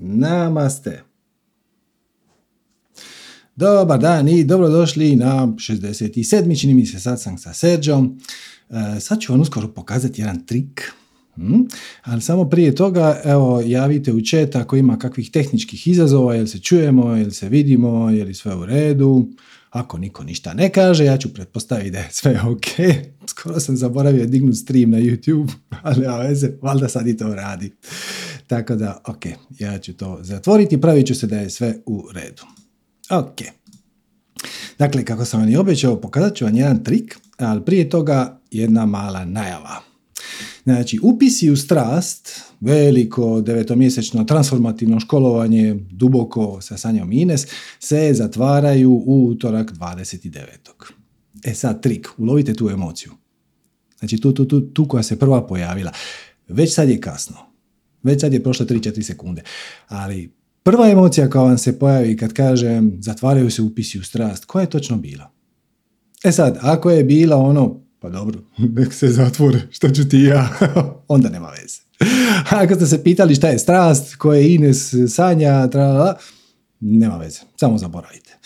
Namaste. Dobar dan i dobrodošli na 67. čini mi se sad sam sa Serđom. E, sad ću vam uskoro pokazati jedan trik. Hmm? Ali samo prije toga, evo, javite u chat ako ima kakvih tehničkih izazova, jel se čujemo, jel se vidimo, je li sve u redu. Ako niko ništa ne kaže, ja ću pretpostaviti da je sve ok. Skoro sam zaboravio dignuti stream na YouTube, ali a veze, valjda sad i to radi. Tako da, ok, ja ću to zatvoriti i pravit ću se da je sve u redu. Ok. Dakle, kako sam vam i obećao, pokazat ću vam jedan trik, ali prije toga jedna mala najava. Znači, upisi u strast, veliko devetomjesečno transformativno školovanje, duboko sa Sanjom Ines, se zatvaraju u utorak 29. E sad trik, ulovite tu emociju. Znači tu, tu, tu, tu koja se prva pojavila. Već sad je kasno. Već sad je prošlo 3-4 sekunde. Ali prva emocija koja vam se pojavi kad kažem zatvaraju se upisi u strast, koja je točno bila? E sad, ako je bila ono, pa dobro, nek se zatvore, što ću ti ja, onda nema veze. Ako ste se pitali šta je strast, koje je Ines sanja, tralala, nema veze, samo zaboravite.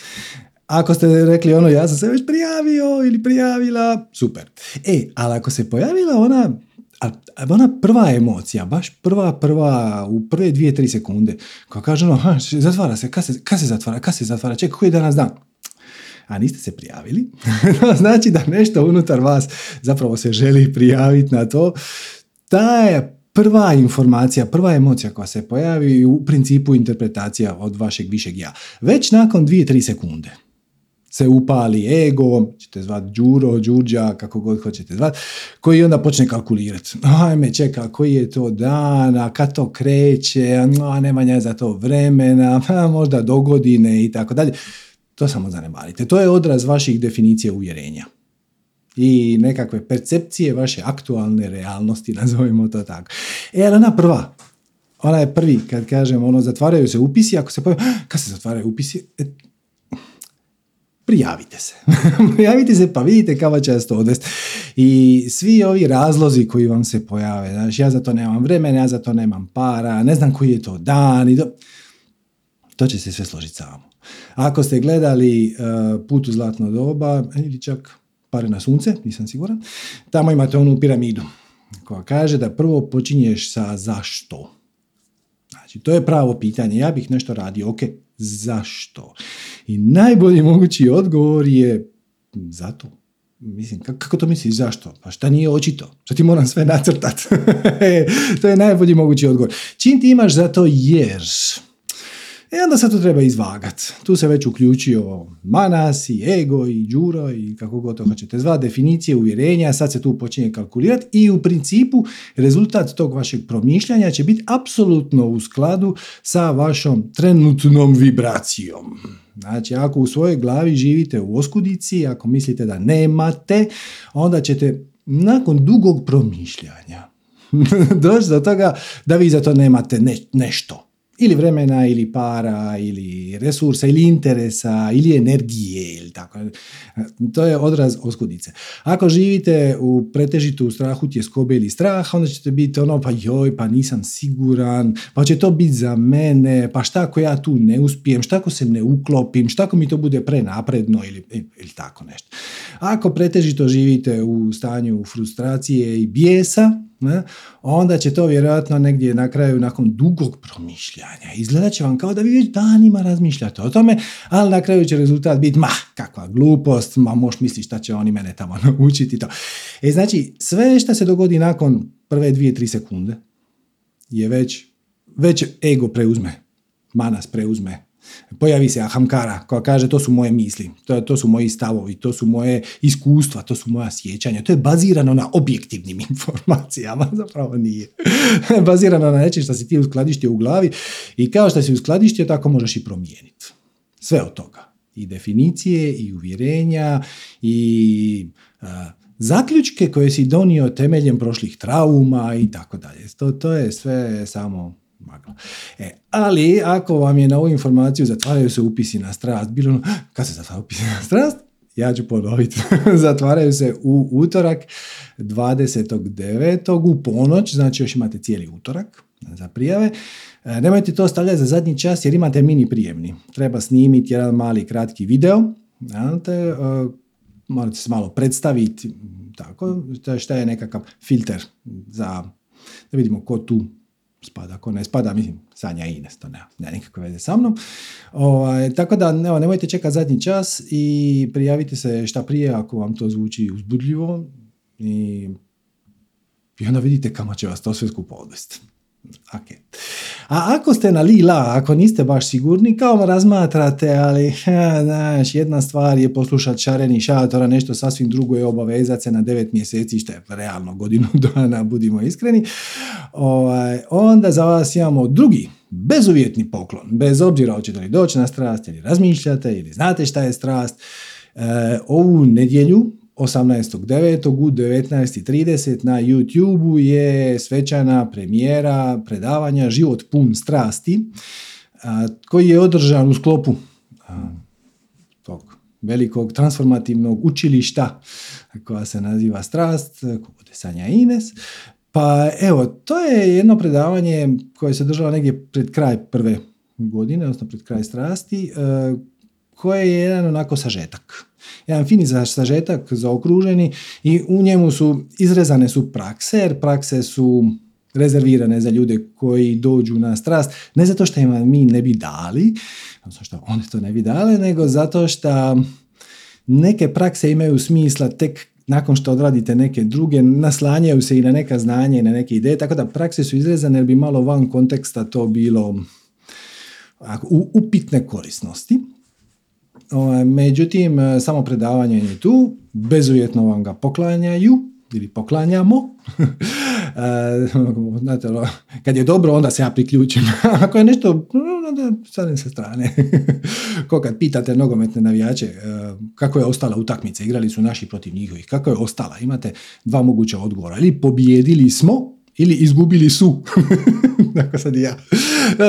Ako ste rekli ono, ja sam se već prijavio ili prijavila, super. E, ali ako se pojavila ona, ona prva emocija, baš prva, prva, u prve dvije, tri sekunde, koja kaže ono, zatvara se, kad se, kad se zatvara, kad se zatvara, čekaj, koji je danas dan? a niste se prijavili, znači da nešto unutar vas zapravo se želi prijaviti na to. Ta je prva informacija, prva emocija koja se pojavi u principu interpretacija od vašeg višeg ja. Već nakon dvije, tri sekunde se upali ego, ćete zvat Đuro, Đurđa, kako god hoćete zvat, koji onda počne kalkulirati. Ajme, čeka, koji je to dan, a kad to kreće, a nema za to vremena, a možda do godine i tako dalje. To samo zanemarite. To je odraz vaših definicija uvjerenja i nekakve percepcije vaše aktualne realnosti, nazovimo to tako. E, ona prva, ona je prvi, kad kažem, ono, zatvaraju se upisi, ako se pojavi, kad se zatvaraju upisi, e, prijavite se. prijavite se pa vidite kako će vas to odvesti. I svi ovi razlozi koji vam se pojave, znači ja za to nemam vremena, ja za to nemam para, ne znam koji je to dan, i do... to će se sve složiti samo. Ako ste gledali uh, Put u zlatno doba ili čak Pare na sunce, nisam siguran, tamo imate onu piramidu koja kaže da prvo počinješ sa zašto. Znači, to je pravo pitanje. Ja bih nešto radio, ok, zašto? I najbolji mogući odgovor je zato. Mislim, kako to misliš, zašto? Pa šta nije očito? Šta ti moram sve nacrtat? to je najbolji mogući odgovor. Čim ti imaš za to jer, E onda se to treba izvagat. Tu se već uključio Manas i Ego i Đuro i kako god to hoćete zva, definicije, uvjerenja, sad se tu počinje kalkulirati i u principu rezultat tog vašeg promišljanja će biti apsolutno u skladu sa vašom trenutnom vibracijom. Znači, ako u svojoj glavi živite u oskudici, ako mislite da nemate, onda ćete nakon dugog promišljanja doći do toga da vi za to nemate nešto ili vremena ili para ili resursa ili interesa ili energije ili tako. To je odraz oskudice. Ako živite u pretežitu strahu tjeskobe ili strah, onda ćete biti ono pa joj, pa nisam siguran, pa će to biti za mene, pa šta ako ja tu ne uspijem, šta ako se ne uklopim, šta ako mi to bude prenapredno ili, ili tako nešto. Ako pretežito živite u stanju frustracije i bijesa, ne, onda će to vjerojatno negdje na kraju nakon dugog promišljanja izgledat će vam kao da vi već danima razmišljate o tome, ali na kraju će rezultat biti ma, kakva glupost, ma možeš misliti šta će oni mene tamo naučiti to. E znači, sve što se dogodi nakon prve dvije, tri sekunde je već, već ego preuzme, manas preuzme Pojavi se ahamkara koja kaže to su moje misli, to, to su moji stavovi, to su moje iskustva, to su moja sjećanja. To je bazirano na objektivnim informacijama, zapravo nije. bazirano na nečem što si ti uskladištio u glavi i kao što si uskladištio tako možeš i promijeniti. Sve od toga. I definicije, i uvjerenja, i zaključke koje si donio temeljem prošlih trauma i tako dalje. To, to je sve samo magla. E, ali ako vam je na ovu informaciju zatvaraju se upisi na strast, bilo ono, kad se zatvara upisi na strast? Ja ću ponoviti. zatvaraju se u utorak 29. u ponoć, znači još imate cijeli utorak za prijave. E, nemojte to stavljati za zadnji čas jer imate mini prijemni. Treba snimiti jedan mali kratki video, znate, e, morate se malo predstaviti, tako, šta je nekakav filter za, da vidimo ko tu spada, ko ne spada, mislim, Sanja Ines, to nema, nema nikakve veze sa mnom. Ovaj, tako da, evo, nemojte čekati zadnji čas i prijavite se šta prije ako vam to zvuči uzbudljivo i, i onda vidite kamo će vas to sve skupo odvesti. Okay. A ako ste na lila, ako niste baš sigurni, kao razmatrate, ali znaš, jedna stvar je poslušati šareni šatora, nešto sasvim drugo je obavezati se na devet mjeseci, što je realno godinu dana, budimo iskreni, ovaj, onda za vas imamo drugi, bezuvjetni poklon, bez obzira hoćete li doći na strast ili razmišljate ili znate šta je strast, e, ovu nedjelju 18.9. u 19.30 na YouTube je svečana premijera predavanja Život pun strasti koji je održan u sklopu tog velikog transformativnog učilišta koja se naziva Strast, kod Sanja Ines. Pa evo, to je jedno predavanje koje se držalo negdje pred kraj prve godine, odnosno pred kraj strasti, koje je jedan onako sažetak jedan fini sažetak zaokruženi i u njemu su izrezane su prakse, jer prakse su rezervirane za ljude koji dođu na strast, ne zato što im mi ne bi dali, odnosno što one to ne bi dale, nego zato što neke prakse imaju smisla tek nakon što odradite neke druge, naslanjaju se i na neka znanja i na neke ideje, tako da prakse su izrezane jer bi malo van konteksta to bilo upitne korisnosti. Ovaj, međutim, e, samo predavanje je tu, bezuvjetno vam ga poklanjaju ili poklanjamo. E, znate, ono, kad je dobro, onda se ja priključim. Ako je nešto, onda stanem sa strane. Ko kad pitate nogometne navijače e, kako je ostala utakmica, igrali su naši protiv njihovih, kako je ostala, imate dva moguća odgovora. Ili pobijedili smo, ili izgubili su. Tako sad i ja.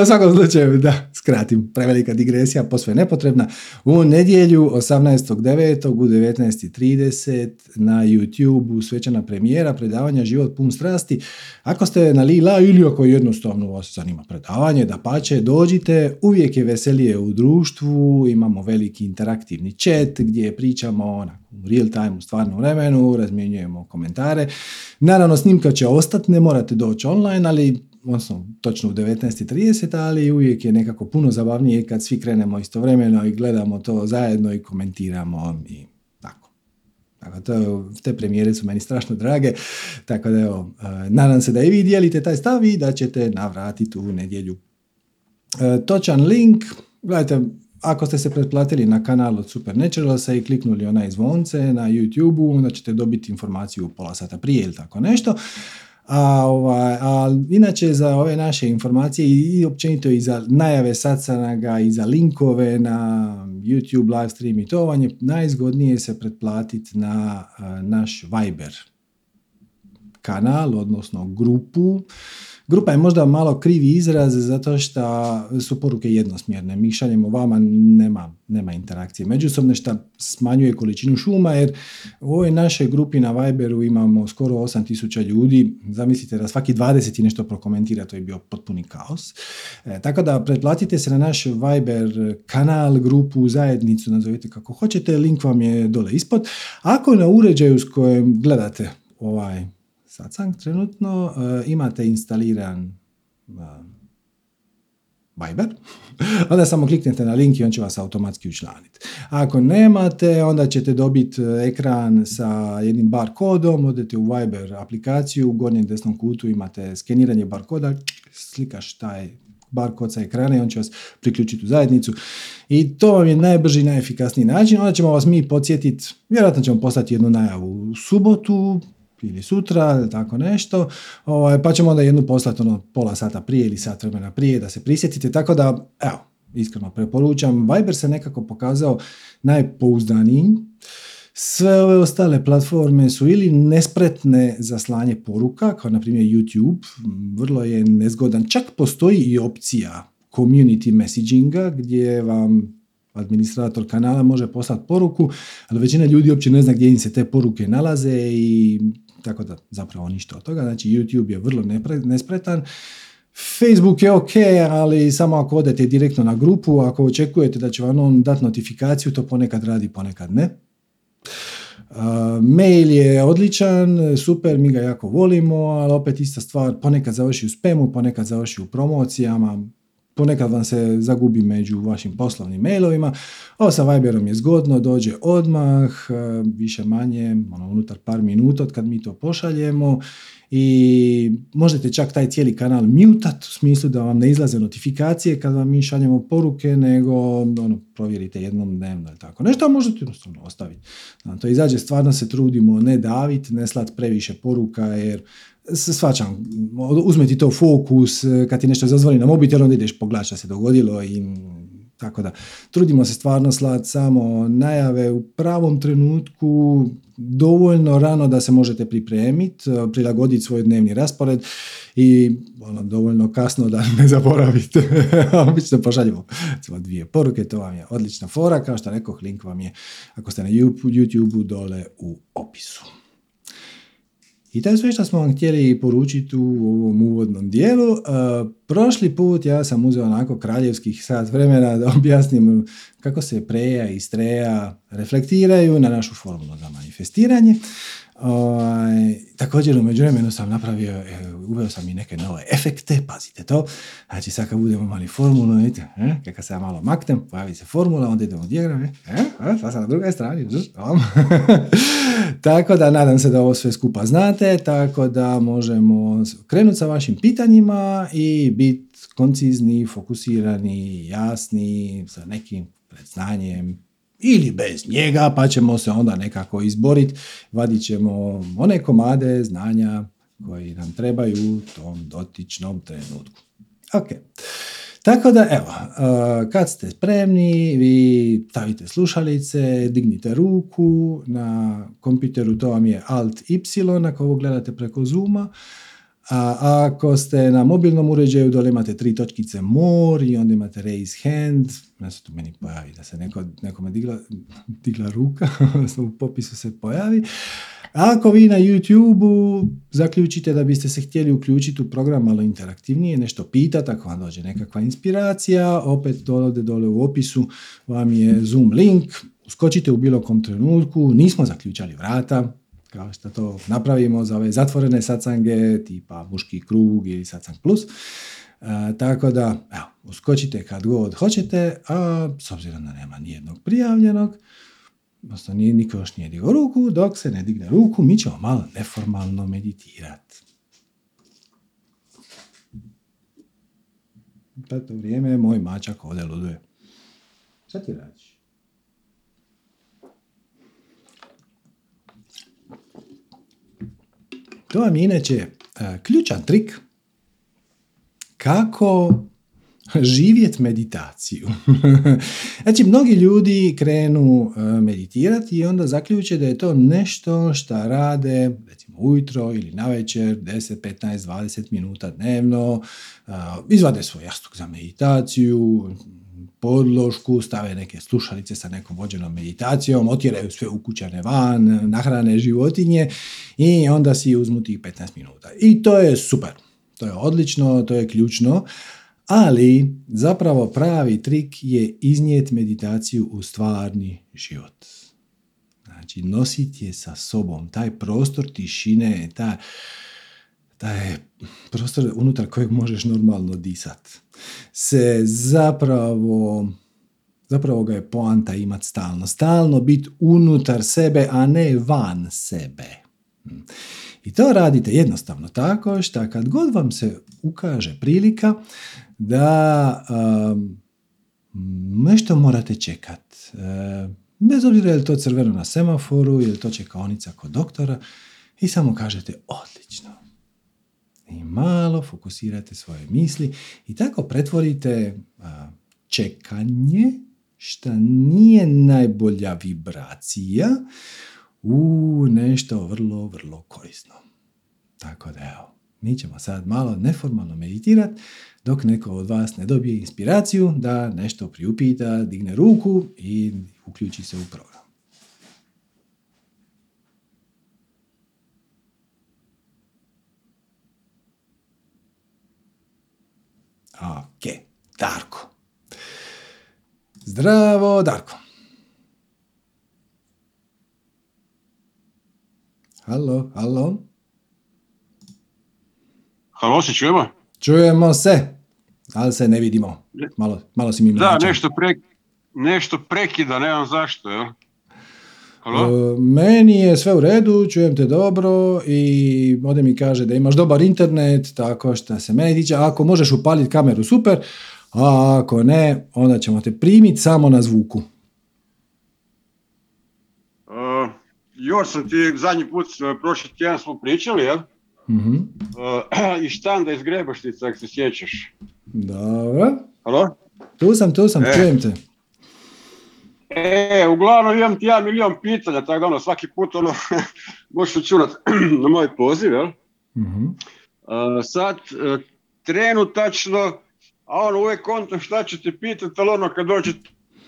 U svakom slučaju, da, skratim, prevelika digresija, posve nepotrebna. U nedjelju 18.9. u 19.30 na YouTube svečana premijera predavanja Život pun strasti. Ako ste na Lila ili ako jednostavno vas zanima predavanje, da pače, dođite, uvijek je veselije u društvu, imamo veliki interaktivni chat gdje pričamo onako real time, u stvarnom vremenu, razmjenjujemo komentare. Naravno, snimka će ostati, ne morate doći online, ali odnosno točno u 19.30, ali uvijek je nekako puno zabavnije kad svi krenemo istovremeno i gledamo to zajedno i komentiramo i tako. Tako to, te premijere su meni strašno drage, tako da evo, e, nadam se da i vi dijelite taj stav i da ćete navratiti u nedjelju. E, točan link, gledajte, ako ste se pretplatili na kanal od Supernaturalsa i kliknuli onaj zvonce na YouTube-u, onda ćete dobiti informaciju pola sata prije ili tako nešto. A, ovaj, a inače za ove naše informacije i općenito i za najave satsanaga i za linkove na YouTube live stream i to vam je najzgodnije se pretplatiti na naš Viber kanal, odnosno grupu Grupa je možda malo krivi izraz zato što su poruke jednosmjerne. Mi šaljemo vama, nema, nema interakcije međusobne što smanjuje količinu šuma jer u ovoj našoj grupi na Viberu imamo skoro 8000 ljudi. Zamislite da svaki 20 i nešto prokomentira, to je bio potpuni kaos. E, tako da pretplatite se na naš Viber kanal, grupu, zajednicu, nazovite kako hoćete, link vam je dole ispod. Ako na uređaju s kojim gledate ovaj satsang trenutno uh, imate instaliran uh, Viber, onda samo kliknete na link i on će vas automatski učlaniti. Ako nemate, onda ćete dobiti e, ekran sa jednim bar kodom, odete u Viber aplikaciju, u gornjem desnom kutu imate skeniranje bar koda, slikaš taj bar kod sa ekrana i on će vas priključiti u zajednicu. I to vam je najbrži i najefikasniji način. Onda ćemo vas mi podsjetiti, vjerojatno ćemo poslati jednu najavu u subotu, ili sutra, tako nešto, ovaj, pa ćemo onda jednu poslati ono pola sata prije ili sat vremena prije da se prisjetite, tako da, evo, iskreno preporučam. Viber se nekako pokazao najpouzdanijim. Sve ove ostale platforme su ili nespretne za slanje poruka, kao na primjer YouTube, vrlo je nezgodan. Čak postoji i opcija community messaginga gdje vam administrator kanala može poslati poruku, ali većina ljudi uopće ne zna gdje im se te poruke nalaze i tako da zapravo ništa od toga. Znači YouTube je vrlo nespretan. Facebook je ok, ali samo ako odete direktno na grupu, ako očekujete da će vam on dati notifikaciju, to ponekad radi, ponekad ne. Uh, mail je odličan, super, mi ga jako volimo, ali opet ista stvar, ponekad završi u spemu, ponekad završi u promocijama, ponekad vam se zagubi među vašim poslovnim mailovima. Ovo sa Viberom je zgodno, dođe odmah, više manje, ono, unutar par minuta od kad mi to pošaljemo i možete čak taj cijeli kanal mutat u smislu da vam ne izlaze notifikacije kad vam mi šaljemo poruke, nego ono, provjerite jednom dnevno ili tako. Nešto možete jednostavno ostaviti. to izađe, stvarno se trudimo ne daviti, ne slati previše poruka, jer se svačam, uzme to fokus, kad ti nešto zazvoni na mobitel, onda ideš pogledati što se dogodilo i tako da, trudimo se stvarno slati samo najave u pravom trenutku, dovoljno rano da se možete pripremiti, prilagoditi svoj dnevni raspored i ono, dovoljno kasno da ne zaboravite. Obično pošaljemo dvije poruke, to vam je odlična fora, kao što rekao, link vam je ako ste na YouTube-u dole u opisu. I to je sve što smo vam htjeli poručiti u ovom uvodnom dijelu. Uh, prošli put ja sam uzeo onako kraljevskih sat vremena da objasnim kako se preja i streja reflektiraju na našu formulu za manifestiranje. Ovaj, također u međuvremenu sam napravio, e, uveo sam i neke nove efekte, pazite to. Znači sad kad budemo mali formulu, vidite, eh, kad se ja malo maknem, pojavi se formula, onda idemo u dijagram, eh, eh, sad sam na drugoj strani, tako da nadam se da ovo sve skupa znate, tako da možemo krenuti sa vašim pitanjima i biti koncizni, fokusirani, jasni, sa nekim predznanjem, ili bez njega, pa ćemo se onda nekako izboriti, vadit ćemo one komade znanja koji nam trebaju u tom dotičnom trenutku. Ok. Tako da, evo, kad ste spremni, vi stavite slušalice, dignite ruku, na kompjuteru to vam je Alt Y, ako ovo gledate preko Zooma, a ako ste na mobilnom uređaju, dole imate tri točkice more i onda imate raise hand, ja se tu meni pojavi da se neko, nekome digla, digla ruka, u popisu se pojavi. ako vi na YouTube-u zaključite da biste se htjeli uključiti u program malo interaktivnije, nešto pitati, ako vam dođe nekakva inspiracija, opet dole, dole u opisu vam je Zoom link, uskočite u bilo kom trenutku, nismo zaključali vrata, kao što to napravimo za ove zatvorene sacange, tipa muški krug ili sacang plus. E, tako da, evo, uskočite kad god hoćete, a s obzirom da nema nijednog prijavljenog, odnosno nije, niko još nije digao ruku, dok se ne digne ruku, mi ćemo malo neformalno meditirati. Pa to vrijeme moj mačak ovdje luduje. Šta ti radiš? To vam je inače e, ključan trik kako živjet meditaciju. znači, mnogi ljudi krenu e, meditirati i onda zaključe da je to nešto što rade, recimo ujutro ili na večer, 10, 15, 20 minuta dnevno, e, izvade svoj jastuk za meditaciju, podlošku, stave neke slušalice sa nekom vođenom meditacijom, otjeraju sve ukućane van, nahrane životinje i onda si uzmu tih 15 minuta. I to je super, to je odlično, to je ključno, ali zapravo pravi trik je iznijeti meditaciju u stvarni život. Znači, nositi je sa sobom, taj prostor tišine, ta, taj prostor unutar kojeg možeš normalno disat se zapravo zapravo ga je poanta imat stalno. Stalno biti unutar sebe, a ne van sebe. I to radite jednostavno tako što kad god vam se ukaže prilika da um, nešto morate čekat. Um, bez obzira je li to crveno na semaforu, je li to čekaonica kod doktora i samo kažete odlično i malo fokusirate svoje misli i tako pretvorite čekanje, što nije najbolja vibracija, u nešto vrlo, vrlo korisno. Tako da evo, mi ćemo sad malo neformalno meditirati dok neko od vas ne dobije inspiraciju da nešto priupita, digne ruku i uključi se u program. Ok, Darko. Zdravo, Darko. Halo, halo. Halo, se čujemo? Čujemo se, ali se ne vidimo. Malo, malo si mi Da, nešto, pre, nešto prekida, ne znam zašto, jel? Halo? E, Meni je sve u redu, čujem te dobro i ovdje mi kaže da imaš dobar internet, tako što se meni tiče, ako možeš upaliti kameru, super, a ako ne, onda ćemo te primiti samo na zvuku. Uh, još sam ti zadnji put, uh, prošli tjedan smo pričali, jel? Mhm. Uh, I štanda iz Grebaštica, ako se sjećaš. Dobro, Halo? tu sam, tu sam, E. čujem te. E, uglavnom imam ti ja milion pitanja, tako da ono, svaki put ono, možeš računat na moj poziv, jel? Mhm. Uh, sad, uh, trenutačno, a ono uvijek kontam šta ću te pitati, ali ono kad dođe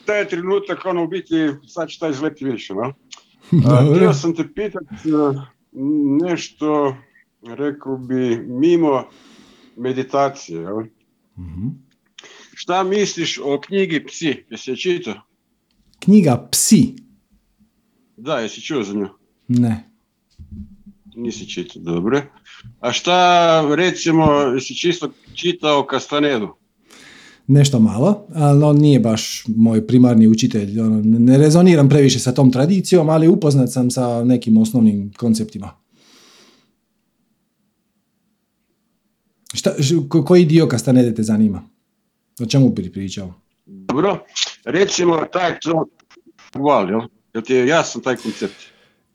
taj trenutak, ono u biti, sad će taj izleti više? Uh, Dobro. htio sam te pitat uh, nešto, rekao bi, mimo meditacije, jel? Mhm. Šta misliš o knjigi Psi? Jesi je čitao? Knjiga Psi. Da, jesi čuo za nju? Ne. Nisi čitao, dobro. A šta, recimo, jesi čisto čitao Kastanedu? Nešto malo, ali on nije baš moj primarni učitelj. Ono, ne rezoniram previše sa tom tradicijom, ali upoznat sam sa nekim osnovnim konceptima. Šta, koji dio Kastanede te zanima? O čemu bi pričao? Dobro. Recimo, taj to val, jel? Jel ti je jasan taj koncept?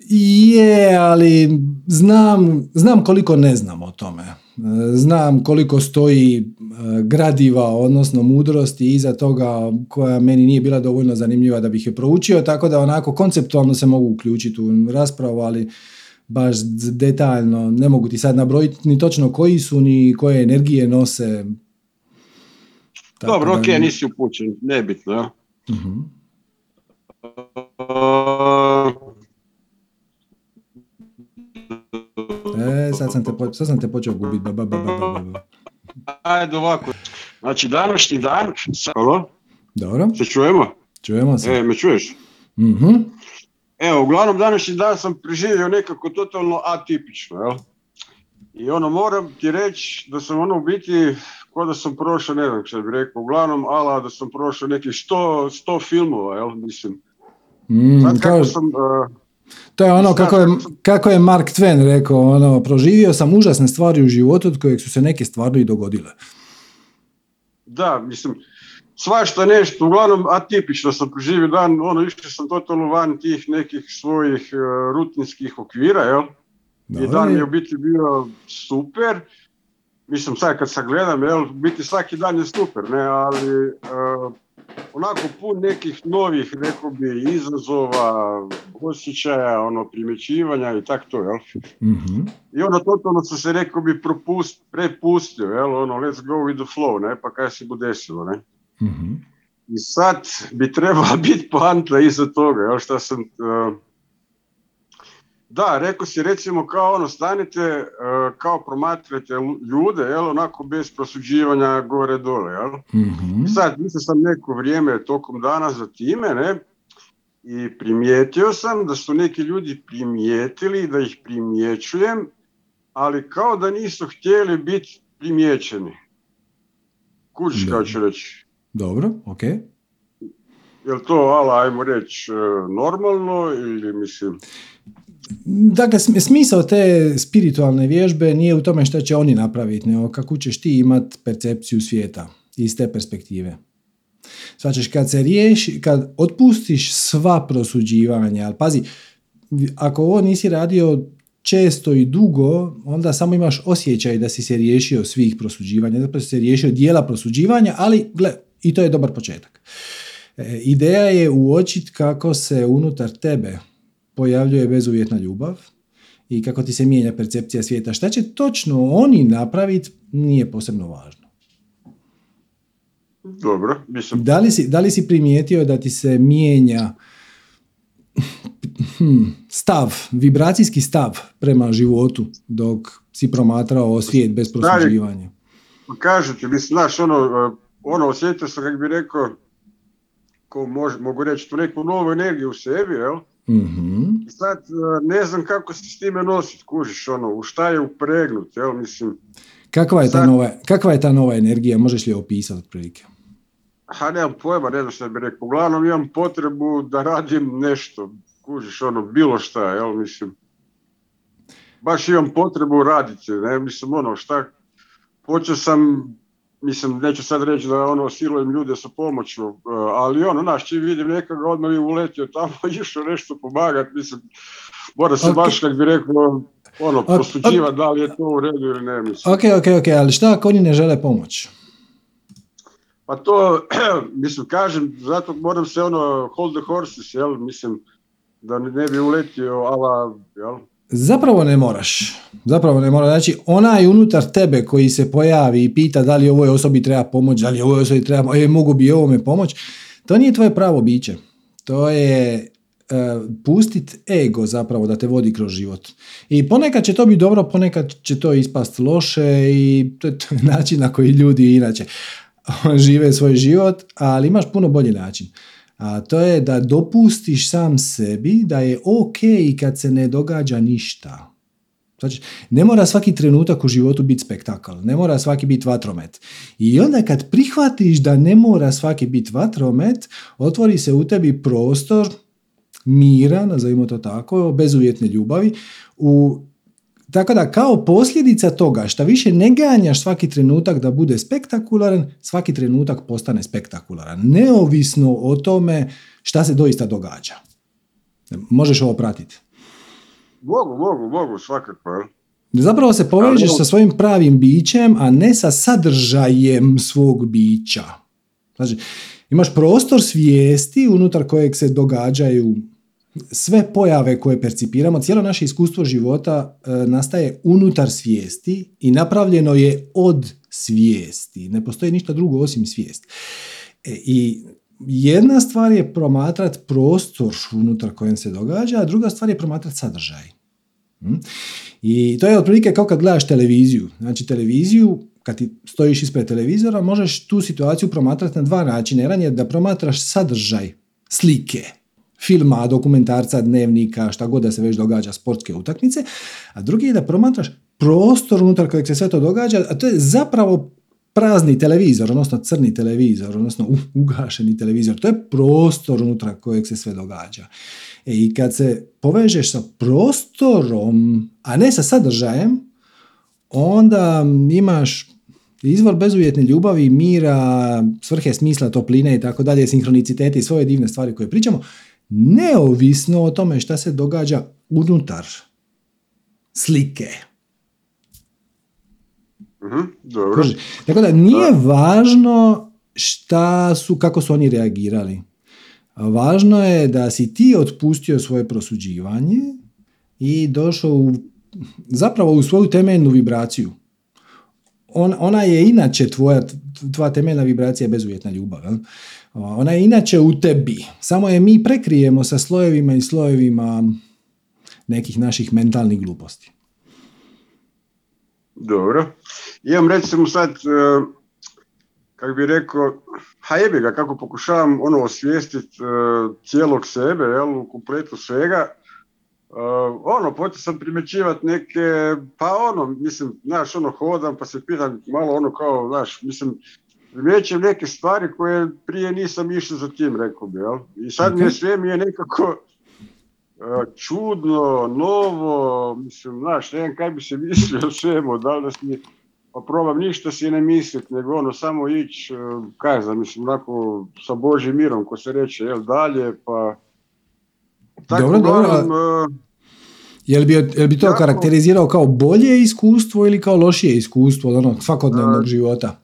Je, ali znam, znam koliko ne znam o tome. Znam koliko stoji e, gradiva, odnosno mudrosti iza toga koja meni nije bila dovoljno zanimljiva da bih je proučio, tako da onako konceptualno se mogu uključiti u raspravu, ali baš detaljno ne mogu ti sad nabrojiti ni točno koji su, ni koje energije nose. Tako Dobro, da- ok, nisi upućen, nebitno, jel? Mhm. E, sad sam te, po- sad sam te počeo gubiti. Ba, ba, ba. Ajde ovako. Znači, današnji dan, halo, Dobro, se čujemo? čujemo se. E, me čuješ? Mhm. Evo, uglavnom današnji dan sam preživio nekako totalno atipično, jel? I ono, moram ti reći da sam ono u biti, ko da sam prošao, ne znam što bih rekao, uglavnom, ala da sam prošao nekih sto, sto filmova, jel, mislim. Mm, Sad kako kao- sam, uh, to je ono sad kako je, kako je Mark Twain rekao, ono, proživio sam užasne stvari u životu od kojeg su se neke stvarno i dogodile. da, mislim, svašta nešto, uglavnom atipično sam preživio dan, ono, išao sam totalno van tih nekih svojih uh, rutinskih okvira, jel? I Dobro, dan je u biti bio super. Mislim, sad kad sagledam, jel, biti svaki dan je super, ne, ali uh, onako pun nekih novih, rekao bi, izazova, osjećaja, ono, primjećivanja i tako to, jel. Mhm. I ono, totalno sam se, rekao bi, propust, prepustio, jel, ono, let's go with the flow, ne, pa kaj se bude desilo, ne. Mhm. I sad bi trebala biti poanta iza toga, jel, šta sam... uh, da, rekao si recimo kao ono, stanite, uh, kao promatrate ljude, jel, onako bez prosuđivanja gore dole, jel. Mhm. Sad, mislim sam neko vrijeme tokom dana za time, ne, i primijetio sam da su neki ljudi primijetili, da ih primjećujem, ali kao da nisu htjeli biti primijećeni. Kužiš kao ću reći. Dobro, ok. Je li to, ala, ajmo reći, e, normalno ili mislim... Dakle, sm- smisao te spiritualne vježbe nije u tome što će oni napraviti, nego kako ćeš ti imat percepciju svijeta iz te perspektive. Svačeš, kad se riješi, kad otpustiš sva prosuđivanja, ali pazi, ako ovo nisi radio često i dugo, onda samo imaš osjećaj da si se riješio svih prosuđivanja, zapravo si se riješio dijela prosuđivanja, ali gle, i to je dobar početak. E, ideja je uočiti kako se unutar tebe pojavljuje bezuvjetna ljubav i kako ti se mijenja percepcija svijeta. Šta će točno oni napraviti nije posebno važno. Dobro, mislim, Da li si, da li si primijetio da ti se mijenja hmm, stav, vibracijski stav prema životu dok si promatrao svijet bez prosuđivanja? pa kažete, mislim, znaš, ono, e, ono, osjetio sam, kako bi rekao, ko mogu reći, tu neku novu energiju u sebi, jel? Mm I sad e, ne znam kako se s time nositi, kužiš, ono, u šta je upregnut, jel, mislim. Kakva je, ta nova, kakva je ta nova energija, možeš li je opisati otprilike? Ha, nemam pojma, ne znam šta bi rekao. Uglavnom imam potrebu da radim nešto, kužiš, ono, bilo šta, jel, mislim. Baš imam potrebu raditi, ne, mislim, ono, šta, počeo sam mislim, neću sad reći da ono silujem ljude sa pomoću, e, ali ono, znaš, čim vidim nekoga, odmah je uletio tamo, išao nešto pomagati, mislim, mora se baš, kak bi rekao, ono, okay. posuđivati da li je to u redu ili ne, mislim. Ok, ok, ok, ali šta ako oni ne žele pomoć? Pa to, mislim, kažem, zato moram se ono, hold the horses, jel, mislim, da ne bi uletio, ala, jel, Zapravo ne moraš. Zapravo ne moraš. Znači, onaj unutar tebe koji se pojavi i pita da li ovoj osobi treba pomoć, da li ovoj osobi treba, e, mogu bi ovome pomoć, to nije tvoje pravo biće. To je e, pustit ego zapravo da te vodi kroz život. I ponekad će to biti dobro, ponekad će to ispast loše i to je, način na koji ljudi inače žive svoj život, ali imaš puno bolji način a to je da dopustiš sam sebi da je ok kad se ne događa ništa. Znači, ne mora svaki trenutak u životu biti spektakl, ne mora svaki biti vatromet. I onda kad prihvatiš da ne mora svaki biti vatromet, otvori se u tebi prostor mira, nazovimo to tako, bezuvjetne ljubavi, u tako da kao posljedica toga što više ne ganjaš svaki trenutak da bude spektakularan, svaki trenutak postane spektakularan. Neovisno o tome šta se doista događa. Možeš ovo pratiti? Mogu, mogu, mogu, svakako. Zapravo se povežeš sa svojim pravim bićem, a ne sa sadržajem svog bića. Znači, imaš prostor svijesti unutar kojeg se događaju sve pojave koje percipiramo, cijelo naše iskustvo života e, nastaje unutar svijesti i napravljeno je od svijesti. Ne postoji ništa drugo osim svijest. E, I jedna stvar je promatrat prostor unutar kojem se događa, a druga stvar je promatrat sadržaj. Hm? I to je otprilike kao kad gledaš televiziju. Znači televiziju, kad ti stojiš ispred televizora, možeš tu situaciju promatrati na dva načina. Jedan je da promatraš sadržaj slike, filma, dokumentarca, dnevnika, šta god da se već događa, sportske utakmice, a drugi je da promatraš prostor unutar kojeg se sve to događa, a to je zapravo prazni televizor, odnosno crni televizor, odnosno ugašeni televizor. To je prostor unutar kojeg se sve događa. E, I kad se povežeš sa prostorom, a ne sa sadržajem, onda imaš izvor bezuvjetne ljubavi, mira, svrhe, smisla, topline i tako dalje, sinhronicitete i svoje divne stvari koje pričamo, neovisno o tome šta se događa unutar slike. Mhm, dobro. Tako da nije važno šta su, kako su oni reagirali. Važno je da si ti otpustio svoje prosuđivanje i došao u, zapravo u svoju temeljnu vibraciju. On, ona je inače tvoja, tvoja temeljna vibracija bezuvjetna ljubav. Ona je inače u tebi, samo je mi prekrijemo sa slojevima i slojevima nekih naših mentalnih gluposti. Dobro. Imam recimo sad, e, kako bi rekao, ha jebi ga, kako pokušavam ono osvijestiti e, cijelog sebe, jel, u kompletu svega, Uh, ono, počeo sam primjećivati neke, pa ono, mislim, znaš, ono, hodam pa se pitam malo ono kao, znaš, mislim, primjećujem neke stvari koje prije nisam išao za tim, rekao bi, jel? I sad mi je sve mi je nekako uh, čudno, novo, mislim, znaš, ne kaj bi se mislio o svemu, da li si, pa probam ništa si ne misliti, nego ono, samo ići, uh, kaj znam, mislim, onako, sa Božim mirom, ko se reče, jel, dalje, pa... Tako, dobro, dobro. Uh, Jel bi, jel bi to jako, karakterizirao kao bolje iskustvo ili kao lošije iskustvo od onog svakodnevnog života?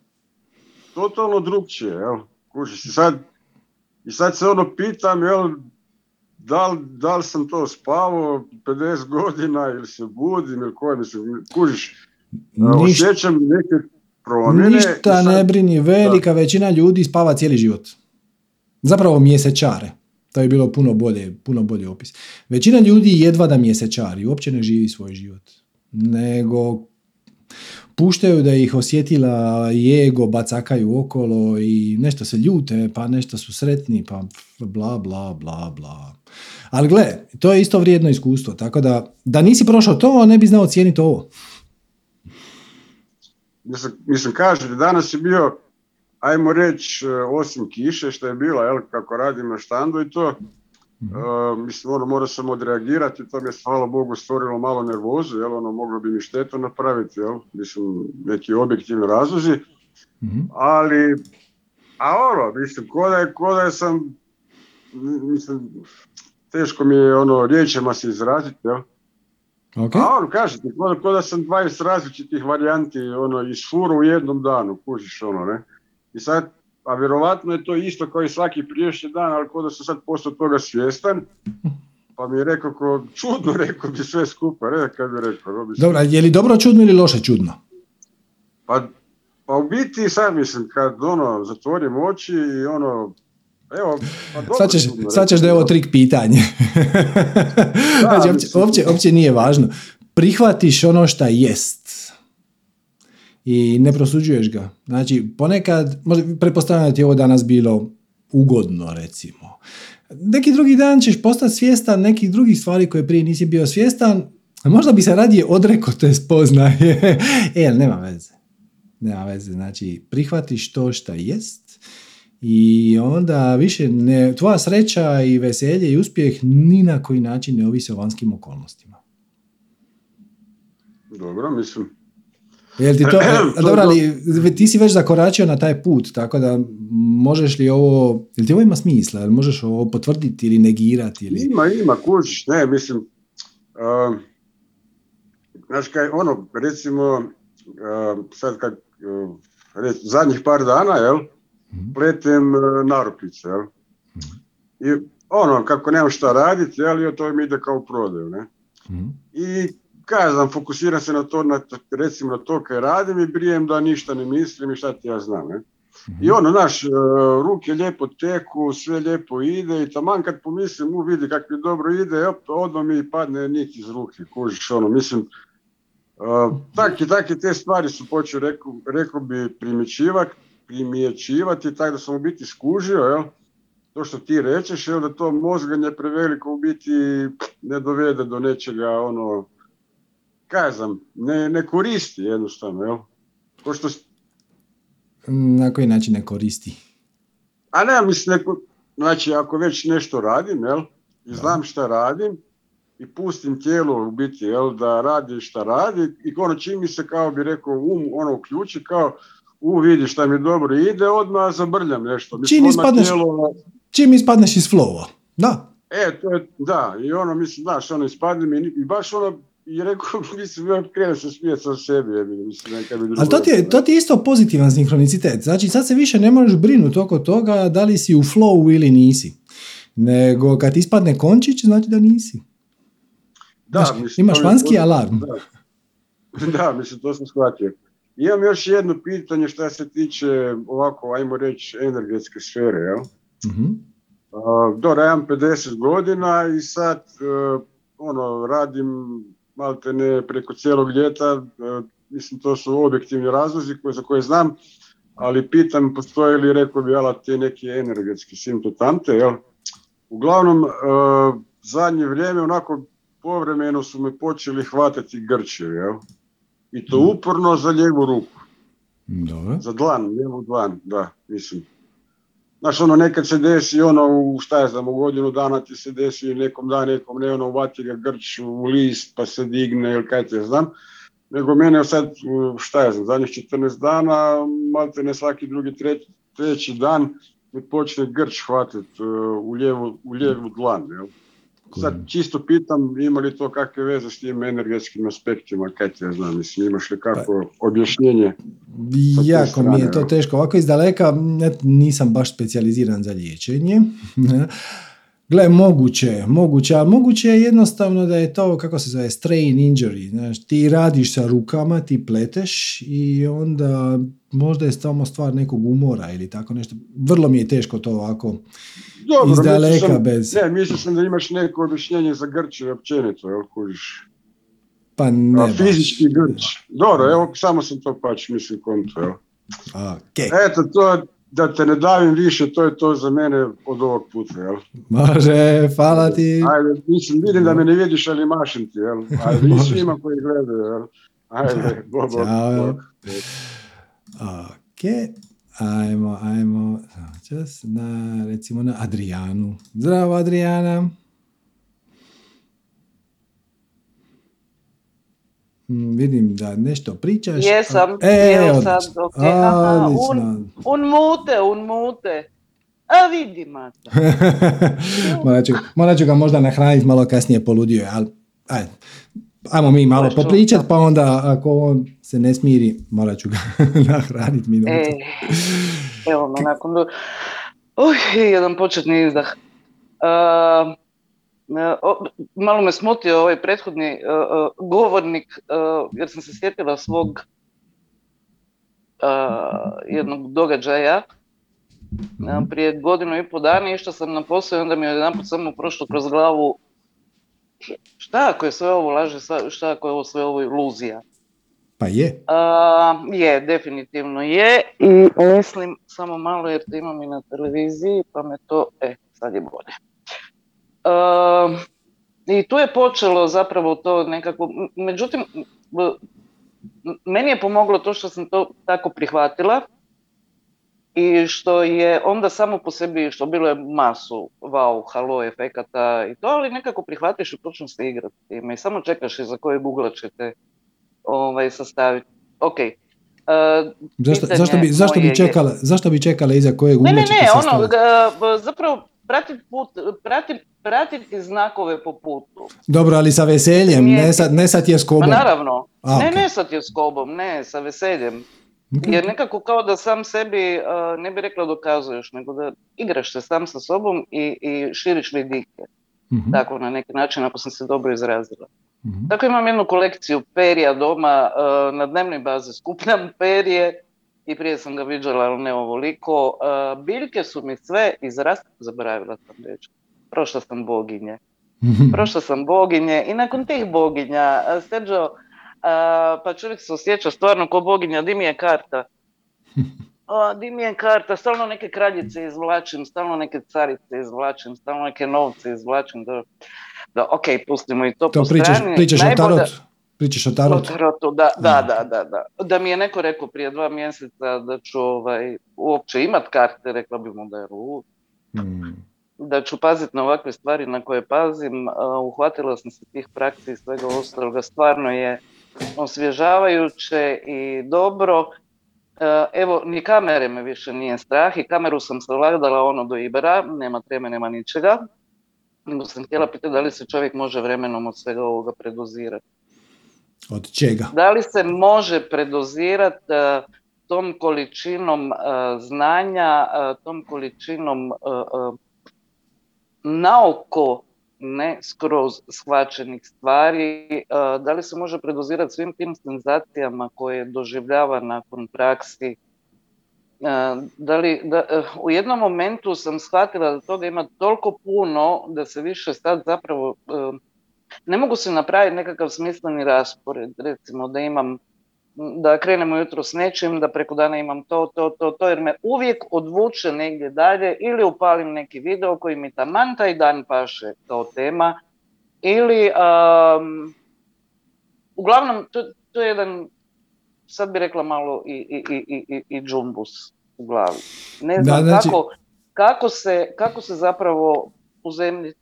Totalno drugčije, jel? Kužiš, i sad, i sad se ono pitam, jel, da li, da li sam to spavao 50 godina ili se budim ili koje, mislim, kužiš, Ništa, osjećam neke promjene. Ništa sad, ne brini, velika da. većina ljudi spava cijeli život. Zapravo mjesečare. To je bilo puno bolje, puno bolje opis. Većina ljudi jedva da mjesečari, uopće ne živi svoj život. Nego puštaju da ih osjetila i ego bacakaju okolo i nešto se ljute, pa nešto su sretni, pa bla, bla, bla, bla. Ali gle, to je isto vrijedno iskustvo, tako da da nisi prošao to, ne bi znao cijeniti ovo. Mislim, mislim kaže, danas je bio, ajmo reći, osim kiše što je bila, jel, kako radim na štandu i to, Uh, mislim, ono, mora sam odreagirati, to mi je, hvala Bogu, stvorilo malo nervozu, jel, ono, moglo bi mi štetu napraviti, jel, mislim, neki objektivni razlozi, mm ali, a ono, mislim, ko da je, ko da je sam, mislim, teško mi je, ono, riječima se izraziti, jel, Okay. A ono, kažete, ko, da sam 20 različitih varijanti, ono, iz furu u jednom danu, kužiš, ono, ne, i sad, a vjerovatno je to isto kao i svaki priješnji dan, ali kod da sam sad postao toga svjestan, pa mi je rekao, ko, čudno rekao bi sve skupa, ne, kad bi rekao. Bi Dobro, je li dobro čudno ili loše čudno? Pa, pa u biti sad mislim, kad ono, zatvorim oči i ono, Evo, pa dobro, sad, ćeš, sad ćeš da je ovo trik pitanje. Da, znači, uopće, uopće nije važno. Prihvatiš ono šta jest i ne prosuđuješ ga. Znači, ponekad, pretpostavljam da ti je ovo danas bilo ugodno, recimo. Neki drugi dan ćeš postati svjestan nekih drugih stvari koje prije nisi bio svjestan, možda bi se radije odrekao te spoznaje. e, nema veze. Nema veze. Znači, prihvatiš to šta jest i onda više ne, tvoja sreća i veselje i uspjeh ni na koji način ne ovise o vanjskim okolnostima. Dobro, mislim, Jel ti to, dobro, ali ti si već zakoračio na taj put, tako da možeš li ovo, jel ti ovo ima smisla, jel možeš ovo potvrditi ili negirati? Ili... Ima, ima, kužiš, ne, mislim, uh, znaš kaj, ono, recimo, uh, sad kad, uh, rec, zadnjih par dana, jel, mm pletem uh, narukvice, jel, mm i ono, kako nemam šta raditi, jel, i to mi ide kao prodaju, ne, mm i kažem, fokusiram se na to, na, recimo na to kaj radim i brijem da ništa ne mislim i šta ti ja znam. Ne? I mhm. ono, naš, e, ruke lijepo teku, sve lijepo ide i taman kad pomislim, u vidi kako mi dobro ide, op, odmah mi padne nik iz ruke, kužiš, ono, mislim, uh, tak i tak te stvari su počeo, rekao, rekao bi, primjećivati, primjećivati, tako da sam u biti skužio, jel? to što ti rečeš, jel, da to mozganje preveliko u biti ne dovede do nečega, ono, kazam, ne, ne koristi jednostavno, jel? Ko što... Na koji način ne koristi? A ne, mislim, neko, znači ako već nešto radim, jel? I znam šta radim i pustim tijelo u biti, jel? Da radi šta radi i ono čim mi se, kao bi rekao, um ono uključi, kao u vidi šta mi dobro ide, odmah zabrljam nešto. Mislim, čim, ispadneš, tijelo... čim ispadneš iz flowa, da. E, to je, da, i ono, mislim, znaš, ono, ispadne mi i baš ono, i rekao, mislim, ja krenem se smijeti sa sebi, je, mislim, neka bi Ali to ti, je, to ti je isto pozitivan sinkronicitet. Znači, sad se više ne možeš brinuti oko toga da li si u flowu ili nisi. Nego kad ispadne končić, znači da nisi. Da, Znaš, mislim, imaš vanjski alarm. Da. da, mislim, to sam shvatio. Imam još jedno pitanje što se tiče ovako, ajmo reći, energetske sfere, jel? Uh-huh. Uh, dobro, ja imam 50 godina i sad uh, ono, radim malte ne preko cijelog ljeta, e, mislim to su objektivni razlozi koje, za koje znam, ali pitam postoje li, rekao bi, ala te neke energetske simptotante, jel? Uglavnom, e, zadnje vrijeme onako povremeno su me počeli hvatati grče, jel? I to mhm. uporno za lijevu ruku. Dobro. Za dlan, lijevu dlan, da, mislim. Znaš, ono, nekad se desi, ono, u, šta je znam, u godinu dana ti se desi nekom dan, nekom ne, ono, uvati ga grč u list, pa se digne, ili kaj te znam. Nego mene sad, šta je znam, zadnjih 14 dana, malte ne svaki drugi, treći, treći dan, mi počne grč hvatiti u, lijevu, u lijevu dlan, jel? Sad čisto pitam, ima li to kakve veze s tim energetskim aspektima, kaj ti ja znam, mislim, imaš li kako pa, objašnjenje? Jako mi je to teško. Ovako iz daleka nisam baš specijaliziran za liječenje. Gle, moguće, moguće, ali moguće je jednostavno da je to, kako se zove, strain injury. Znaš, ti radiš sa rukama, ti pleteš i onda možda je samo stvar nekog umora ili tako nešto. Vrlo mi je teško to ovako dobro, iz daleka bez... Ne, mislim sam da imaš neko objašnjenje za Grčiju općenito, jel kužiš? Pa ne A baš. fizički grč. Dobro, evo, samo sam to pač mislim konto, evo. Ok, Eto, to, da te ne davim više, to je to za mene od ovog puta, jel? može, hvala ti. Ajde, mislim, vidim da me ne vidiš, ali mašim ti, jel? Ajde, i svima koji gledaju, jel? Ajde, bog, Ćao. bog. Ok, ajmo, ajmo, čas na, recimo na Adrijanu. Zdravo Adrijana. Mm, vidim da nešto pričaš. Jesam, e, evo odlično. sad, ok, aha, Odlično. Un mute, un mute. A vidi, Mata. morat, ću, morat ću ga možda nahraniti malo kasnije poludio, je, ali ajde. Ajmo mi malo popričat, pa onda ako on se ne smiri, morat ću ga nahraniti minutu. E, evo me nakon... do- Uj, jedan početni izdah. Uh, malo me smutio ovaj prethodni uh, govornik, jer sam se sjetila svog jednog događaja prije godinu i pol dana išla sam na posao i onda mi je jedanput samo prošlo kroz glavu šta ako je sve ovo laže, šta ako je ovo sve ovo iluzija. Pa je. A, je, definitivno je i mislim samo malo jer te imam i na televiziji pa me to, e, sad je bolje. A, I tu je počelo zapravo to nekako, međutim, meni je pomoglo to što sam to tako prihvatila i što je onda samo po sebi, što bilo je masu wow, halo efekata i to, ali nekako prihvatiš i počneš se igrati time i samo čekaš iza koje Google ćete ovaj, sastaviti. Ok. E, Zašto, zašto, bi, zašto, bi čekala, zašto bi čekala iza kojeg Ne, ugla ne, ćete ne, ono, b- zapravo pratiti put, prati, pratiti znakove po putu. Dobro, ali sa veseljem, ne sa, ne sa Ma tjeskobom. naravno, A, ne, ok. ne sa tjeskobom, ne, sa veseljem. Ok. Jer nekako kao da sam sebi, uh, ne bi rekla dokazuješ, nego da igraš se sam sa sobom i, i širiš vidike. Mhm, Tako na neki način, ako sam se dobro izrazila. mhm. Tako imam jednu kolekciju perija doma, uh, na dnevnoj bazi skupljam perje i prije sam ga viđala, ali ne ovoliko. Uh, biljke su mi sve izrasle, zaboravila sam reći. Prošla sam boginje. Mhm. Prošla sam boginje i nakon tih boginja, Sergio, pa čovjek se osjeća stvarno ko boginja, di mi je karta? O, di mi je karta, stalno neke kraljice izvlačim, stalno neke carice izvlačim, stalno neke novce izvlačim. Da, da ok, pustimo i to, To po pričaš, strani. pričaš o Najbolje- tarotu? Pričaš o o tarotu? da, da, da, da, da. Da mi je neko rekao prije dva mjeseca da ću ovaj, uopće imat karte, rekla bi mu da je lud. Mm. Da ću paziti na ovakve stvari na koje pazim. a, uhvatila sam se tih praksi i svega ostaloga. Stvarno je osvježavajuće i dobro. E, Evo, ni kamere me više nije strah i kameru sam savladala ono do Ibera, nema treme, nema ničega. Nego sam htjela pitati da li se čovjek može vremenom od svega ovoga predozirati. Od čega? Da li se može predozirati e, tom količinom e, znanja, tom količinom naoko ne skroz shvaćenih stvari, e, da li se može predozirati svim tim senzacijama koje doživljava nakon praksi, E, da li, da, e, u jednom momentu sam shvatila da toga ima toliko puno da se više sad zapravo ne mogu se napraviti nekakav smisleni raspored, recimo da imam da krenem ujutro s nečim, da preko dana imam to, to, to, to, jer me uvijek odvuče negdje dalje ili upalim neki video koji mi taman taj dan paše kao tema ili um, uglavnom to, to je jedan sad bi rekla malo i, i, i, i, i džumbus u glavi. Ne Da, znam znači- kako, kako, se, kako se zapravo uzemljiti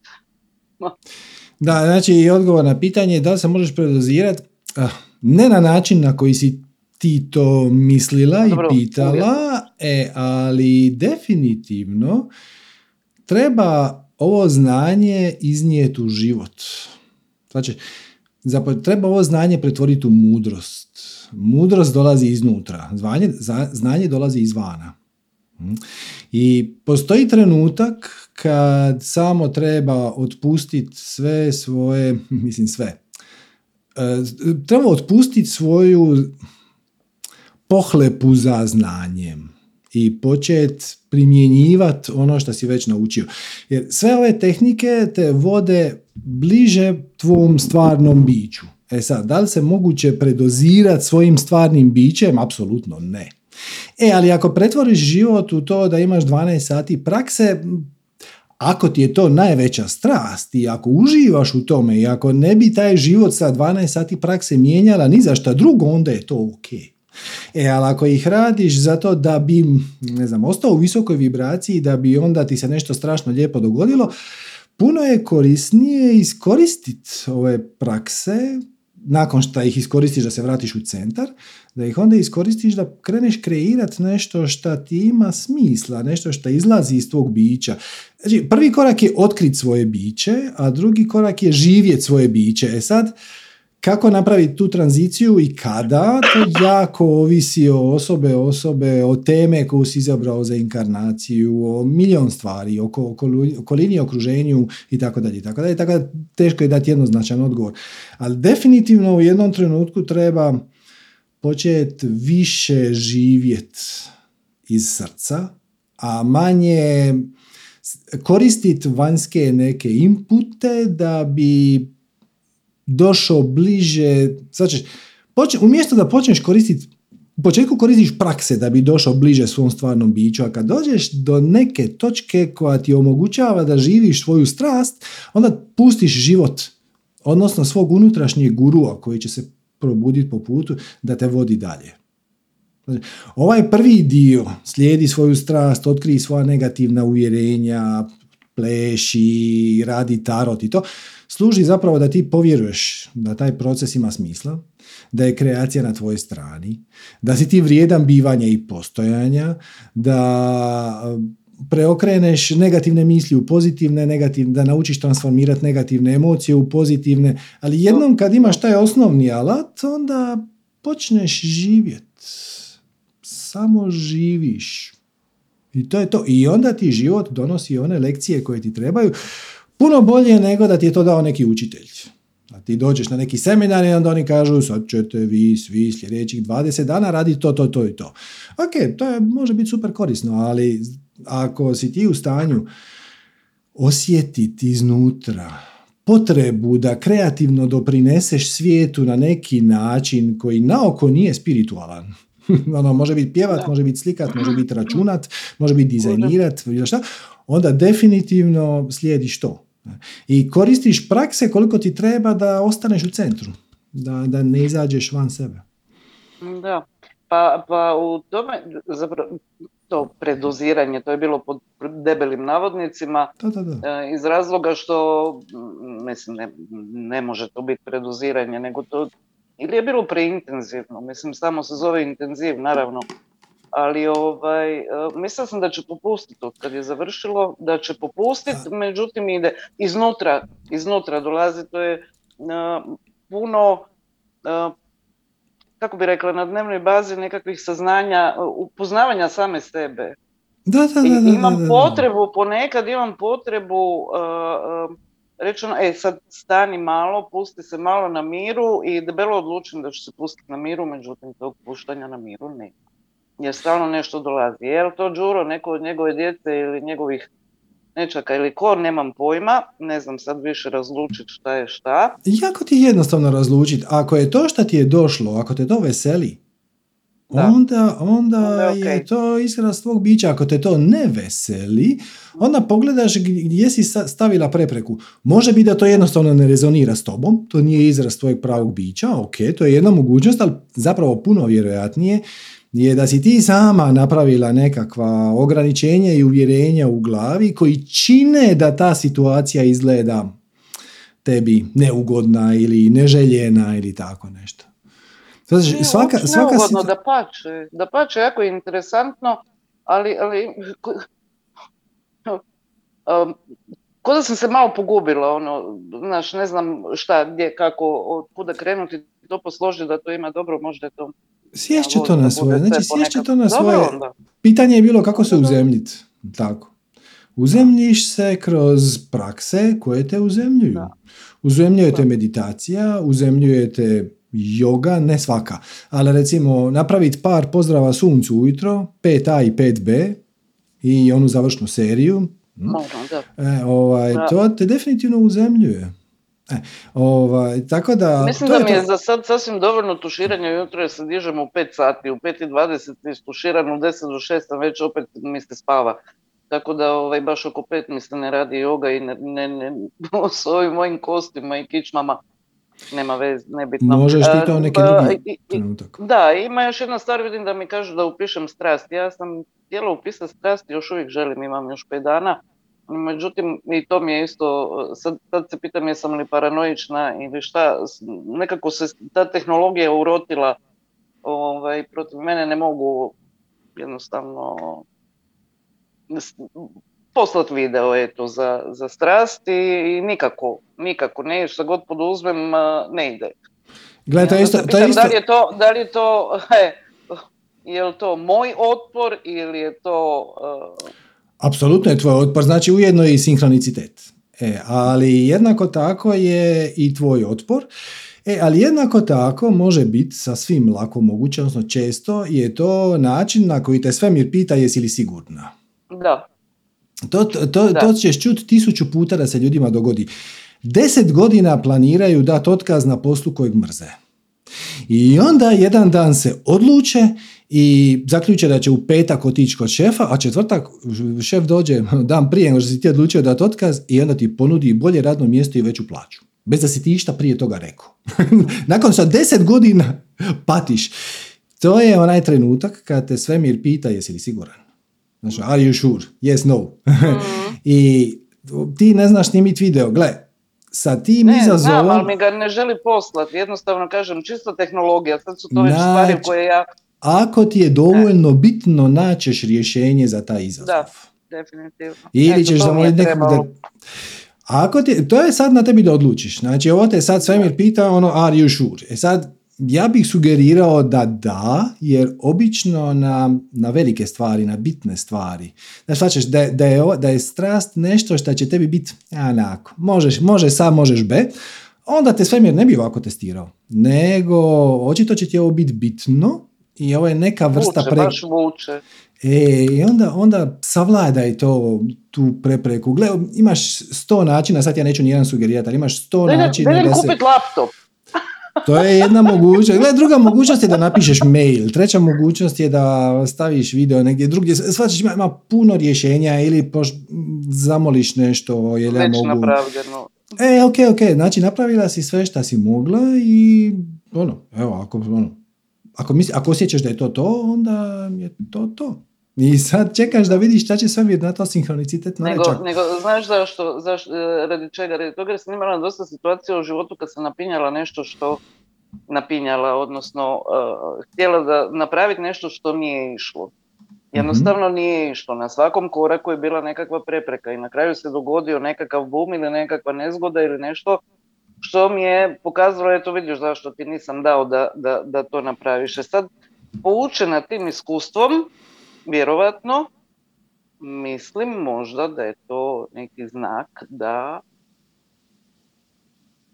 Da, znači i odgovor na pitanje je da li se možeš predozirati, ah, ne na način na koji si ti to mislila Dobro, i pitala, e, ali definitivno treba ovo znanje iznijeti u život. Znači, zapravo treba ovo znanje pretvoriti u mudrost. Mudrost dolazi iznutra, znanje, znanje dolazi izvana. Mm. I postoji trenutak kad samo treba otpustiti sve svoje, mislim sve, treba otpustiti svoju pohlepu za znanjem i početi primjenjivati ono što si već naučio. Jer sve ove tehnike te vode bliže tvom stvarnom biću. E sad, da li se moguće predozirati svojim stvarnim bićem? Apsolutno ne. E, ali ako pretvoriš život u to da imaš 12 sati prakse, ako ti je to najveća strast i ako uživaš u tome i ako ne bi taj život sa 12 sati prakse mijenjala ni za šta drugo, onda je to ok. E, ali ako ih radiš zato da bi, ne znam, ostao u visokoj vibraciji, da bi onda ti se nešto strašno lijepo dogodilo, puno je korisnije iskoristiti ove prakse nakon što ih iskoristiš da se vratiš u centar, da ih onda iskoristiš da kreneš kreirati nešto što ti ima smisla, nešto što izlazi iz tvog bića. Znači, prvi korak je otkriti svoje biće, a drugi korak je živjeti svoje biće. E sad, kako napraviti tu tranziciju i kada, to jako ovisi o osobe, osobe, o teme koju si izabrao za inkarnaciju, o milion stvari, o okolini, okruženju i tako dalje. Tako dalje. Tako da teško je dati jednoznačan odgovor. Ali definitivno u jednom trenutku treba početi više živjeti iz srca, a manje koristiti vanjske neke inpute da bi došao bliže, sad ćeš, umjesto da počneš koristiti u početku koristiš prakse da bi došao bliže svom stvarnom biću, a kad dođeš do neke točke koja ti omogućava da živiš svoju strast, onda pustiš život, odnosno svog unutrašnjeg gurua koji će se probuditi po putu da te vodi dalje. Ovaj prvi dio, slijedi svoju strast, otkrij svoja negativna uvjerenja, pleši, radi tarot i to, služi zapravo da ti povjeruješ da taj proces ima smisla, da je kreacija na tvojoj strani, da si ti vrijedan bivanja i postojanja, da preokreneš negativne misli u pozitivne, negativne, da naučiš transformirati negativne emocije u pozitivne, ali jednom kad imaš taj osnovni alat, onda počneš živjeti. Samo živiš. I to je to. I onda ti život donosi one lekcije koje ti trebaju. Puno bolje nego da ti je to dao neki učitelj. A ti dođeš na neki seminar i onda oni kažu sad ćete vi svi sljedećih 20 dana raditi to, to, to i to. Ok, to je, može biti super korisno, ali ako si ti u stanju osjetiti iznutra potrebu da kreativno doprineseš svijetu na neki način koji naoko nije spiritualan, ono, može biti pjevat, može biti slikat, može biti računat, može biti dizajnirat, šta, onda definitivno slijediš to. I koristiš prakse koliko ti treba da ostaneš u centru, da, da ne izađeš van sebe. Da, pa, pa u tome, zapravo, to predoziranje, to je bilo pod debelim navodnicima, da, da, da. E, iz razloga što, mislim, ne, ne može to biti predoziranje, nego to, ili je bilo preintenzivno, mislim, samo se zove intenziv, naravno, ali ovaj, e, mislila sam da će popustiti kad je završilo, da će popustiti, međutim ide iznutra, iznutra dolazi, to je uh, puno, uh, kako bi rekla, na dnevnoj bazi nekakvih saznanja, upoznavanja same sebe. Da, da, da, imam potrebu, ponekad imam potrebu uh, rečeno, e sad stani malo, pusti se malo na miru i debelo odlučim da ću se pustiti na miru, međutim tog puštanja na miru nema jer stalno nešto dolazi. Je li to Đuro, neko od njegove djece ili njegovih nečaka ili ko, nemam pojma, ne znam sad više razlučiti šta je šta. Jako ti je jednostavno razlučiti. Ako je to što ti je došlo, ako te to veseli, onda, onda je to izraz tvog bića. Ako te to ne veseli, onda pogledaš gdje si stavila prepreku. Može biti da to jednostavno ne rezonira s tobom, to nije izraz tvojeg pravog bića, ok, to je jedna mogućnost, ali zapravo puno vjerojatnije je da si ti sama napravila nekakva ograničenja i uvjerenja u glavi koji čine da ta situacija izgleda tebi neugodna ili neželjena ili tako nešto. Znači, svaka, svaka neugodno, da pače, da pače, jako je interesantno, ali, ali um, ko da sam se malo pogubila, ono, znaš, ne znam šta, gdje, kako, od kuda krenuti, to posložiti da to ima dobro, možda je to Sješće to na svoje. Znači, sješće to na svoje. Pitanje je bilo kako se uzemljiti. Tako. Uzemljiš se kroz prakse koje te uzemljuju. Uzemljujete meditacija, uzemljujete yoga, ne svaka, ali recimo napraviti par pozdrava suncu ujutro, 5A i 5B i onu završnu seriju, hm? e, ovaj, to te definitivno uzemljuje. E, ovaj, tako da... Mislim da mi je za sad sasvim dovoljno tuširanja, jutro se dižem u 5 sati, u 5.20 je stuširan, u 10 do 6 sam već opet mi se spava. Tako da ovaj, baš oko pet mi se ne radi joga i ne, ne, ne, s ovim mojim kostima i kičmama nema vez, nebitno. Možeš ti to neki pa, drugi trenutak. Da, ima još jedna stvar, vidim da mi kažu da upišem strast. Ja sam htjela upisati strast, još uvijek želim, imam još pet dana. Međutim, i to mi je isto, sad, sad se pitam jesam li paranoična ili šta, nekako se ta tehnologija urotila ovaj, protiv mene, ne mogu jednostavno poslati video eto, za, za strast i, nikako, nikako, ne, što god poduzmem, ne ide. Gledaj, to isto, to isto... Da li je to, da li je to, he, je li to moj otpor ili je to... Uh... Apsolutno je tvoj otpor, znači ujedno je i sinhronicitet. E, ali jednako tako je i tvoj otpor. E, ali jednako tako može biti sa svim lako moguće, odnosno često je to način na koji te svemir pita jesi li sigurna. Da. To, to, to ćeš čuti tisuću puta da se ljudima dogodi. Deset godina planiraju dati otkaz na poslu kojeg mrze. I onda jedan dan se odluče i zaključe da će u petak otići kod šefa, a četvrtak šef dođe dan prije nego što si ti odlučio dati otkaz i onda ti ponudi bolje radno mjesto i veću plaću. Bez da si ti išta prije toga rekao. Nakon što deset godina patiš. To je onaj trenutak kad te svemir pita jesi li siguran. Znači, are you sure? Yes, no. Mm. I ti ne znaš snimiti video. Gle, sa tim ne, izazovom... Ne, ali mi ga ne želi poslati. Jednostavno kažem, čisto tehnologija. Sad su to već stvari koje ja... Ako ti je dovoljno bitno, naćeš rješenje za taj izazov. Da, definitivno. Ili ćeš zamoliti nekog da... Ako ti, to je sad na tebi da odlučiš. Znači, ovo te sad svemir pita, ono, are you sure? E sad, ja bih sugerirao da da, jer obično na, na velike stvari, na bitne stvari, znači da, da, je, da je strast nešto što će tebi biti onako, možeš, može sa, možeš be, onda te svemir ne bi ovako testirao, nego očito će ti ovo biti bitno i ovo je neka vrsta vuče, pre... baš vuče. E, i onda, onda savladaj to, tu prepreku. Gle, imaš sto načina, sad ja neću nijedan sugerirati, ali imaš sto načina da se... kupiti laptop. To je jedna mogućnost. Gle, druga mogućnost je da napišeš mail. Treća mogućnost je da staviš video negdje drugdje. Svačiš, ima, ima puno rješenja ili poš, zamoliš nešto. Jel ja mogu... napravljeno. E, ok, ok. Znači, napravila si sve što si mogla i ono, evo, ako, ono, ako, misli, ako osjećaš da je to to, onda je to to. I sad čekaš da vidiš šta će sve na to sinhronicitet nego, nego, znaš zašto, zašto, e, radi čega, radi toga jer sam imala dosta situacija u životu kad sam napinjala nešto što napinjala, odnosno uh, htjela da napraviti nešto što nije išlo. Jednostavno nije išlo. Na svakom koraku je bila nekakva prepreka i na kraju se dogodio nekakav bum ili nekakva nezgoda ili nešto što mi je pokazalo, eto vidiš zašto ti nisam dao da, da, da to napraviš. E sad, poučena tim iskustvom, vjerovatno, mislim možda da je to neki znak da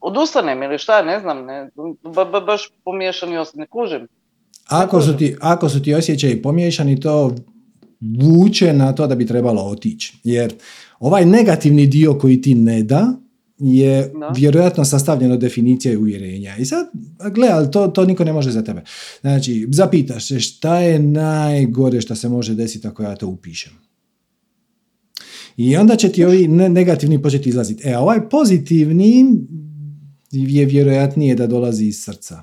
odustanem ili šta, ne znam, ne, ba, ba, baš pomiješani osjećaj, ne kužim. Ako su, ti, ako su ti osjećaji pomiješani, to vuče na to da bi trebalo otići. Jer ovaj negativni dio koji ti ne da, je vjerojatno sastavljeno definicija i uvjerenja. I sad, gle, ali to, to niko ne može za tebe. Znači, zapitaš se šta je najgore što se može desiti ako ja to upišem. I onda će ti ovi negativni početi izlaziti. E, a ovaj pozitivni je vjerojatnije da dolazi iz srca.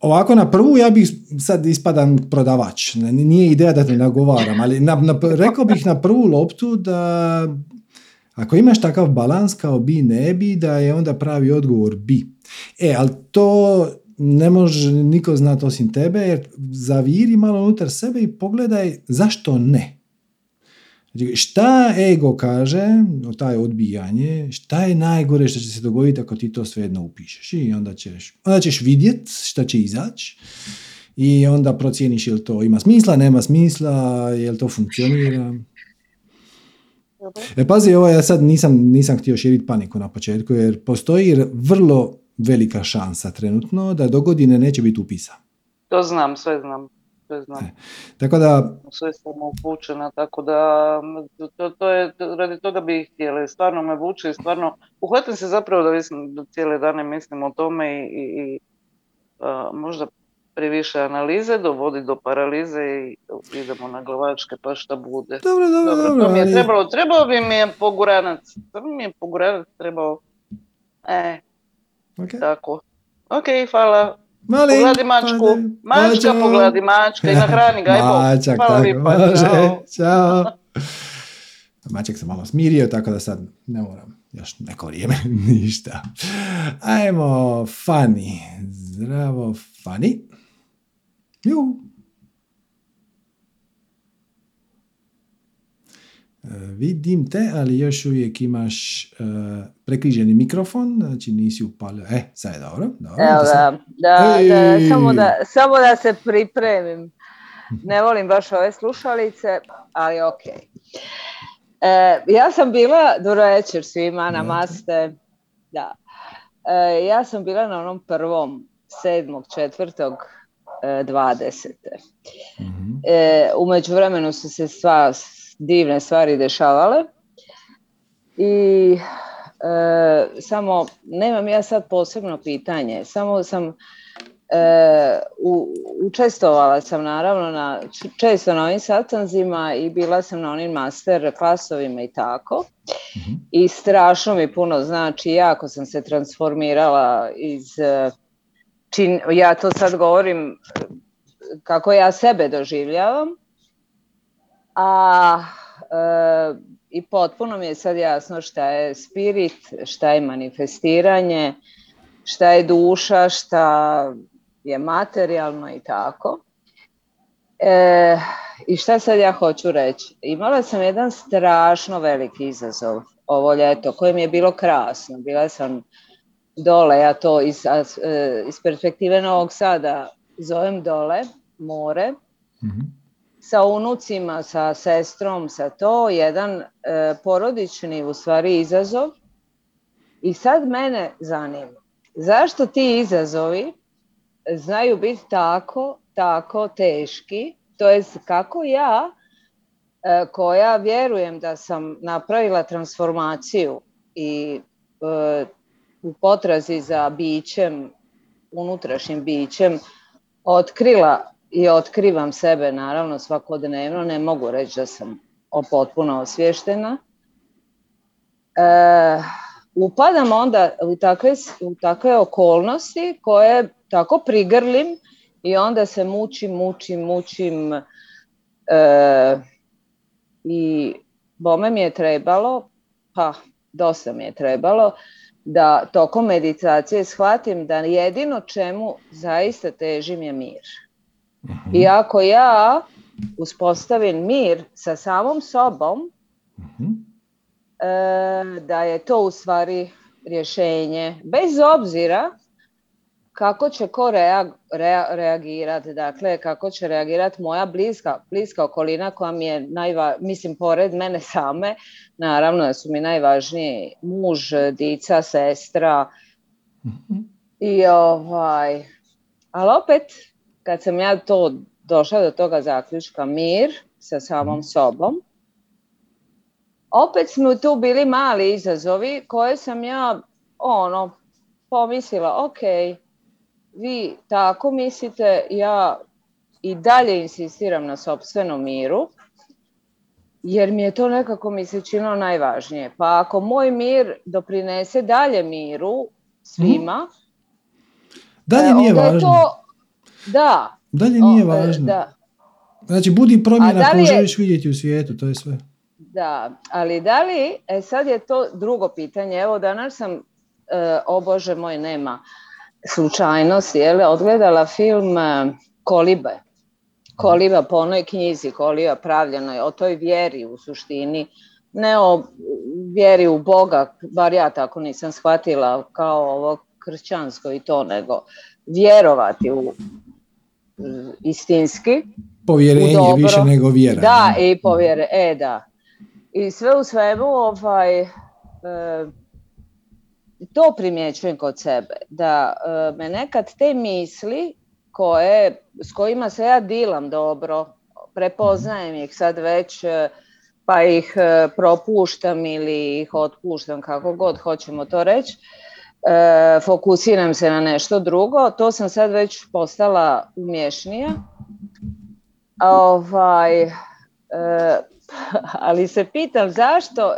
Ovako na prvu ja bih sad ispadan prodavač. Nije ideja da te nagovaram, ali na, na, rekao bih na prvu loptu da ako imaš takav balans kao bi ne bi, da je onda pravi odgovor bi. E, ali to ne može niko znati osim tebe, jer zaviri malo unutar sebe i pogledaj zašto ne. Znači, šta ego kaže, taj odbijanje, šta je najgore što će se dogoditi ako ti to svejedno upišeš. I onda ćeš, onda ćeš vidjet šta će izaći i onda procijeniš jel to ima smisla, nema smisla, jel to funkcionira. E pazi, ovo ja sad nisam, nisam htio širiti paniku na početku, jer postoji vrlo velika šansa trenutno da do godine neće biti upisa. To znam, sve znam. sve znam. E, tako da... Sve sam upućena, tako da to, to je, radi toga bih htjela. Stvarno me vuče i stvarno, uhvatim se zapravo da, mislim, da cijele dane mislim o tome i, i, možda previše analize dovodi do paralize i idemo na glavačke pa šta bude. Dobro, dobro, dobro. to mi je trebalo, trebao bi mi je poguranac. To mi je poguranac trebao. E, okay. tako. Ok, hvala. Mali, pogladi mačku. Mačka, mačo. pogladi mačka i nahrani ga. Mačak, Hvala tako, može. Ćao. Maček se malo smirio, tako da sad ne moram još neko vrijeme ništa. Ajmo, Fani. Zdravo, Fani. Ju. E, vidim te, ali još uvijek imaš uh, prekriženi mikrofon, znači nisi upalio. E, sad je dobro. dobro Evo da, da, da, samo, da, samo da se pripremim. Ne volim baš ove slušalice, ali ok. E, ja sam bila, dobro večer svima, namaste. Da. E, ja sam bila na onom prvom, sedmog, četvrtog, e, dvadesete. Mm-hmm. E, u međuvremenu su se sva divne stvari dešavale i e, samo, nemam ja sad posebno pitanje, samo sam E, u, učestvovala sam naravno na, često na ovim satanzima i bila sam na onim master klasovima i tako. Mhm. I strašno mi puno znači, jako sam se transformirala iz, čin, ja to sad govorim kako ja sebe doživljavam, a e, i potpuno mi je sad jasno šta je spirit, šta je manifestiranje, šta je duša, šta je materijalno i tako. E, I šta sad ja hoću reći? Imala sam jedan strašno veliki izazov ovo ljeto, koje je bilo krasno. Bila sam dole, ja to iz, e, iz perspektive Novog Sada zovem dole, more, mm sa unucima, sa sestrom, sa to, jedan e, porodični u stvari izazov. I sad mene zanima, zašto ti izazovi znaju biti tako, tako teški, to jest kako ja, e, koja vjerujem da sam napravila transformaciju i e, u potrazi za bićem, unutrašnjim bićem, otkrila i otkrivam sebe naravno svakodnevno, ne mogu reći da sam potpuno osvještena. E, upadam onda u takve, u takve okolnosti koje tako prigrlim i onda se mučim, mučim, mučim e, i bome mi je trebalo, pa dosta mi je trebalo, da tokom meditacije shvatim da jedino čemu zaista težim je mir. Mhm. I ako ja uspostavim mir sa samom sobom, mhm. e, da je to u stvari rješenje, bez obzira kako će ko reagirati, dakle kako će reagirati moja bliska, bliska okolina koja mi je najva, mislim pored mene same, naravno da su mi najvažniji muž, dica, sestra mhm. i ovaj, ali opet kad sam ja to došla do toga zaključka mir sa samom mhm. sobom, opet smo tu bili mali izazovi koje sam ja ono pomislila, ok, vi tako mislite, ja i dalje insistiram na sobstvenom miru, jer mi je to nekako mi se činilo najvažnije. Pa ako moj mir doprinese dalje miru svima, dalje nije važno. To, da. Dalje nije važno. Da. Znači, budi promjena koju želiš vidjeti u svijetu, to je sve. Da, ali da li, e, sad je to drugo pitanje, evo danas sam, e, o Bože moj, nema, slučajnost, je odgledala film e, Kolibe. Koliba po onoj knjizi, Koliba pravljenoj o toj vjeri u suštini, ne o vjeri u Boga, bar ja tako nisam shvatila kao ovo kršćansko i to, nego vjerovati u istinski. Povjerenje više nego vjera. Da, i povjere, e da. I sve u svemu, ovaj, e, to primjećujem kod sebe, da e, me nekad te misli koje, s kojima se ja dilam dobro, prepoznajem ih sad već, e, pa ih e, propuštam ili ih otpuštam, kako god hoćemo to reći. Fokusiram se na nešto drugo, to sam sad već postala umješnija. Ovaj, ali se pitam zašto,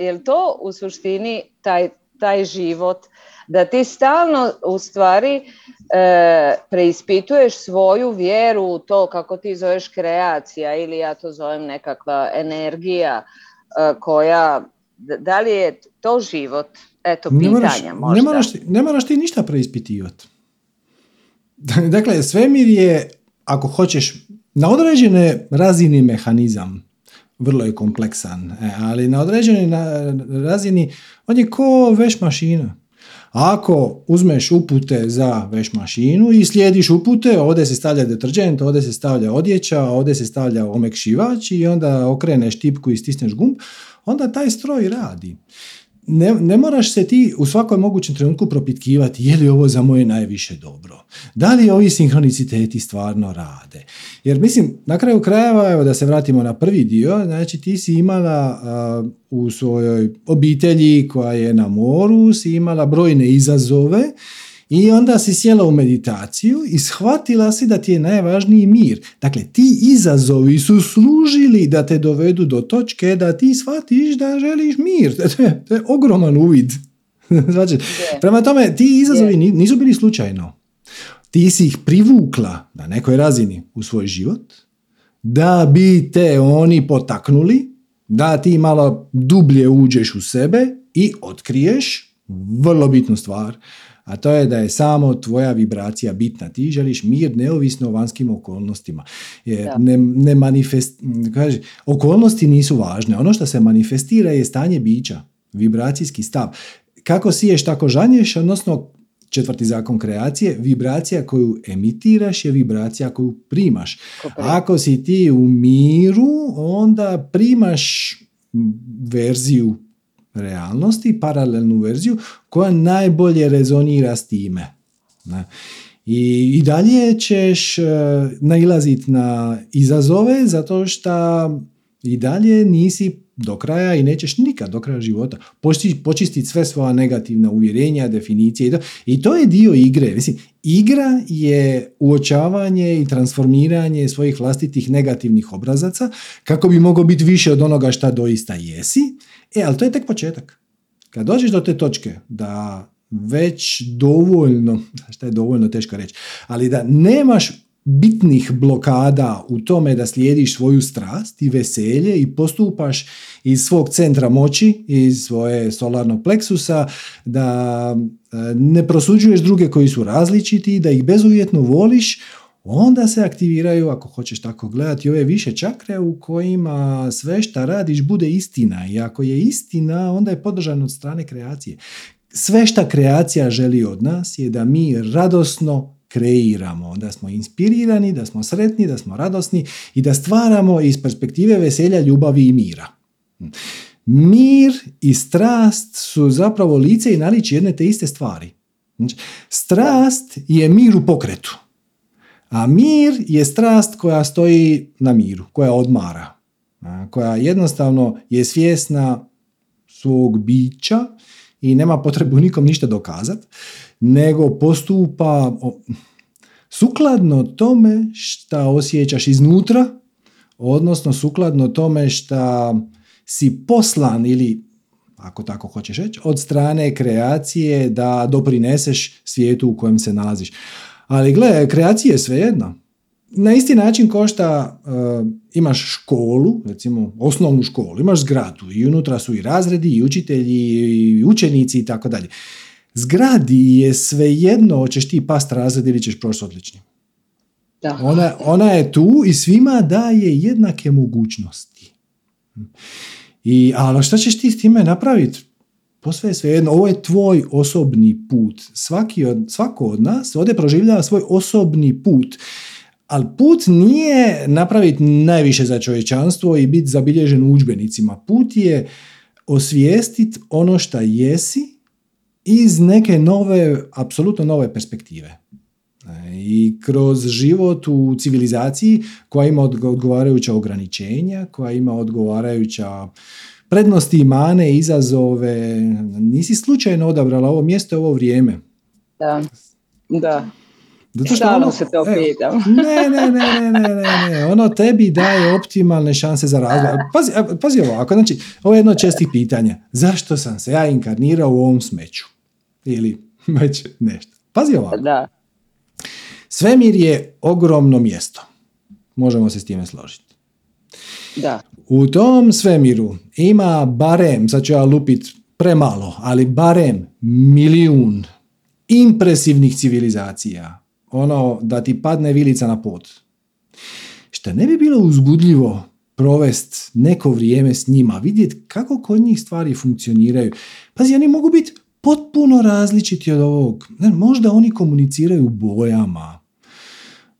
je li to u suštini taj, taj život da ti stalno u stvari e, preispituješ svoju vjeru u to kako ti zoveš kreacija ili ja to zovem nekakva energija e, koja, da li je to život? Eto, pitanja ne moraš, možda. Ne moraš, ne moraš ti ništa preispitivati. Dakle, svemir je, ako hoćeš, na određene razini mehanizam vrlo je kompleksan, e, ali na određenoj razini on je ko veš mašina. Ako uzmeš upute za veš mašinu i slijediš upute, ovdje se stavlja deterđent, ovdje se stavlja odjeća, ovdje se stavlja omekšivač i onda okreneš tipku i stisneš gumb, onda taj stroj radi ne, ne moraš se ti u svakom mogućem trenutku propitkivati je li ovo za moje najviše dobro. Da li ovi sinhroniciteti stvarno rade? Jer mislim, na kraju krajeva, evo da se vratimo na prvi dio, znači ti si imala u svojoj obitelji koja je na moru, si imala brojne izazove i onda si sjela u meditaciju i shvatila si da ti je najvažniji mir. Dakle, ti izazovi su služili da te dovedu do točke da ti shvatiš da želiš mir. To je, ogroman uvid. znači, prema tome, ti izazovi nisu bili slučajno. Ti si ih privukla na nekoj razini u svoj život, da bi te oni potaknuli, da ti malo dublje uđeš u sebe i otkriješ vrlo bitnu stvar, a to je da je samo tvoja vibracija bitna. Ti želiš mir neovisno o vanjskim okolnostima. Jer ne, ne manifest, kaže, okolnosti nisu važne. Ono što se manifestira je stanje bića, vibracijski stav. Kako siješ, tako žanješ, odnosno četvrti zakon kreacije, vibracija koju emitiraš je vibracija koju primaš. Ako si ti u miru, onda primaš verziju realnosti, paralelnu verziju koja najbolje rezonira s time. I, I dalje ćeš uh, nailaziti na izazove zato što i dalje nisi do kraja i nećeš nikad do kraja života počistiti sve svoja negativna uvjerenja, definicije i to. I to je dio igre. Mislim, igra je uočavanje i transformiranje svojih vlastitih negativnih obrazaca kako bi moglo biti više od onoga šta doista jesi E, ali to je tek početak. Kad dođeš do te točke da već dovoljno, šta je dovoljno teško reći, ali da nemaš bitnih blokada u tome da slijediš svoju strast i veselje i postupaš iz svog centra moći, iz svoje solarnog pleksusa, da e, ne prosuđuješ druge koji su različiti, da ih bezuvjetno voliš, onda se aktiviraju, ako hoćeš tako gledati, ove više čakre u kojima sve šta radiš bude istina i ako je istina, onda je podržano od strane kreacije. Sve šta kreacija želi od nas je da mi radosno kreiramo, da smo inspirirani, da smo sretni, da smo radosni i da stvaramo iz perspektive veselja, ljubavi i mira. Mir i strast su zapravo lice i naličje jedne te iste stvari. Znači, strast je mir u pokretu. A mir je strast koja stoji na miru, koja odmara, koja jednostavno je svjesna svog bića i nema potrebu nikom ništa dokazati, nego postupa sukladno tome šta osjećaš iznutra, odnosno sukladno tome šta si poslan ili ako tako hoćeš reći, od strane kreacije da doprineseš svijetu u kojem se nalaziš. Ali gle, kreacija je svejedno. Na isti način košta uh, imaš školu, recimo osnovnu školu, imaš zgradu i unutra su i razredi i učitelji i učenici i tako dalje. Zgradi je svejedno hoćeš ti past razred ili ćeš proći odlični. Ona, ona je tu i svima daje jednake mogućnosti. I, ali šta ćeš ti s time napraviti? Posve je svejedno, ovo je tvoj osobni put. Svaki od, svako od nas ovdje proživljava svoj osobni put. Ali put nije napraviti najviše za čovječanstvo i biti zabilježen u udžbenicima. Put je osvijestiti ono što jesi iz neke nove, apsolutno nove perspektive. I kroz život u civilizaciji koja ima odgovarajuća ograničenja, koja ima odgovarajuća prednosti i mane, izazove. Nisi slučajno odabrala ovo mjesto, ovo vrijeme. Da, da. Zato što ono, se to pitam. Ne, ne, ne, ne, ne, ne, ono tebi daje optimalne šanse za razvoj. Pazi, pazi ovako, znači, ovo je jedno čestih pitanja. Zašto sam se ja inkarnirao u ovom smeću? Ili već nešto. Pazi ovako. Da. Svemir je ogromno mjesto. Možemo se s time složiti. Da. U tom svemiru ima barem, sad ću ja lupit premalo, ali barem milijun impresivnih civilizacija. Ono da ti padne vilica na pot. Šta ne bi bilo uzbudljivo provest neko vrijeme s njima, vidjeti kako kod njih stvari funkcioniraju. Pazi, oni mogu biti potpuno različiti od ovog. Možda oni komuniciraju bojama,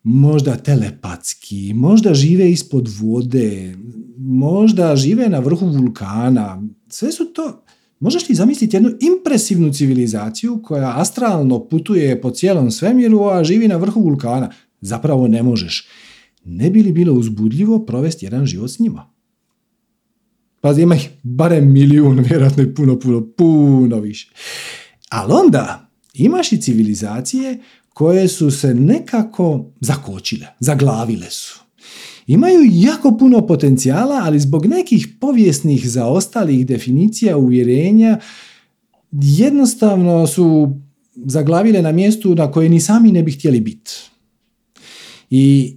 možda telepatski, možda žive ispod vode, možda žive na vrhu vulkana. Sve su to Možeš li zamisliti jednu impresivnu civilizaciju koja astralno putuje po cijelom svemiru, a živi na vrhu vulkana? Zapravo ne možeš. Ne bi li bilo uzbudljivo provesti jedan život s njima? Pazi, ima ih barem milijun, vjerojatno i puno, puno, puno više. Ali onda imaš i civilizacije koje su se nekako zakočile, zaglavile su. Imaju jako puno potencijala, ali zbog nekih povijesnih zaostalih definicija uvjerenja jednostavno su zaglavile na mjestu na koje ni sami ne bi htjeli biti. I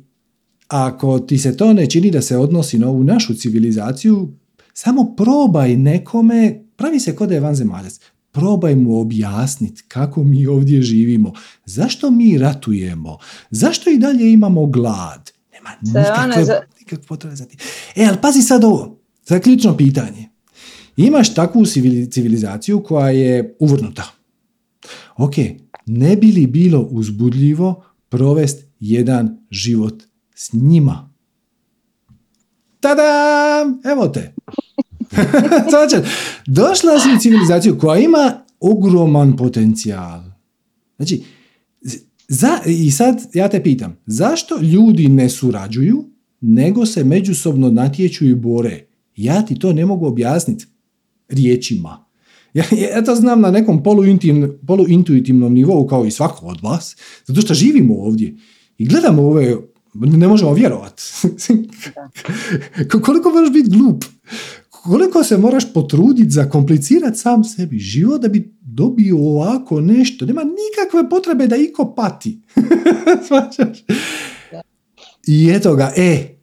ako ti se to ne čini da se odnosi na ovu našu civilizaciju, samo probaj nekome, pravi se kod je vanzemaljac, probaj mu objasniti kako mi ovdje živimo, zašto mi ratujemo, zašto i dalje imamo glad, nema nikakve, za... potrebe za ti. E, ali pazi sad ovo, zaključno pitanje. Imaš takvu civilizaciju koja je uvrnuta. Ok, ne bi li bilo uzbudljivo provest jedan život s njima? Tada! Evo te. znači, došla si u civilizaciju koja ima ogroman potencijal. Znači, za, I sad ja te pitam, zašto ljudi ne surađuju, nego se međusobno natječu i bore? Ja ti to ne mogu objasniti riječima. Ja, ja to znam na nekom poluintuitivnom nivou kao i svako od vas, zato što živimo ovdje i gledamo ove, ne možemo vjerovati. Koliko možeš biti glup? Koliko se moraš potruditi za komplicirati sam sebi život da bi dobio ovako nešto, nema nikakve potrebe da iko pati. I eto ga, e,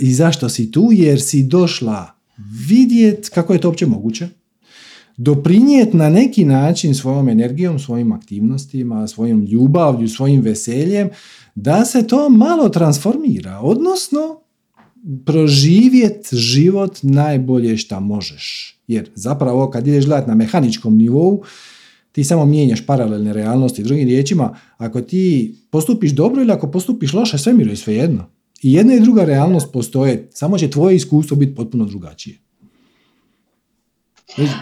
i zašto si tu? Jer si došla vidjet kako je to uopće moguće, doprinijet na neki način svojom energijom, svojim aktivnostima, svojom ljubavlju, svojim veseljem, da se to malo transformira, odnosno proživjet život najbolje šta možeš. Jer zapravo kad ideš gledati na mehaničkom nivou, ti samo mijenjaš paralelne realnosti. Drugim riječima, ako ti postupiš dobro ili ako postupiš loše, sve je svejedno. I jedna i druga realnost postoje, samo će tvoje iskustvo biti potpuno drugačije.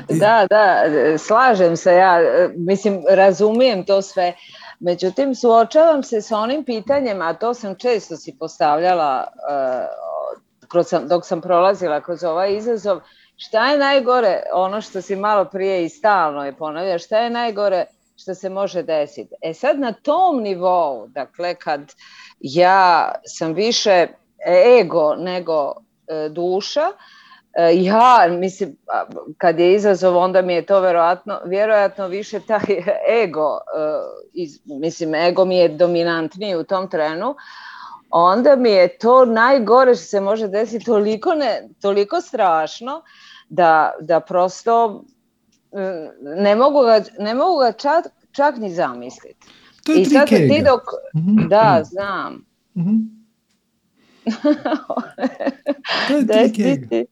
Da, da, slažem se ja, mislim, razumijem to sve. Međutim, suočavam se s onim pitanjem, a to sam često si postavljala uh, dok sam prolazila kroz ovaj izazov, Šta je najgore, ono što si malo prije i stalno je ponavlja, šta je najgore što se može desiti? E sad na tom nivou, dakle kad ja sam više ego nego e, duša, e, ja, mislim, kad je izazov, onda mi je to vjerojatno, vjerojatno više taj ego, e, mislim, ego mi je dominantniji u tom trenu, onda mi je to najgore što se može desiti toliko, ne, toliko strašno da, da prosto mm, ne mogu ga, ne mogu ga čak, čak ni zamisliti. To je I sad ti dok... Mm-hmm. Da, znam. Mm-hmm. to je trik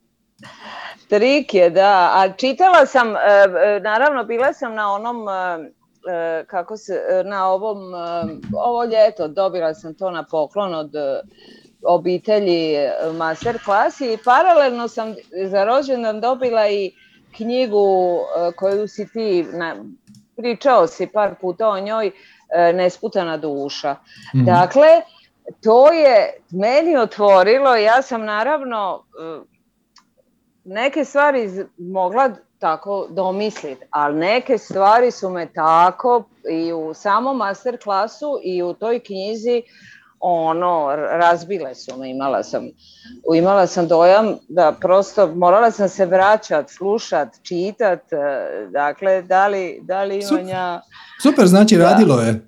Trik je, da. A čitala sam, e, e, naravno bila sam na onom, e, kako se, na ovom, ovo ljeto dobila sam to na poklon od obitelji e, master klasi i paralelno sam za rođendan dobila i knjigu e, koju si ti na, pričao si par puta o njoj e, nesputana duša. Mhm. Dakle, to je meni otvorilo, ja sam naravno e, neke stvari mogla tako domisliti, ali neke stvari su me tako i u samom master klasu i u toj knjizi ono, razbile su me, imala sam, imala sam dojam da prosto morala sam se vraćat, slušat, čitat, e, dakle, da li, da li Super, Super znači radilo je.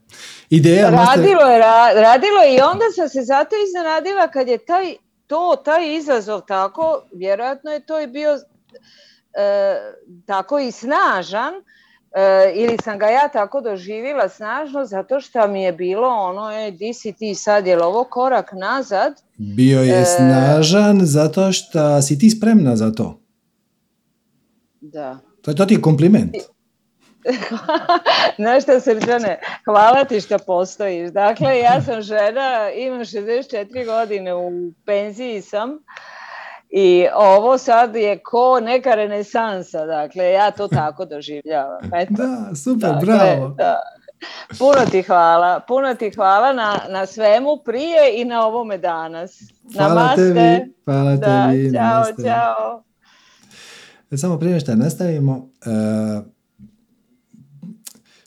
Ideja radilo je, radilo je i onda sam se zato iznenadila kad je taj, to, taj izazov tako, vjerojatno je to i bio tako i snažan, E, ili sam ga ja tako doživjela snažno zato što mi je bilo ono, je, di si ti sad, je ovo korak nazad? Bio je e, snažan zato što si ti spremna za to. Da. To, to ti je kompliment. Znaš šta srđane, hvala ti što postojiš. Dakle, ja sam žena, imam 64 godine, u penziji sam i ovo sad je ko neka renesansa, dakle ja to tako doživljavam. Eto. Da, super, dakle, bravo. Da. Puno ti hvala, puno ti hvala na, na svemu prije i na ovome danas. Hvala Namaste. tebi, hvala da, tebi. Namaste. čao. E, samo prije što nastavimo, uh,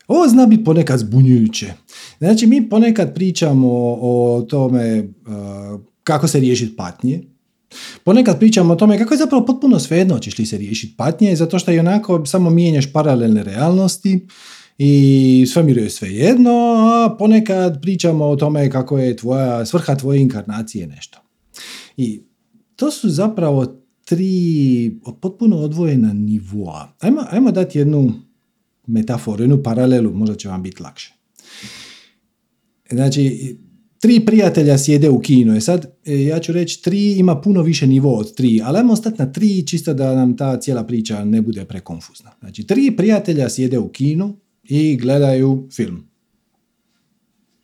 ovo zna biti ponekad zbunjujuće. Znači, mi ponekad pričamo o tome uh, kako se riješiti patnje, Ponekad pričamo o tome kako je zapravo potpuno svejedno ćeš li se riješiti patnje, zato što i onako samo mijenjaš paralelne realnosti i svemiru je sve jedno, a ponekad pričamo o tome kako je tvoja, svrha tvoje inkarnacije nešto. I to su zapravo tri potpuno odvojena nivoa. Ajmo, ajmo dati jednu metaforu, jednu paralelu, možda će vam biti lakše. Znači, tri prijatelja sjede u kinu. E sad, e, ja ću reći, tri ima puno više nivo od tri, ali ajmo ostati na tri, čisto da nam ta cijela priča ne bude prekonfuzna. Znači, tri prijatelja sjede u kinu i gledaju film.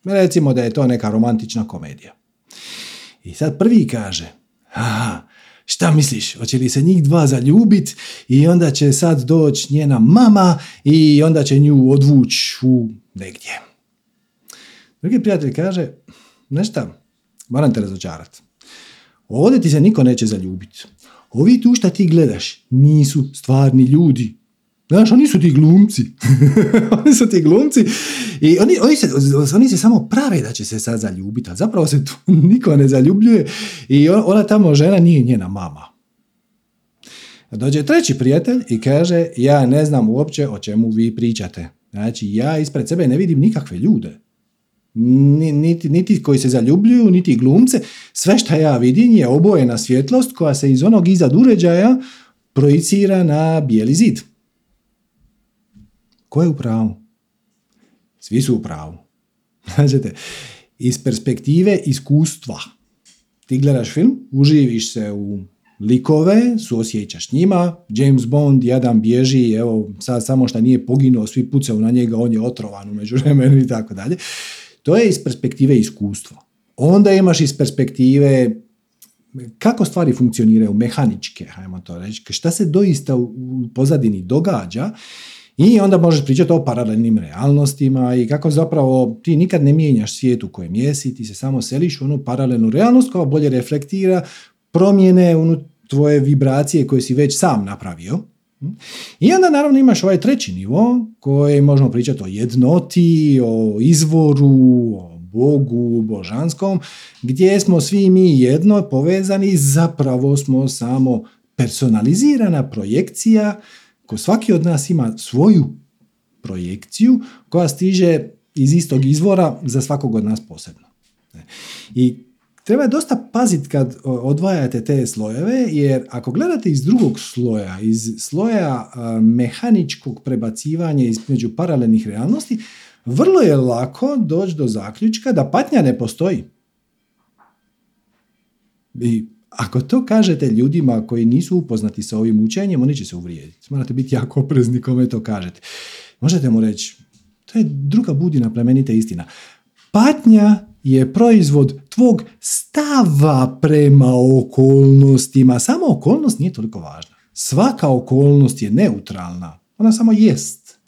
Recimo da je to neka romantična komedija. I sad prvi kaže, aha, šta misliš, hoće li se njih dva zaljubit i onda će sad doći njena mama i onda će nju odvući u negdje. Drugi prijatelj kaže, Nešto, moram te razočarati. Ovdje ti se niko neće zaljubiti. Ovi tu šta ti gledaš nisu stvarni ljudi. Znaš, oni su ti glumci. oni su ti glumci. I oni, oni, se, oni se samo prave da će se sad zaljubiti, a zapravo se tu niko ne zaljubljuje i ona tamo žena nije njena mama. Dođe treći prijatelj i kaže, ja ne znam uopće o čemu vi pričate. Znači, ja ispred sebe ne vidim nikakve ljude niti, niti koji se zaljubljuju, niti glumce. Sve što ja vidim je obojena svjetlost koja se iz onog izad uređaja projicira na bijeli zid. Ko je u pravu? Svi su u pravu. Značite, iz perspektive iskustva. Ti gledaš film, uživiš se u likove, suosjećaš njima, James Bond jadan bježi, evo sad samo što nije poginuo, svi pucaju na njega, on je otrovan u međuvremenu i tako dalje. To je iz perspektive iskustva. Onda imaš iz perspektive kako stvari funkcioniraju mehaničke, hajmo to reći, šta se doista u pozadini događa i onda možeš pričati o paralelnim realnostima i kako zapravo ti nikad ne mijenjaš svijet u kojem jesi, ti se samo seliš u onu paralelnu realnost koja bolje reflektira promjene u tvoje vibracije koje si već sam napravio. I onda naravno imaš ovaj treći nivo koji možemo pričati o jednoti, o izvoru, o Bogu, božanskom, gdje smo svi mi jedno povezani, zapravo smo samo personalizirana projekcija, ko svaki od nas ima svoju projekciju koja stiže iz istog izvora za svakog od nas posebno. I treba dosta paziti kad odvajate te slojeve, jer ako gledate iz drugog sloja, iz sloja mehaničkog prebacivanja između paralelnih realnosti, vrlo je lako doći do zaključka da patnja ne postoji. I ako to kažete ljudima koji nisu upoznati sa ovim učenjem, oni će se uvrijediti. Morate biti jako oprezni kome to kažete. Možete mu reći, to je druga budina plemenite istina. Patnja je proizvod tvog stava prema okolnostima. Sama okolnost nije toliko važna. Svaka okolnost je neutralna. Ona samo jest.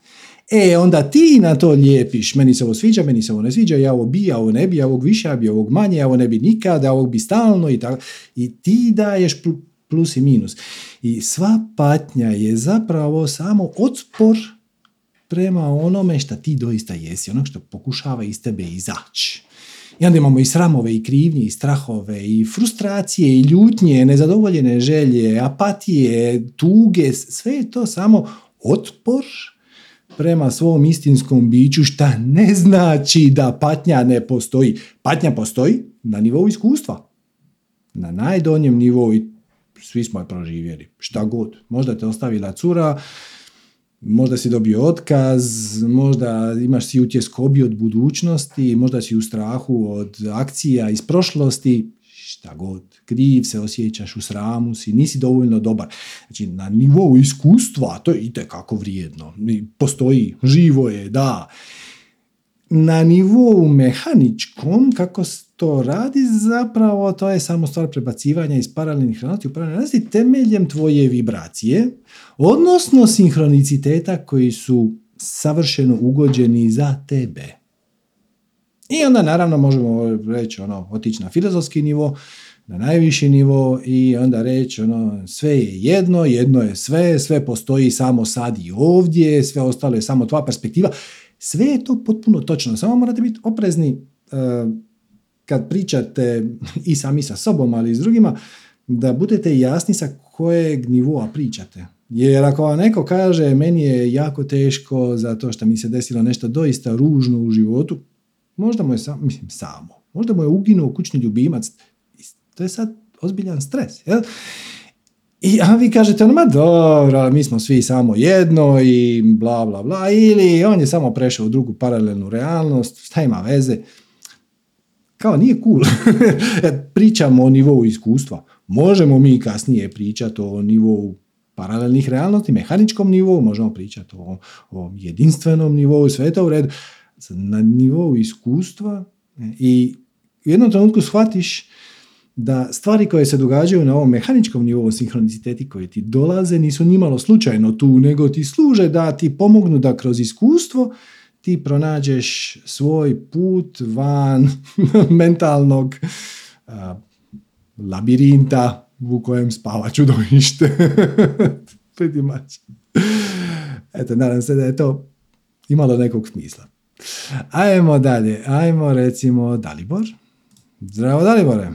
E, onda ti na to lijepiš, meni se ovo sviđa, meni se ovo ne sviđa, ja ovo bi, ja ovo ne bi, ja ovog više, ja bi ovog manje, ja ovo ne bi nikada, ja ovog bi stalno i tako. I ti daješ plus i minus. I sva patnja je zapravo samo otpor prema onome što ti doista jesi, onog što pokušava iz tebe izaći. I onda imamo i sramove, i krivnje, i strahove, i frustracije, i ljutnje, nezadovoljene želje, apatije, tuge, sve je to samo otpor prema svom istinskom biću, šta ne znači da patnja ne postoji. Patnja postoji na nivou iskustva. Na najdonjem nivou i svi smo je proživjeli. Šta god. Možda te ostavila cura, možda si dobio otkaz, možda imaš si utjeskobi od budućnosti, možda si u strahu od akcija iz prošlosti, šta god, kriv se osjećaš u sramu si, nisi dovoljno dobar. Znači, na nivou iskustva, to je itekako vrijedno. Postoji, živo je, da. Na nivou mehaničkom, kako to radi, zapravo to je samo stvar prebacivanja iz paralelnih realnosti u paralelne realnosti temeljem tvoje vibracije, odnosno sinhroniciteta koji su savršeno ugođeni za tebe. I onda naravno možemo reći ono, otići na filozofski nivo, na najviši nivo i onda reći ono, sve je jedno, jedno je sve, sve postoji samo sad i ovdje, sve ostalo je samo tvoja perspektiva. Sve je to potpuno točno, samo morate biti oprezni uh, kad pričate i sami sa sobom, ali i s drugima, da budete jasni sa kojeg nivoa pričate. Jer ako vam neko kaže meni je jako teško zato što mi se desilo nešto doista ružno u životu, možda mu je sam, mislim, samo, možda mu je uginuo kućni ljubimac, to je sad ozbiljan stres. Jel? I a vi kažete, ono, ma dobro, mi smo svi samo jedno i bla, bla, bla, ili on je samo prešao u drugu paralelnu realnost, šta ima veze? Kao nije cool. E, pričamo o nivou iskustva. Možemo mi kasnije pričati o nivou paralelnih realnosti, mehaničkom nivou, možemo pričati o, o jedinstvenom nivou, sve to u redu. Na nivou iskustva e, i u jednom trenutku shvatiš da stvari koje se događaju na ovom mehaničkom nivou sinhroniciteti koje ti dolaze nisu nimalo slučajno tu, nego ti služe da ti pomognu da kroz iskustvo ti pronađeš svoj put van mentalnog labirinta u kojem spava čudovište. Pretty much. Eto, nadam se da je to imalo nekog smisla. Ajmo dalje. Ajmo recimo Dalibor. Zdravo Dalibore.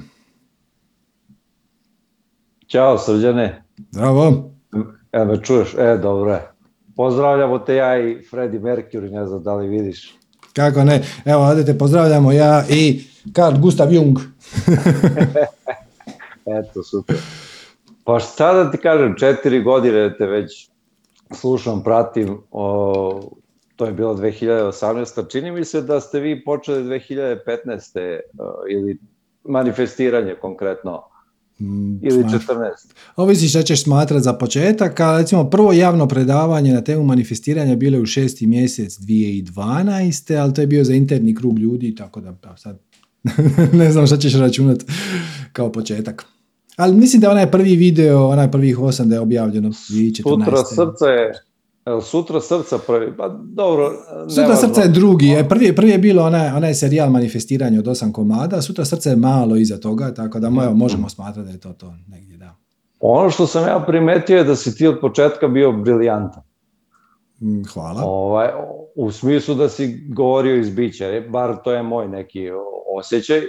Ćao Srđane. Zdravo. E, me čuješ? E, dobro je. Pozdravljamo te ja i Freddie Mercury, ne znam da li vidiš. Kako ne? Evo, ovdje te pozdravljamo ja i Carl Gustav Jung. Eto, super. Pa šta da ti kažem, četiri godine te već slušam, pratim, o, to je bilo 2018. Čini mi se da ste vi počeli 2015. O, ili manifestiranje konkretno. Mm, ili 14. Ovisi šta ćeš smatrati za početak, a recimo prvo javno predavanje na temu manifestiranja bilo je u šesti mjesec 2012. ali to je bio za interni krug ljudi, tako da pa sad ne znam šta ćeš računati kao početak. Ali mislim da je onaj prvi video, onaj prvih osam da je objavljeno 2014. Sutra srce Sutra srca prvi, pa dobro. Sutra srca je drugi, e, prvi, prvi je bilo onaj, onaj serijal manifestiranja od osam komada, sutra srce je malo iza toga, tako da evo, možemo smatrati da je to to negdje, da. Ono što sam ja primetio je da si ti od početka bio briljantan. Mm, hvala. Ovaj, u smislu da si govorio iz bića, e, bar to je moj neki osjećaj.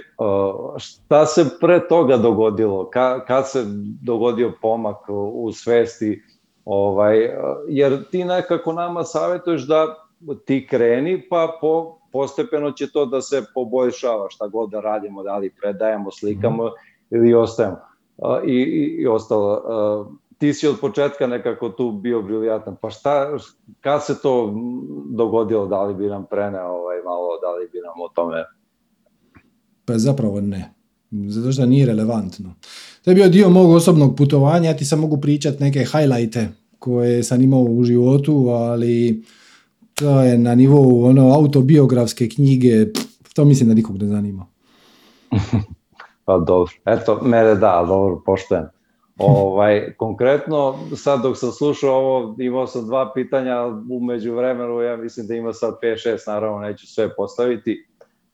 Šta se pre toga dogodilo? Ka, kad se dogodio pomak u svesti? Ovaj, jer ti nekako nama savjetuješ da ti kreni, pa po, postepeno će to da se poboljšava šta god da radimo, da li predajemo, slikamo mm. ili ostajemo. I, i, i ostalo. Ti si od početka nekako tu bio briljatan. Pa šta, kad se to dogodilo, da li bi nam preneo ovaj, malo, da li bi nam o tome... Pa zapravo ne. Zato što nije relevantno. To je bio dio mog osobnog putovanja, ja ti sam mogu pričati neke highlighte koje sam imao u životu, ali to je na nivou ono, autobiografske knjige, to mislim da nikog ne zanima. pa dobro, eto, mene da, dobro, poštojem. Ovaj, konkretno, sad dok sam slušao ovo, imao sam dva pitanja, umeđu vremenu ja mislim da ima sad 5-6, naravno neću sve postaviti.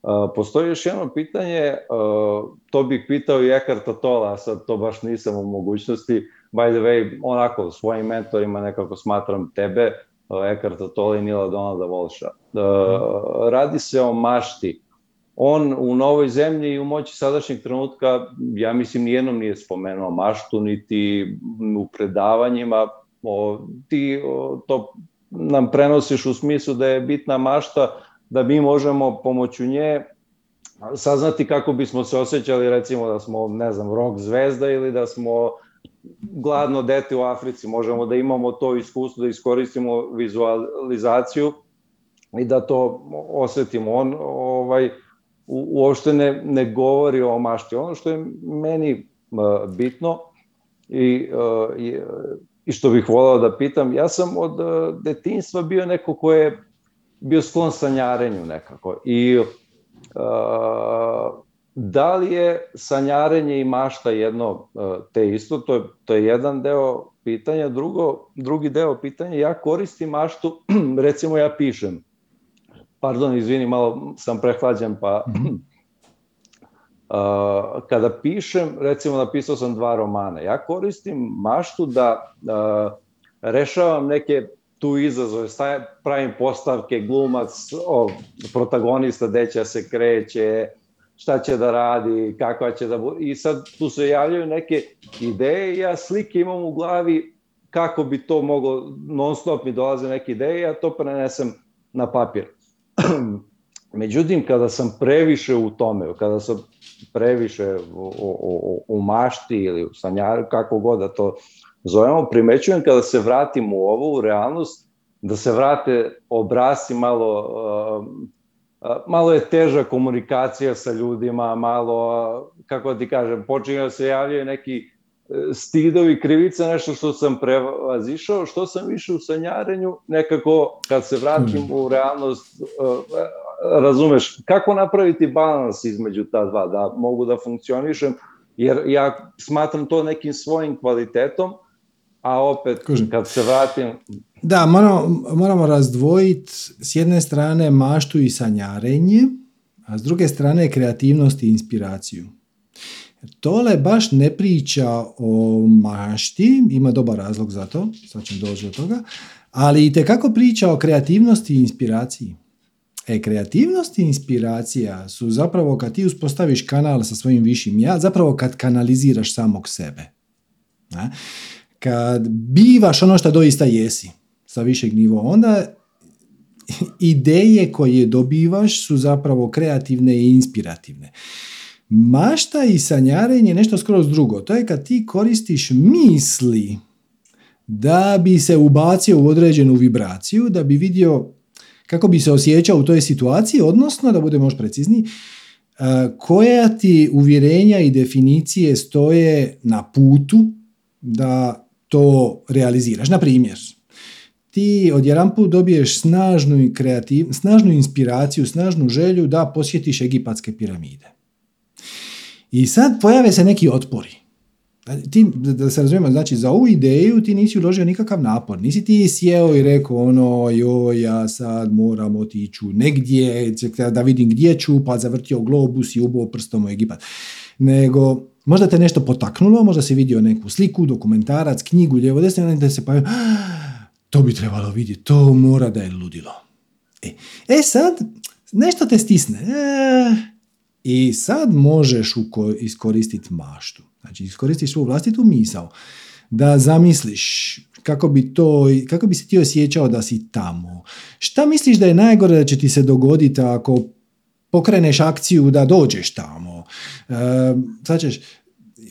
Uh, postoji još jedno pitanje, uh, to bih pitao i Ekarta Tola, sad to baš nisam u mogućnosti. By the way, onako, svojim mentorima nekako smatram tebe, Ekarta Tola i Nila Donalda Volša. Uh, radi se o mašti on u novoj zemlji i u moći sadašnjeg trenutka, ja mislim, nijednom nije spomenuo maštu, niti u predavanjima. Ti to nam prenosiš u smislu da je bitna mašta, da mi možemo pomoću nje saznati kako bismo se osjećali, recimo da smo, ne znam, rock zvezda ili da smo gladno dete u Africi. Možemo da imamo to iskustvo, da iskoristimo vizualizaciju i da to osetimo. On, ovaj, uopšte ne, ne govori o mašti. Ono što je meni uh, bitno i, uh, i, i što bih volao da pitam, ja sam od uh, detinstva bio neko ko je bio sklon sanjarenju nekako i uh, da li je sanjarenje i mašta jedno uh, te isto, to je, to je jedan deo pitanja. Drugo, drugi deo pitanja, ja koristim maštu, recimo ja pišem. Pardon, izvini, malo sam prehlađen, pa uh, kada pišem, recimo napisao sam dva romana, ja koristim maštu da uh, rešavam neke tu izazove, pravim postavke, glumac, o, protagonista, deća se kreće, šta će da radi, kakva će da. I sad tu se javljaju neke ideje, ja slike imam u glavi kako bi to moglo, non stop mi dolaze neke ideje, ja to prenesem na papir. Međutim, kada sam previše u tome, kada sam previše u, u, u mašti ili u sanjaru, kako god da to zovemo, primećujem kada se vratim u ovo, u realnost, da se vrate obrasi malo, malo je teža komunikacija sa ljudima, malo, kako ti kažem, počinje da se javljaju neki stidovi, krivica, nešto što sam prevazišao, što sam više u sanjarenju, nekako kad se vratim hmm. u realnost, uh, razumeš, kako napraviti balans između ta dva, da mogu da funkcionišem, jer ja smatram to nekim svojim kvalitetom, a opet Kužim. kad se vratim... Da, moramo, moramo razdvojiti s jedne strane maštu i sanjarenje, a s druge strane kreativnost i inspiraciju. Tole baš ne priča o mašti, ima dobar razlog za to, sad ćemo doći do toga, ali i tekako priča o kreativnosti i inspiraciji. E, kreativnost i inspiracija su zapravo kad ti uspostaviš kanal sa svojim višim ja, zapravo kad kanaliziraš samog sebe. Ne? Kad bivaš ono što doista jesi sa višeg nivoa, onda ideje koje dobivaš su zapravo kreativne i inspirativne. Mašta i sanjarenje je nešto skroz drugo. To je kad ti koristiš misli da bi se ubacio u određenu vibraciju, da bi vidio kako bi se osjećao u toj situaciji, odnosno, da budemo još precizniji, koja ti uvjerenja i definicije stoje na putu da to realiziraš. Na primjer, ti odjedan put dobiješ snažnu, kreativ, snažnu inspiraciju, snažnu želju da posjetiš egipatske piramide. I sad pojave se neki otpori. Ti, da se razumijemo, znači za ovu ideju ti nisi uložio nikakav napor. Nisi ti sjeo i rekao ono, joj, ja sad moram otići negdje, da vidim gdje ću, pa zavrtio globus i ubo prstom u Egipat. Nego, možda te nešto potaknulo, možda si vidio neku sliku, dokumentarac, knjigu, lijevo desno, da se pa to bi trebalo vidjeti, to mora da je ludilo. E, e sad, nešto te stisne. E, i sad možeš iskoristiti maštu. Znači iskoristiš svoju vlastitu misao da zamisliš kako bi, to, kako bi se ti osjećao da si tamo. Šta misliš da je najgore da će ti se dogoditi ako pokreneš akciju da dođeš tamo? E, sad ćeš,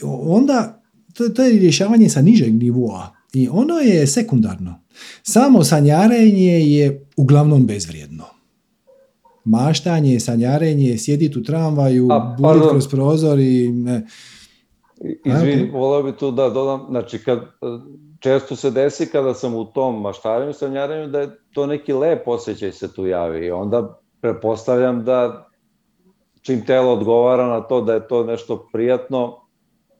onda to, to je rješavanje sa nižeg nivoa i ono je sekundarno. Samo sanjarenje je uglavnom bezvrijedno maštanje, sanjarenje, sjediti u tramvaju, buditi kroz prozor i ne. Izvini, volao bi tu da dodam, znači kad, često se desi kada sam u tom maštarenju, sanjarenju, da je to neki lep osjećaj se tu javi i onda prepostavljam da čim telo odgovara na to da je to nešto prijatno,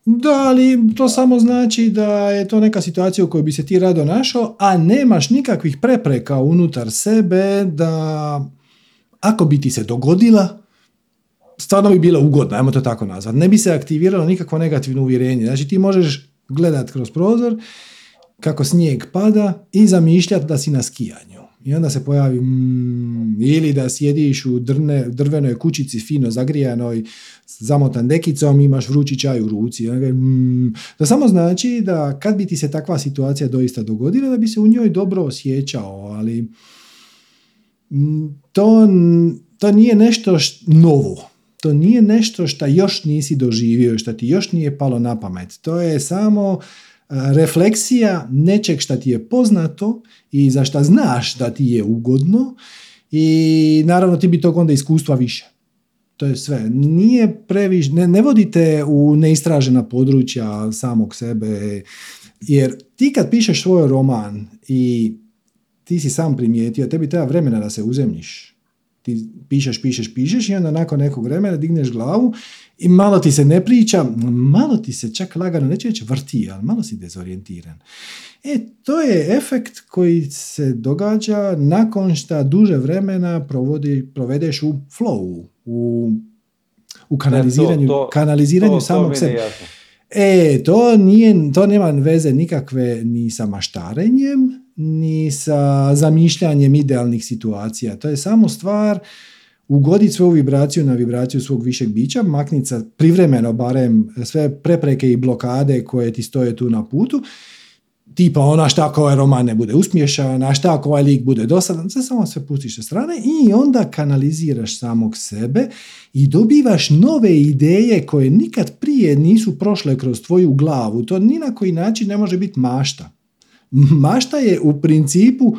Da, ali to samo znači da je to neka situacija u kojoj bi se ti rado našao, a nemaš nikakvih prepreka unutar sebe da ako bi ti se dogodila, stvarno bi bila ugodna, ajmo to tako nazvati. Ne bi se aktiviralo nikakvo negativno uvjerenje. Znači ti možeš gledat kroz prozor kako snijeg pada i zamišljati da si na skijanju. I onda se pojavi mm, ili da sjediš u drne, drvenoj kućici fino zagrijanoj zamotan dekicom imaš vrući čaj u ruci. Mm, to samo znači da kad bi ti se takva situacija doista dogodila da bi se u njoj dobro osjećao, ali mm, to, to nije nešto novo. To nije nešto što još nisi doživio, što ti još nije palo na pamet. To je samo refleksija nečeg što ti je poznato i za što znaš da ti je ugodno i naravno ti bi tog onda iskustva više. To je sve. Nije previš, ne, ne vodite u neistražena područja samog sebe, jer ti kad pišeš svoj roman i ti si sam primijetio, tebi treba vremena da se uzemljiš. Ti pišeš, pišeš, pišeš i onda nakon nekog vremena digneš glavu i malo ti se ne priča, malo ti se čak lagano, neće reći vrti, ali malo si dezorijentiran. E, to je efekt koji se događa nakon što duže vremena provodi, provedeš u flowu, u, u kanaliziranju, e, to, kanaliziranju to, samog sebe. E, to, nije, to nema veze nikakve ni sa maštarenjem, ni sa zamišljanjem idealnih situacija. To je samo stvar ugoditi svoju vibraciju na vibraciju svog višeg bića, makniti privremeno barem sve prepreke i blokade koje ti stoje tu na putu, tipa ona šta ako ovaj roman ne bude uspješan, a šta ako ovaj lik bude dosadan, sve samo sve pustiš sa strane i onda kanaliziraš samog sebe i dobivaš nove ideje koje nikad prije nisu prošle kroz tvoju glavu. To ni na koji način ne može biti mašta. Mašta je u principu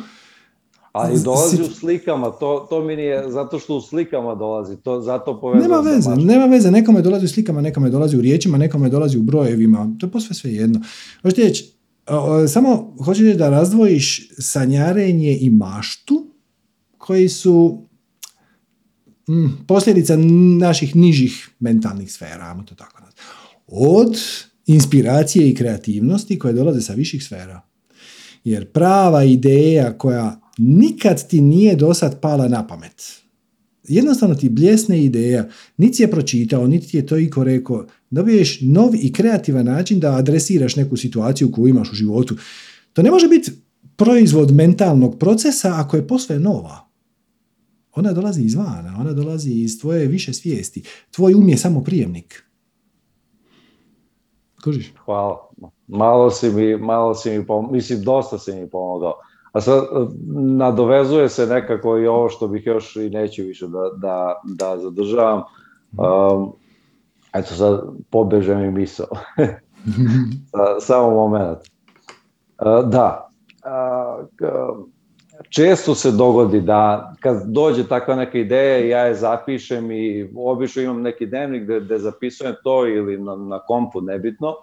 ali dolazi u slikama, to, to mi nije, zato što u slikama dolazi, to zato povezano. Nema veze, nema veze, nekome dolazi u slikama, nekome dolazi u riječima, nekome dolazi u brojevima, to je posve sve jedno. Hoćete reći, samo hoćeš reći da razdvojiš sanjarenje i maštu, koji su mm, posljedica naših nižih mentalnih sfera, to tako Od inspiracije i kreativnosti koje dolaze sa viših sfera. Jer prava ideja koja nikad ti nije dosad pala na pamet. Jednostavno ti bljesne ideja, niti je pročitao, niti je to iko rekao, dobiješ nov i kreativan način da adresiraš neku situaciju koju imaš u životu. To ne može biti proizvod mentalnog procesa ako je posve nova. Ona dolazi izvana, ona dolazi iz tvoje više svijesti. Tvoj um je samo prijemnik. Kužiš? Hvala. Malo si mi, malo si mi mislim, dosta si mi pomogao. A sad nadovezuje se nekako i ovo što bih još i neću više da, da, da zadržavam. Um, eto sad pobeže mi misao. Samo moment. Uh, da. Uh, često se dogodi da kad dođe takva neka ideja ja je zapišem i obično imam neki dnevnik gde, gde zapisujem to ili na, na kompu, nebitno.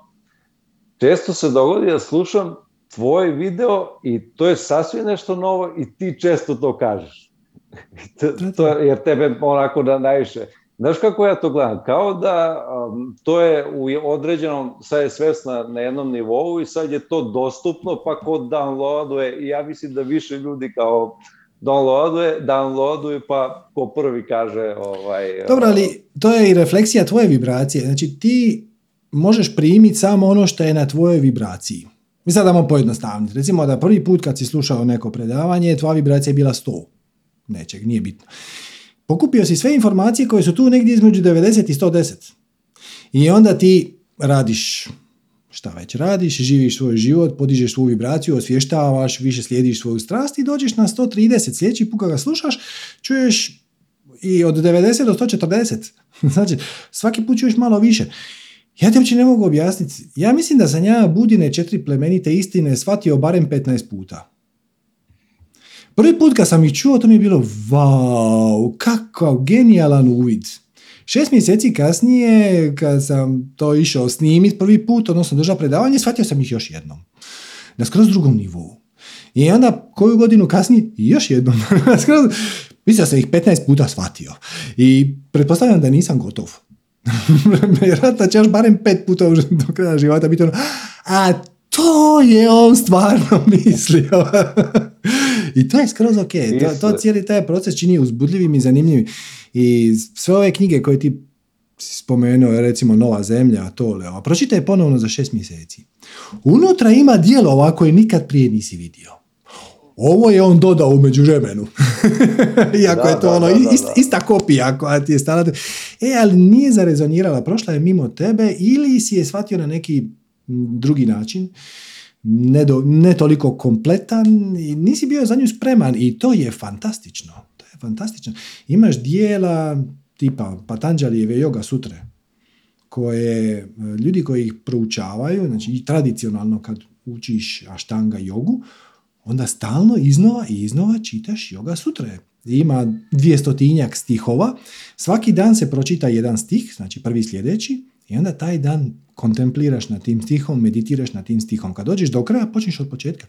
Često se dogodi da slušam tvoj video i to je sasvim nešto novo i ti često to kažeš. to, to, jer tebe onako da najviše... Znaš kako ja to gledam? Kao da um, to je u određenom, sad je svesna na jednom nivou i sad je to dostupno, pa ko downloaduje, i ja mislim da više ljudi kao downloaduje, downloaduje pa ko prvi kaže ovaj... Dobro, ali to je i refleksija tvoje vibracije. Znači ti možeš primiti samo ono što je na tvojoj vibraciji. Mi sad damo pojednostavniti. Recimo da prvi put kad si slušao neko predavanje, tvoja vibracija je bila 100 nečeg, nije bitno. Pokupio si sve informacije koje su tu negdje između 90 i 110. I onda ti radiš šta već radiš, živiš svoj život, podižeš svoju vibraciju, osvještavaš, više slijediš svoju strast i dođeš na 130. Sljedeći put kad ga slušaš, čuješ i od 90 do 140. znači, svaki put čuješ malo više. Ja te uopće ne mogu objasniti. Ja mislim da sam ja Budine četiri plemenite istine shvatio barem 15 puta. Prvi put kad sam ih čuo, to mi je bilo wow, kakav genijalan uvid. Šest mjeseci kasnije, kad sam to išao snimiti prvi put, odnosno držao predavanje, shvatio sam ih još jednom. Na skroz drugom nivou. I onda koju godinu kasnije, još jednom. Mislim da sam ih 15 puta shvatio. I pretpostavljam da nisam gotov. Vjerojatno će još barem pet puta do kraja života biti ono, a to je on stvarno mislio. I to je skroz ok. To, to cijeli taj proces čini uzbudljivim i zanimljivim. I sve ove knjige koje ti spomenuo, recimo Nova zemlja, to, a pročitaj ponovno za šest mjeseci. Unutra ima dijelova koje nikad prije nisi vidio. Ovo je on dodao u međuvremenu. Iako je to ono ista kopija koja ti je stala. E, ali nije zarezonirala, prošla je mimo tebe ili si je shvatio na neki drugi način, ne, do, ne toliko kompletan i nisi bio za nju spreman i to je fantastično. To je fantastično. Imaš dijela tipa Patanđalijeve yoga sutre koje ljudi koji ih proučavaju, znači i tradicionalno kad učiš aštanga jogu, onda stalno iznova i iznova čitaš yoga sutre. Ima dvijestotinjak stihova, svaki dan se pročita jedan stih, znači prvi sljedeći, i onda taj dan kontempliraš na tim stihom, meditiraš na tim stihom. Kad dođeš do kraja, počneš od početka.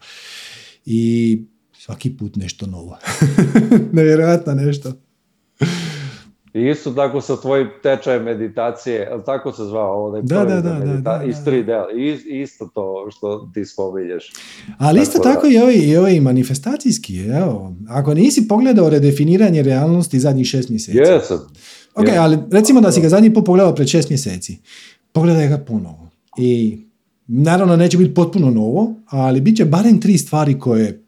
I svaki put nešto novo. Nevjerojatno nešto. I isto tako sa tvojim tečajem meditacije, ali tako se zvao ovaj da, da, da, da, da, iz tri dela, isto to što ti spominješ. Ali isto tako i ovi, i ovi manifestacijski, evo, ako nisi pogledao redefiniranje realnosti zadnjih šest mjeseci. Jesam. Ok, ali recimo da si ga zadnji put pogledao pred šest mjeseci, pogledaj ga ponovo. I naravno neće biti potpuno novo, ali bit će barem tri stvari koje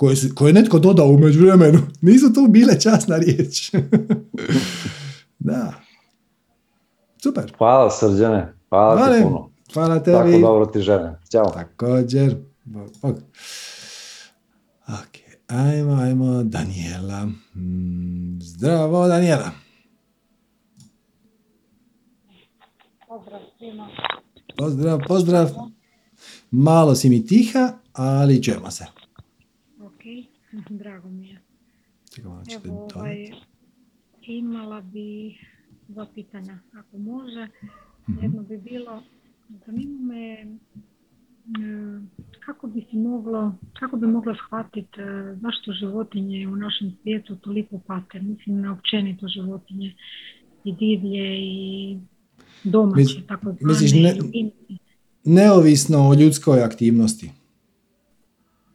koje, koje je netko dodao u međuvremenu. Nisu tu bile časna riječ. da. Super. Hvala srđane. Hvala vale, ti puno. Hvala tebi. Tako dobro ti žene. Ćao. Također. Ok, ajmo, ajmo, Daniela. Mm, zdravo, Daniela. Pozdrav svima. Pozdrav, pozdrav. Malo si mi tiha, ali čujemo se. Drago mi je. Evo, ovaj, imala bi dva pitanja, ako može. Mhm. Jedno bi bilo, zanima me e, kako bi se moglo, kako bi moglo shvatiti e, zašto životinje u našem svijetu toliko pate, mislim na općenito životinje i divlje i domaće, tako zvane. neovisno o ljudskoj aktivnosti?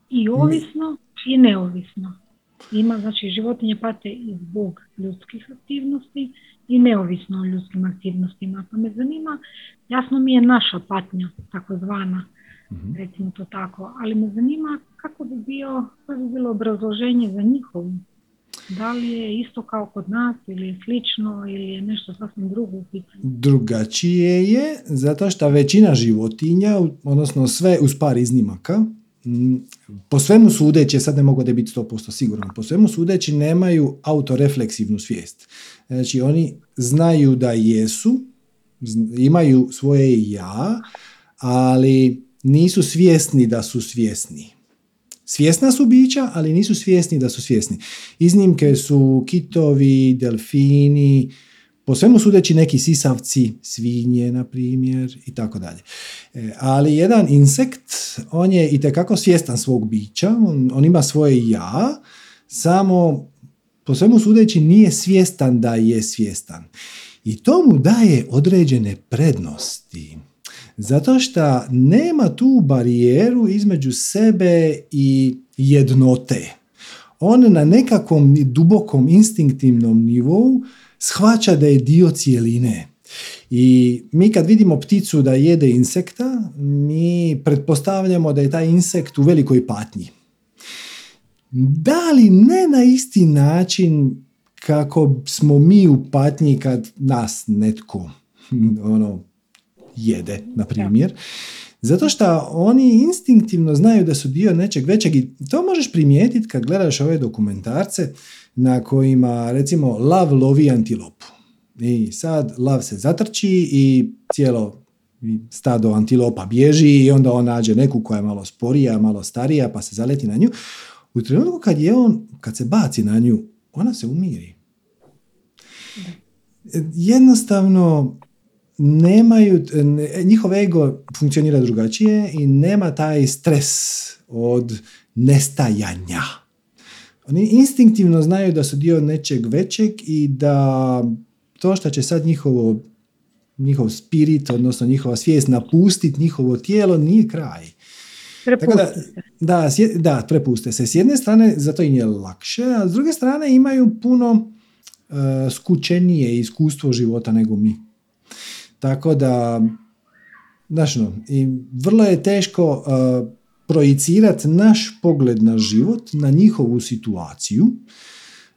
I ovisno, i neovisno. Ima, znači, životinje pate i zbog ljudskih aktivnosti i neovisno o ljudskim aktivnostima. Pa me zanima, jasno mi je naša patnja, takozvana, mm recimo to tako, ali me zanima kako bi, bio, kako bi bilo obrazloženje za njihovu. Da li je isto kao kod nas ili je slično ili je nešto sasvim drugo u Drugačije je zato što većina životinja, odnosno sve uz par iznimaka, po svemu sudeći, sad ne mogu da biti 100% siguran, po svemu sudeći nemaju autorefleksivnu svijest. Znači oni znaju da jesu, imaju svoje ja, ali nisu svjesni da su svjesni. Svjesna su bića, ali nisu svjesni da su svjesni. Iznimke su kitovi, delfini, po svemu sudeći neki sisavci, svinje, na primjer, i tako dalje. E, ali jedan insekt, on je i tekako svjestan svog bića, on, on ima svoje ja, samo po svemu sudeći nije svjestan da je svjestan. I to mu daje određene prednosti. Zato što nema tu barijeru između sebe i jednote. On na nekakvom dubokom instinktivnom nivou shvaća da je dio cijeline. I mi kad vidimo pticu da jede insekta, mi pretpostavljamo da je taj insekt u velikoj patnji. Da li ne na isti način kako smo mi u patnji kad nas netko ono, jede, na primjer. Zato što oni instinktivno znaju da su dio nečeg većeg i to možeš primijetiti kad gledaš ove dokumentarce na kojima recimo lav lovi antilopu. I sad lav se zatrči i cijelo stado antilopa bježi i onda on nađe neku koja je malo sporija, malo starija pa se zaleti na nju. U trenutku kad je on, kad se baci na nju, ona se umiri. Jednostavno nemaju, njihov ego funkcionira drugačije i nema taj stres od nestajanja. Oni instinktivno znaju da su dio nečeg većeg i da to što će sad njihovo njihov spirit, odnosno njihova svijest napustiti njihovo tijelo nije kraj. Prepusti da, da, da, prepuste se. S jedne strane, zato im je lakše, a s druge strane imaju puno e, skučenije iskustvo života nego mi. Tako da, znaš no, i vrlo je teško e, projicirati naš pogled na život, na njihovu situaciju,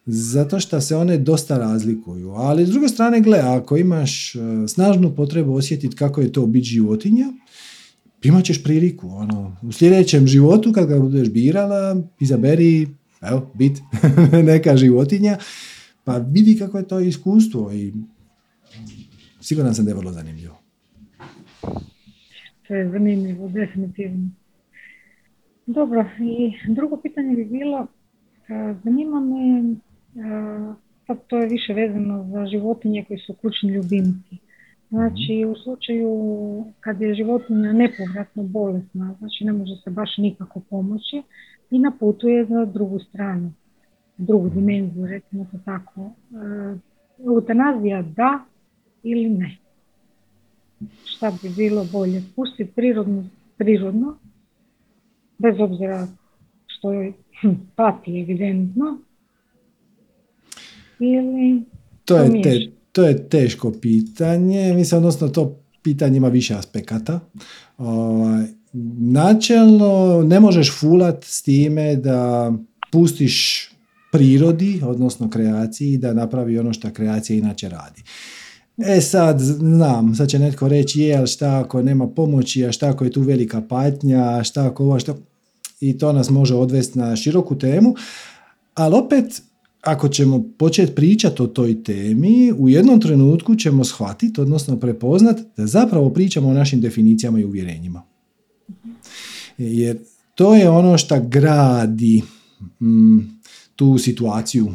zato što se one dosta razlikuju. Ali s druge strane, gle, ako imaš e, snažnu potrebu osjetiti kako je to biti životinja, imat ćeš priliku. Ono, u sljedećem životu, kad ga budeš birala, izaberi, evo, bit neka životinja, pa vidi kako je to iskustvo i siguran sam da je vrlo zanimljivo. To je zanimljivo, definitivno. Dobro, i drugo pitanje bi bilo, e, zanima me, e, sad to je više vezano za životinje koji su kućni ljubimci. Znači, u slučaju kad je životinja nepovratno bolesna, znači ne može se baš nikako pomoći i na putu je za drugu stranu, drugu dimenziju, recimo to tako. E, Eutanazija da ili ne? šta bi bilo bolje, pustiti prirodno, prirodno, bez obzira što je pati evidentno, ili To je, te, to je teško pitanje, mislim, odnosno to pitanje ima više aspekata. Ovaj, načelno ne možeš fulat s time da pustiš prirodi, odnosno kreaciji, da napravi ono što kreacija inače radi. E sad, znam, sad će netko reći, je, ali šta ako nema pomoći, a šta ako je tu velika patnja, a šta ako ovo, šta... I to nas može odvesti na široku temu, ali opet, ako ćemo početi pričati o toj temi, u jednom trenutku ćemo shvatiti, odnosno prepoznat, da zapravo pričamo o našim definicijama i uvjerenjima. Jer to je ono što gradi mm, tu situaciju.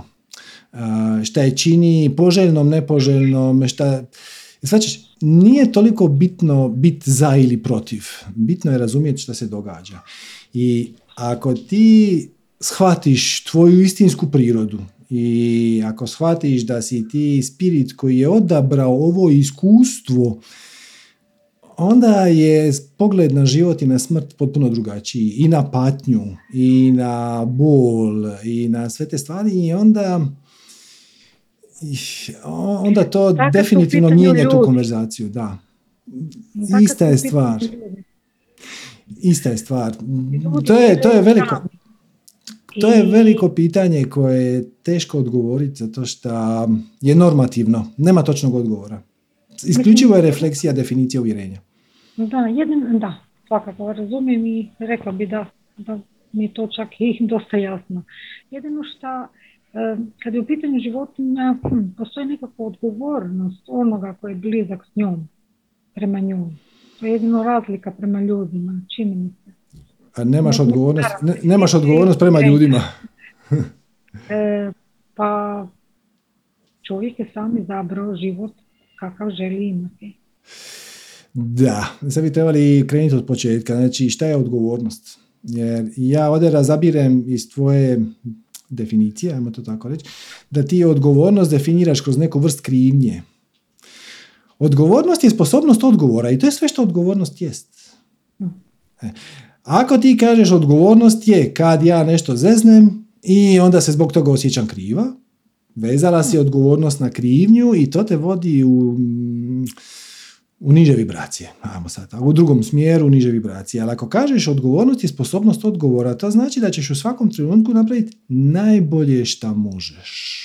A, šta je čini poželjnom, nepoželjnom, šta... Znači, nije toliko bitno biti za ili protiv. Bitno je razumjeti šta se događa. I ako ti shvatiš tvoju istinsku prirodu i ako shvatiš da si ti spirit koji je odabrao ovo iskustvo, onda je pogled na život i na smrt potpuno drugačiji. I na patnju, i na bol, i na sve te stvari i onda onda to u definitivno mijenja tu konverzaciju, da. Tako Ista je stvar. ljudi. Ista je stvar. To je, to je veliko, to je veliko pitanje koje je teško odgovoriti zato što je normativno. Nema točnog odgovora. Isključivo je refleksija definicije uvjerenja. Da, jedin, da, svakako razumijem i rekla bi da, da mi je to čak i dosta jasno. Jedino što, e, kad je u pitanju životinja, hm, postoji nekakva odgovornost onoga koji je blizak s njom, prema njoj. Jedino razlika prema ljudima, čini mi se. A nemaš odgovornost, ne, nemaš odgovornost prema ljudima. E, pa čovjek je sam izabrao život kakav želi imati. Da, sad bi trebali krenuti od početka. Znači, šta je odgovornost? Jer ja ovdje razabirem iz tvoje definicije, ajmo to tako reći, da ti odgovornost definiraš kroz neku vrst krivnje. Odgovornost je sposobnost odgovora i to je sve što odgovornost jest. E, Ako ti kažeš odgovornost je kad ja nešto zeznem i onda se zbog toga osjećam kriva, vezala si odgovornost na krivnju i to te vodi u, u niže vibracije. Ajmo sad, u drugom smjeru niže vibracije. Ali ako kažeš odgovornost je sposobnost odgovora, to znači da ćeš u svakom trenutku napraviti najbolje šta možeš.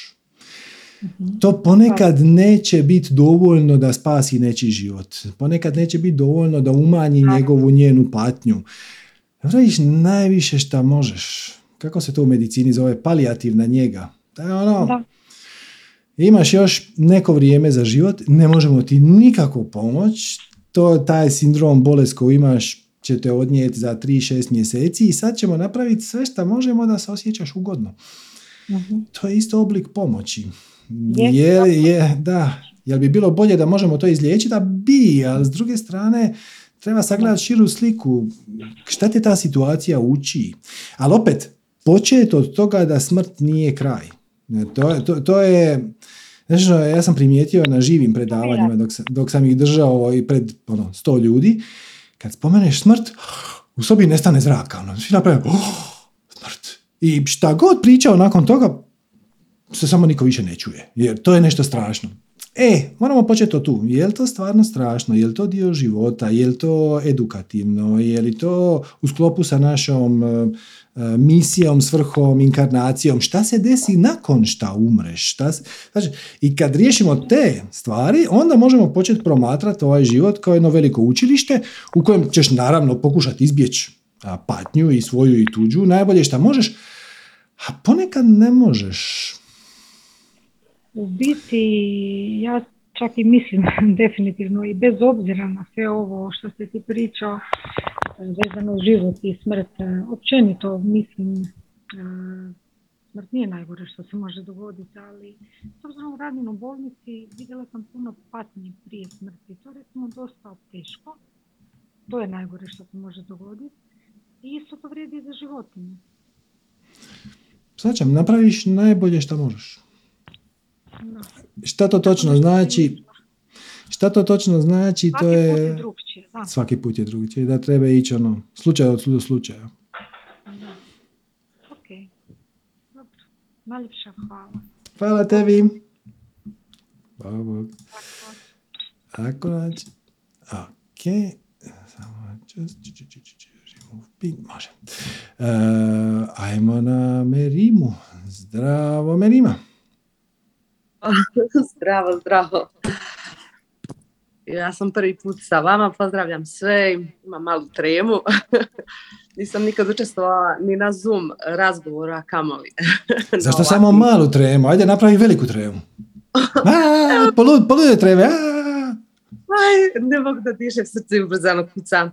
To ponekad neće biti dovoljno da spasi nečiji život. Ponekad neće biti dovoljno da umanji njegovu njenu patnju. Radiš najviše šta možeš. Kako se to u medicini zove? Palijativna njega. To je ono, Da. imaš još neko vrijeme za život, ne možemo ti nikako pomoć, to taj sindrom bolest koju imaš će te odnijeti za 3-6 mjeseci i sad ćemo napraviti sve što možemo da se osjećaš ugodno. Mhm. To je isto oblik pomoći. Je, Je, da. Jel bi bilo bolje da možemo to izliječiti? Da bi, ali s druge strane treba sagledati širu sliku. Šta te ta situacija uči? Ali opet, počet od toga da smrt nije kraj. To, je- to, to je, ono, ja sam primijetio na živim predavanjima dok sam, dok sam ih držao i pred ono, sto ljudi, kad spomeneš smrt, u sobi nestane zraka. Ono, svi naprave, oh, smrt. I šta god pričao nakon toga, se samo niko više ne čuje. Jer to je nešto strašno. E, moramo početi od tu. Je li to stvarno strašno? Je li to dio života? Je li to edukativno? Je li to u sklopu sa našom e, e, misijom, svrhom, inkarnacijom? Šta se desi nakon šta umreš? Šta se... Znači, I kad riješimo te stvari, onda možemo početi promatrati ovaj život kao jedno veliko učilište u kojem ćeš naravno pokušati izbjeći patnju i svoju i tuđu, najbolje šta možeš, a ponekad ne možeš. U biti, ja čak i mislim definitivno i bez obzira na sve ovo što ste ti pričao vezano život i smrt, općenito mislim smrt nije najgore što se može dogoditi, ali s obzirom radim u bolnici vidjela sam puno patnje prije smrti. To je recimo dosta teško. To je najgore što se može dogoditi. I isto to vrijedi za životinje. Svačam, napraviš najbolje što možeš. Šta to točno znači? Šta to točno znači? Svaki to je... put je drugčije, da. Svaki put je drugčije. Da treba ići ono, slučaj od do slučaja. Da. Ok. Dobro. Najljepša hvala. Hvala tebi. Hvala Bog. Tako znači. Ok. Samo just. Može. Uh, ajmo na Merimu. Zdravo Merima. zdravo, zdravo. Ja sam prvi put sa vama, pozdravljam sve, imam malu tremu. Nisam nikad učestvovala ni na Zoom razgovoru, a kamoli. Zašto samo malu tremu? Ajde napravi veliku tremu. A, polud, polude treme. A. Aj, ne mogu da dišem srce ubrzano kucam.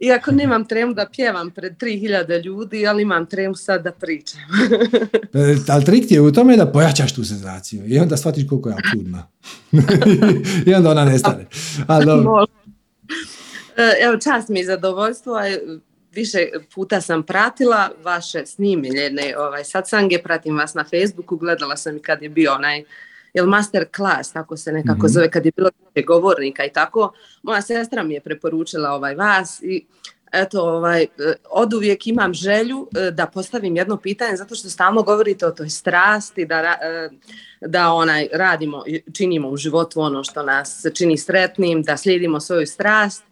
Iako nemam tremu da pjevam pred 3000 ljudi, ali imam tremu sad da pričam. E, ali trik ti je u tome da pojačaš tu senzaciju i onda shvatiš koliko je apsurdna. I onda ona nestane. Ali dobro. E, Evo, čast mi je zadovoljstvo. Više puta sam pratila vaše snimljene ovaj, satsange, pratim vas na Facebooku, gledala sam i kad je bio onaj jel master class, tako se nekako Mhm. zove, kad je bilo govornika i tako. Moja sestra mi je preporučila ovaj vas i eto, ovaj, od uvijek imam želju e, da postavim jedno pitanje, zato što stalno govorite o toj strasti, da, e, da onaj, radimo, činimo u životu ono što nas čini sretnim, da slijedimo svoju strast.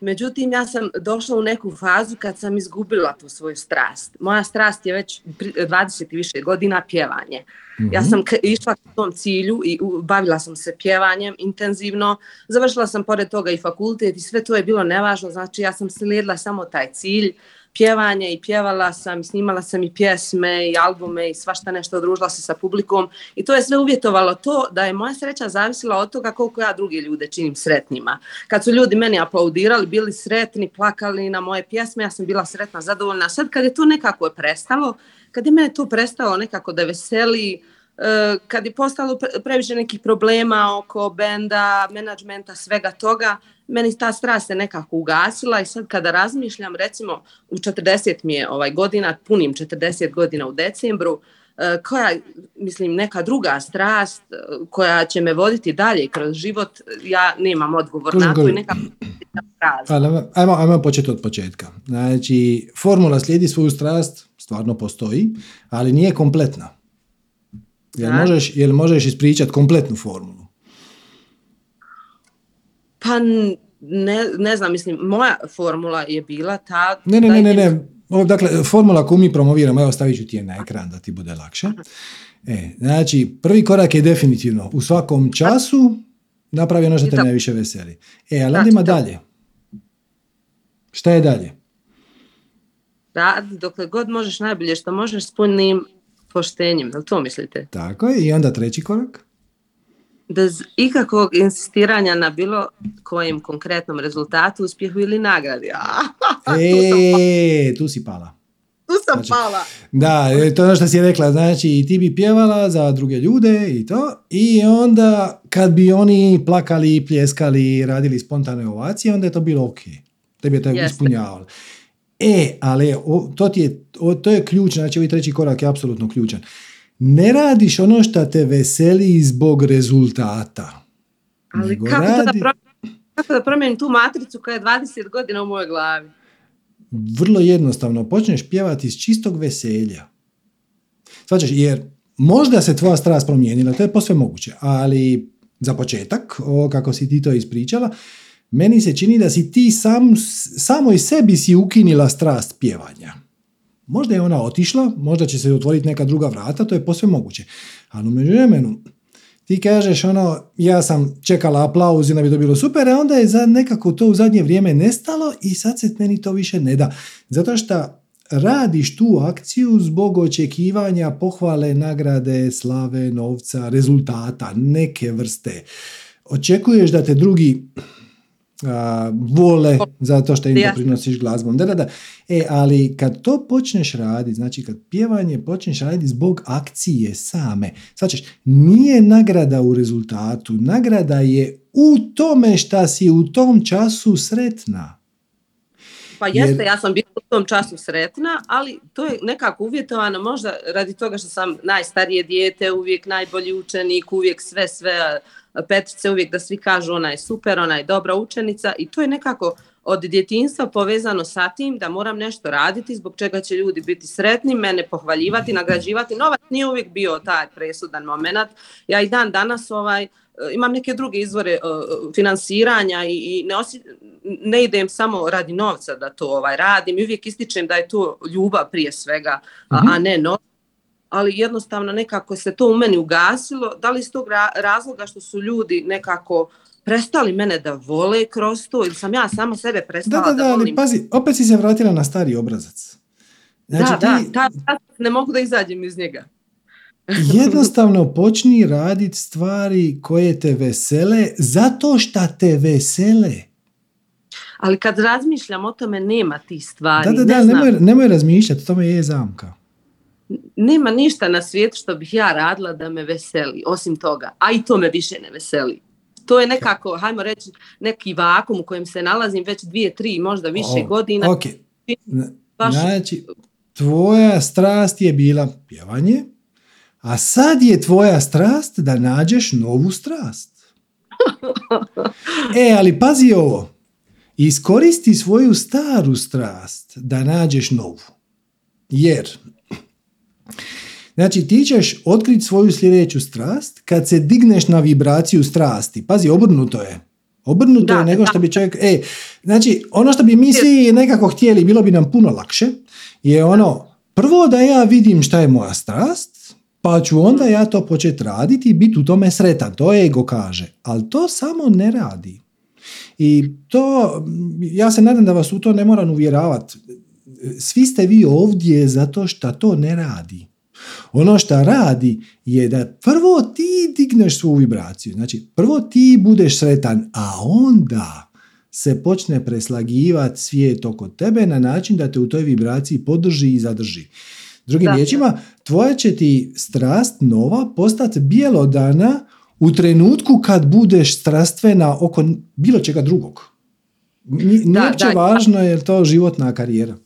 Međutim, ja sam došla u neku fazu kad sam izgubila tu svoju strast. Moja strast je već pri- 20 i više godina pjevanje. Ja sam k- išla k tom cilju i u- bavila sam se pjevanjem intenzivno. Završila sam pored toga i fakultet i sve to je bilo nevažno. Znači ja sam slijedila samo taj cilj pjevanje i pjevala sam, snimala sam i pjesme i albume i svašta nešto, družila se sa publikom i to je sve uvjetovalo to da je moja sreća zavisila od toga koliko ja druge ljude činim sretnima. Kad su ljudi meni aplaudirali, bili sretni, plakali na moje pjesme, ja sam bila sretna, zadovoljna. Sad kad je to nekako prestalo, kad je mene to prestalo nekako da veseli, e, kad je postalo pre- previše nekih problema oko benda, menadžmenta, svega toga, meni ta strast se nekako ugasila i sad kada razmišljam, recimo u 40 mi je ovaj godina, punim 40 godina u decembru, koja, mislim, neka druga strast e, koja će me voditi dalje kroz život, ja nemam odgovor na to i. Ali ajmo, ajmo početi od početka. Znači, formula slijedi svoju strast, stvarno postoji, ali nije kompletna. Jel možeš, jel možeš ispričati kompletnu formulu? Pa ne, ne znam, mislim, moja formula je bila ta... Ne, ne, da ne, ne, ne. Ovo, dakle, formula koju mi promoviramo, evo stavit ću ti je na ekran da ti bude lakše. E, znači, prvi korak je definitivno u svakom času napravi ono što te najviše veseli. E, ali onda ima dalje. Šta je dalje? Da, dokle god možeš najbolje što možeš s punim poštenjem, jel to mislite? Tako je. I onda treći korak? Bez ikakvog insistiranja na bilo kojem konkretnom rezultatu, uspjehu ili nagradi. A, tu sam, E, tu si pala. tu sam znači- pala. Da, e, to je ono što si rekla, znači ti bi pjevala za druge ljude i to, i onda kad bi oni plakali, pljeskali, radili spontane ovacije, onda je to bilo ok. Tebi je to ispunjavalo. E, ali o, to, ti je, o, to je ključ, znači ovaj treći korak je apsolutno ključan. Ne radiš ono što te veseli zbog rezultata. Ali nego kako, to da radi- promijenim, kako da promijenim tu matricu koja je 20 godina u mojoj glavi? vrlo jednostavno počneš pjevati iz čistog veselja. Svačaš, jer možda se tvoja strast promijenila, to je posve moguće, ali za početak, ovo kako si ti to ispričala, meni se čini da si ti sam, samo i sebi si ukinila strast pjevanja. Možda je ona otišla, možda će se otvoriti neka druga vrata, to je posve moguće. Ali u međuvremenu, ti kažeš ono, ja sam čekala aplauz i onda bi to bilo super, a onda je za nekako to u zadnje vrijeme nestalo i sad se meni to više ne da. Zato što radiš tu akciju zbog očekivanja pohvale, nagrade, slave, novca, rezultata, neke vrste. Očekuješ da te drugi vole zato što im doprinosiš glazbom. Da, da, da. E, ali kad to počneš raditi, znači kad pjevanje počneš raditi zbog akcije same, svačeš, nije nagrada u rezultatu, nagrada je u tome šta si u tom času sretna. Pa Jer- jeste, ja sam bila u tom času sretna, ali to je nekako uvjetovano možda radi toga što sam najstarije dijete, uvijek najbolji učenik, uvijek sve, sve a, petrice, uvijek da svi kažu ona je super, ona je dobra učenica i to je nekako od djetinstva povezano sa tim da moram nešto raditi zbog čega će ljudi biti sretni, mene pohvaljivati, nagrađivati. Novac nije uvijek bio taj presudan moment. Ja i dan danas ovaj, imam neke druge izvore uh, finansiranja i, i ne, osje, ne idem samo radi novca da to ovaj radim i uvijek ističem da je to ljubav prije svega, a, a ne novac. Ali jednostavno nekako se to u meni ugasilo. Da li iz tog ra- razloga što su ljudi nekako prestali mene da vole kroz to ili sam ja sama sebe Da, prestala da, da, da, ali volim? pazi, opet si se vratila na stari obrazac. Znači, da, ti da, ta, ne mogu da izađem iz njega. jednostavno počni raditi stvari koje te vesele zato što te vesele. Ali kad razmišljam o tome, nema tih stvari. Da, da, ne da, znam. nemoj, nemoj razmišljati, to me je zamka. Nema ništa na svijetu što bih ja radila da me veseli, osim toga. A i to me više ne veseli. To je nekako, hajmo reći, neki vakum u kojem se nalazim već dvije, tri, možda više O, godina. Ok, Baš- znači, tvoja strast je bila pjevanje, a sad je tvoja strast da nađeš novu strast. E, ali pazi ovo. Iskoristi svoju staru strast da nađeš novu. Jer, znači ti ćeš otkriti svoju sljedeću strast kad se digneš na vibraciju strasti. Pazi, obrnuto je. Obrnuto Da, je nego što bi čovjek... E, znači, ono što bi mi svi nekako htjeli, bilo bi nam puno lakše, je ono, prvo da ja vidim šta je moja strast, pa ću onda ja to početi raditi i biti u tome sretan. To ego kaže. Ali to samo ne radi. I to, ja se nadam da vas u to ne moram uvjeravati. Svi ste vi ovdje zato što to ne radi. Ono što radi je da prvo ti digneš svoju vibraciju. Znači, prvo ti budeš sretan, a onda se počne preslagivati svijet oko tebe na način da te u toj vibraciji podrži i zadrži. Drugim Da. riječima, tvoja će ti strast nova postati bjelodana u trenutku kad budeš strastvena oko bilo čega drugog. Ni- Nije uopće važno je to životna karijera.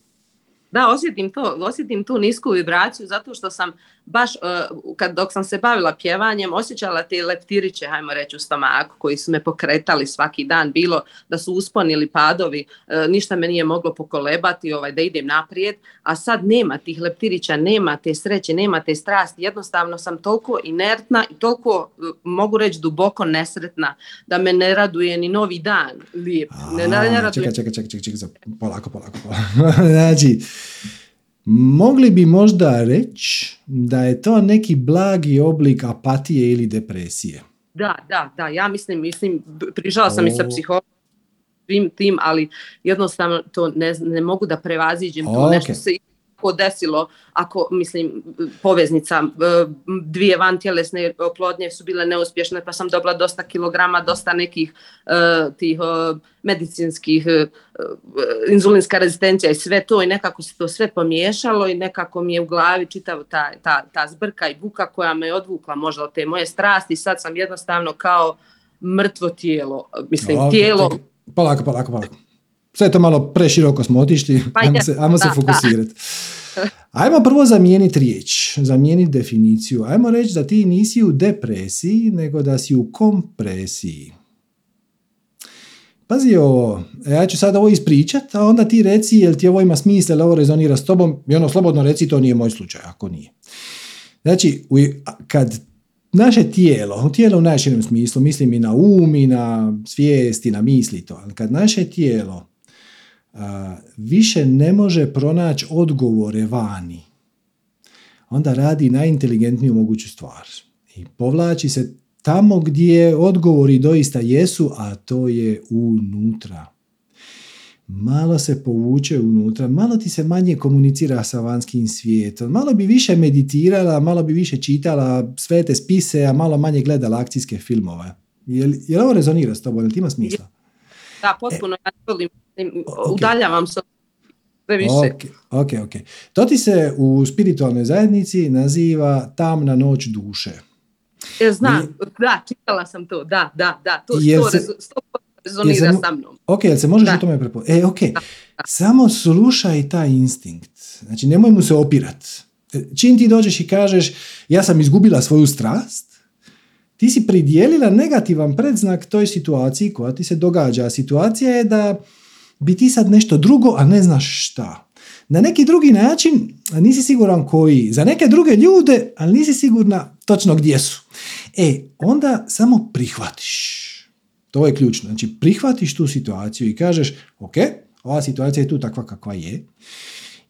Da, osjetim to, osjetim tu nisku vibraciju zato što sam baš, uh, kad, dok sam se bavila pjevanjem, osjećala te leptiriće, hajmo reći, u stomaku koji su me pokretali svaki dan, bilo da su usponi ili padovi, uh, ništa me nije moglo pokolebati ovaj, da idem naprijed, a sad nema tih leptirića, nema te sreće, nema te strasti, jednostavno sam toliko inertna i toliko, uh, mogu reći, duboko nesretna da me ne raduje ni novi dan lijep. Ne, ne, ne raduje čekaj, čekaj, čekaj, čekaj, polako, polako, polako. znači, mogli bi možda reći da je to neki blagi oblik apatije ili depresije. Da, da, da, ja mislim, mislim, prišla sam i sa O. psihologom, svim tim, ali jednostavno to ne, ne mogu da prevaziđem to, Ok. nešto se desilo, ako, mislim, poveznica, e, dvije vantjelesne oplodnje su bile neuspješne, pa sam dobila dosta kilograma, dosta nekih e, tih e, medicinskih, inzulinska rezistencija i sve to i nekako se to sve pomiješalo i nekako mi je u glavi čitav ta, ta, ta zbrka i buka koja me odvukla možda od te moje strasti i sad sam jednostavno kao mrtvo tijelo, mislim, tijelo, polako, polako, polako. Sve to malo preširoko smo otišli, ajmo se, ajmo se fokusirati. Ajmo prvo zamijeniti riječ, zamijeniti definiciju. Ajmo reći da ti nisi u depresiji, nego da si u kompresiji. Pazi ovo, ja ću sad ovo ispričat, a onda ti reci jel ti ovo ima smisla, jel ovo rezonira s tobom i ono slobodno reci to nije moj slučaj, ako nije. Znači, kad naše tijelo, tijelo u najširem smislu, mislim i na um, i na svijest, i na misli to, kad naše tijelo više ne može pronaći odgovore vani, onda radi najinteligentniju moguću stvar. I povlači se tamo gdje odgovori doista jesu, a to je unutra. Malo se povuče unutra, malo ti se manje komunicira sa vanjskim svijetom, malo bi više meditirala, malo bi više čitala sve te spise, a malo manje gledala akcijske filmove. Je li, ovo rezonira s tobom? Jel ti ima smisla? Da, potpuno. Ja udaljavam se više. Ok, ok, ok. To ti se u spiritualnoj zajednici naziva tamna noć duše. Ja znam, da, čitala sam to, da, da, da, to, to se, rezonira sa mnom. Ok, jel se možeš da. u tome prepoznati? E, ok, samo slušaj taj instinkt. Znači, nemoj mu se opirat. E, čim ti dođeš i kažeš, ja sam izgubila svoju strast, ti si pridijelila negativan predznak toj situaciji koja ti se događa. Situacija je da bi ti sad nešto drugo, a ne znaš šta. Na neki drugi način, nisi siguran koji. Za neke druge ljude, ali nisi sigurna točno gdje su. E, onda samo prihvatiš. To je ključno. Znači, prihvatiš tu situaciju i kažeš, ok, ova situacija je tu takva kakva je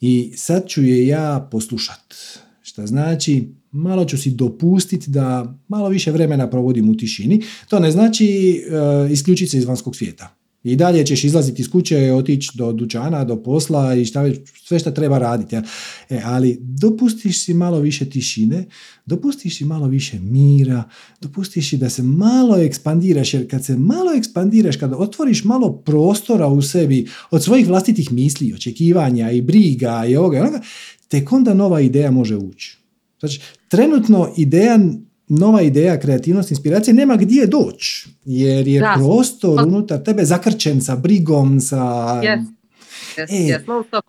i sad ću je ja poslušat. Šta znači, malo ću si dopustiti da malo više vremena provodim u tišini. To ne znači uh, isključiti se iz vanjskog svijeta. I dalje ćeš izlaziti iz kuće, otići do dućana, do posla i šta sve što treba raditi. E, ali dopustiš si malo više tišine, dopustiš si malo više mira, dopustiš si da se malo ekspandiraš, jer kad se malo ekspandiraš, kad otvoriš malo prostora u sebi od svojih vlastitih misli, očekivanja i briga i ovoga i onoga, tek onda nova ideja može ući. Znači, trenutno ideja nova ideja, kreativnost, inspiracije nema gdje doći, jer je prostor unutar tebe zakrčen sa brigom, sa... Yes. Yes, yes.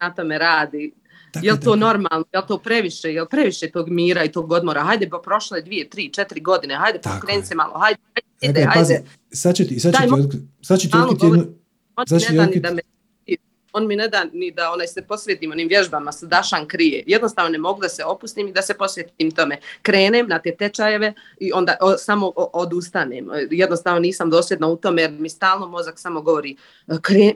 na tome radi. Dakle, je li to normalno, je li to previše, je li previše tog mira i tog odmora? Hajde, pa prošle dvije, tri, četiri godine, hajde, pokreni se malo, hajde, hajde, hajde. Sad ću ti, sad ću ti, sad ću ti jednu... Sad ću ti da me on mi ne da ni da onaj se posvetim onim vježbama sa Dašan krije. Jednostavno ne mogu da se opustim i da se posvetim tome. Krenem na te tečajeve i onda samo odustanem. Jednostavno nisam dosljedna u tome jer mi stalno mozak samo govori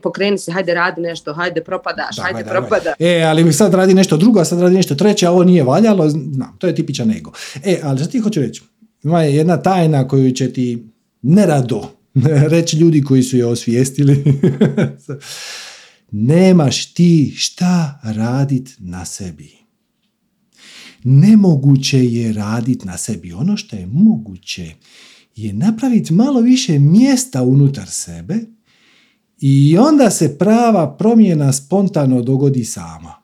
pokreni se, hajde radi nešto, hajde propadaš, hajde propada. E, ali mi sad radi nešto drugo, a sad radi nešto treće, a ovo nije valjalo, znam, to je tipičan ego. E, ali što ti hoću reći? Ima jedna tajna koju će ti nerado reći ljudi koji su je osvijestili. nemaš ti šta radit na sebi. Nemoguće je radit na sebi. Ono što je moguće je napraviti malo više mjesta unutar sebe i onda se prava promjena spontano dogodi sama.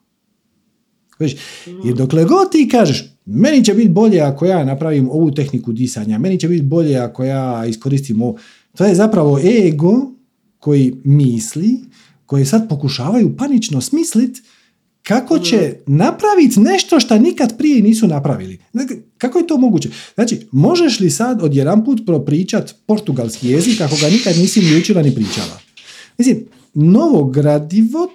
Jer dokle god ti kažeš, meni će biti bolje ako ja napravim ovu tehniku disanja, meni će biti bolje ako ja iskoristim ovo, to je zapravo ego koji misli koje sad pokušavaju panično smislit kako će mm. napraviti nešto što nikad prije nisu napravili. Kako je to moguće? Znači, možeš li sad odjedanput propričat portugalski jezik ako ga nikad nisi ni učila ni pričala? Mislim, novo gradivo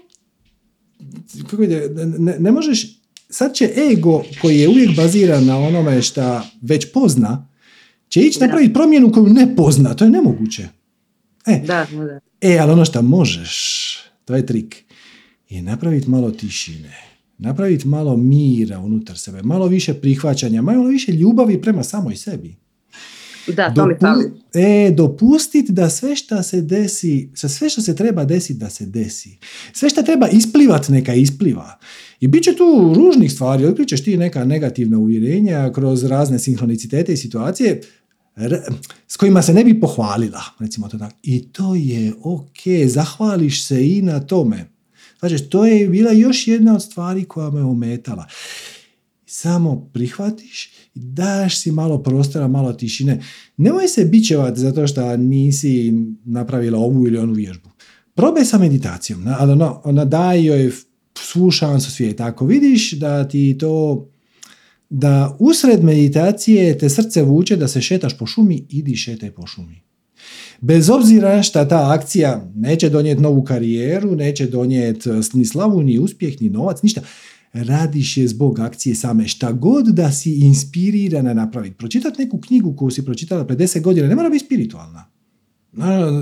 kako je, ne, ne možeš sad će ego koji je uvijek baziran na onome što već pozna će ići napraviti promjenu koju ne pozna. To je nemoguće. E, da, da. e ali ono što možeš to je trik, je napraviti malo tišine, napraviti malo mira unutar sebe, malo više prihvaćanja, malo više ljubavi prema samoj sebi. Da, to mi E, dopustiti da sve što se desi, sve što se treba desiti da se desi. Sve što treba isplivat neka ispliva. I bit će tu ružnih stvari, otkrićeš ti neka negativna uvjerenja kroz razne sinhronicitete i situacije, s kojima se ne bi pohvalila, recimo to tako. I to je ok, zahvališ se i na tome. Znači, to je bila još jedna od stvari koja me ometala. Samo prihvatiš i daš si malo prostora, malo tišine. Nemoj se bićevati zato što nisi napravila ovu ili onu vježbu. Probaj sa meditacijom, ali ono, ona daj joj svu šansu svijeta. Ako vidiš da ti to da usred meditacije te srce vuče da se šetaš po šumi, idi šetaj po šumi. Bez obzira šta ta akcija neće donijeti novu karijeru, neće donijeti ni slavu, ni uspjeh, ni novac, ništa. Radiš je zbog akcije same. Šta god da si inspirirana napraviti. Pročitati neku knjigu koju si pročitala pred 10 godina ne mora biti spiritualna.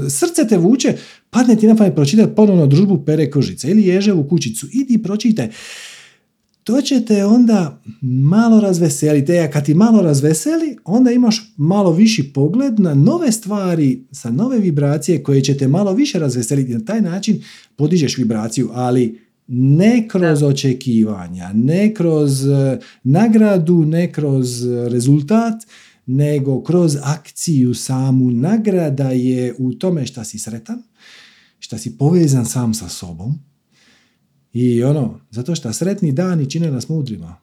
Srce te vuče, padne ti na pamet pročitati ponovno družbu Pere Kožice ili Ježevu kućicu. Idi pročitaj to će te onda malo razveseliti. E, a kad ti malo razveseli, onda imaš malo viši pogled na nove stvari, sa nove vibracije koje će te malo više razveseliti. Na taj način podižeš vibraciju, ali ne kroz očekivanja, ne kroz e, nagradu, ne kroz rezultat, nego kroz akciju samu. Nagrada je u tome što si sretan, što si povezan sam sa sobom, i ono, zato što sretni dani čine nas mudrima.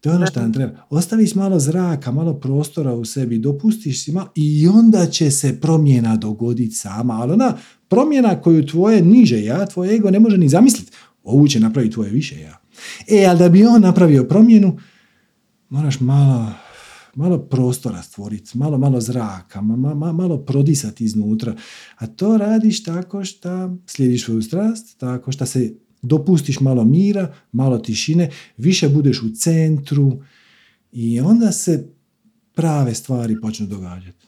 To je ono što nam treba. Ostaviš malo zraka, malo prostora u sebi, dopustiš si malo i onda će se promjena dogoditi sama. Ali ona promjena koju tvoje niže ja, tvoje ego ne može ni zamisliti. Ovu će napraviti tvoje više ja. E, ali da bi on napravio promjenu, moraš malo malo prostora stvoriti, malo, malo zraka, malo prodisati iznutra. A to radiš tako što slijediš svoju strast, tako što se dopustiš malo mira, malo tišine, više budeš u centru i onda se prave stvari počnu događati.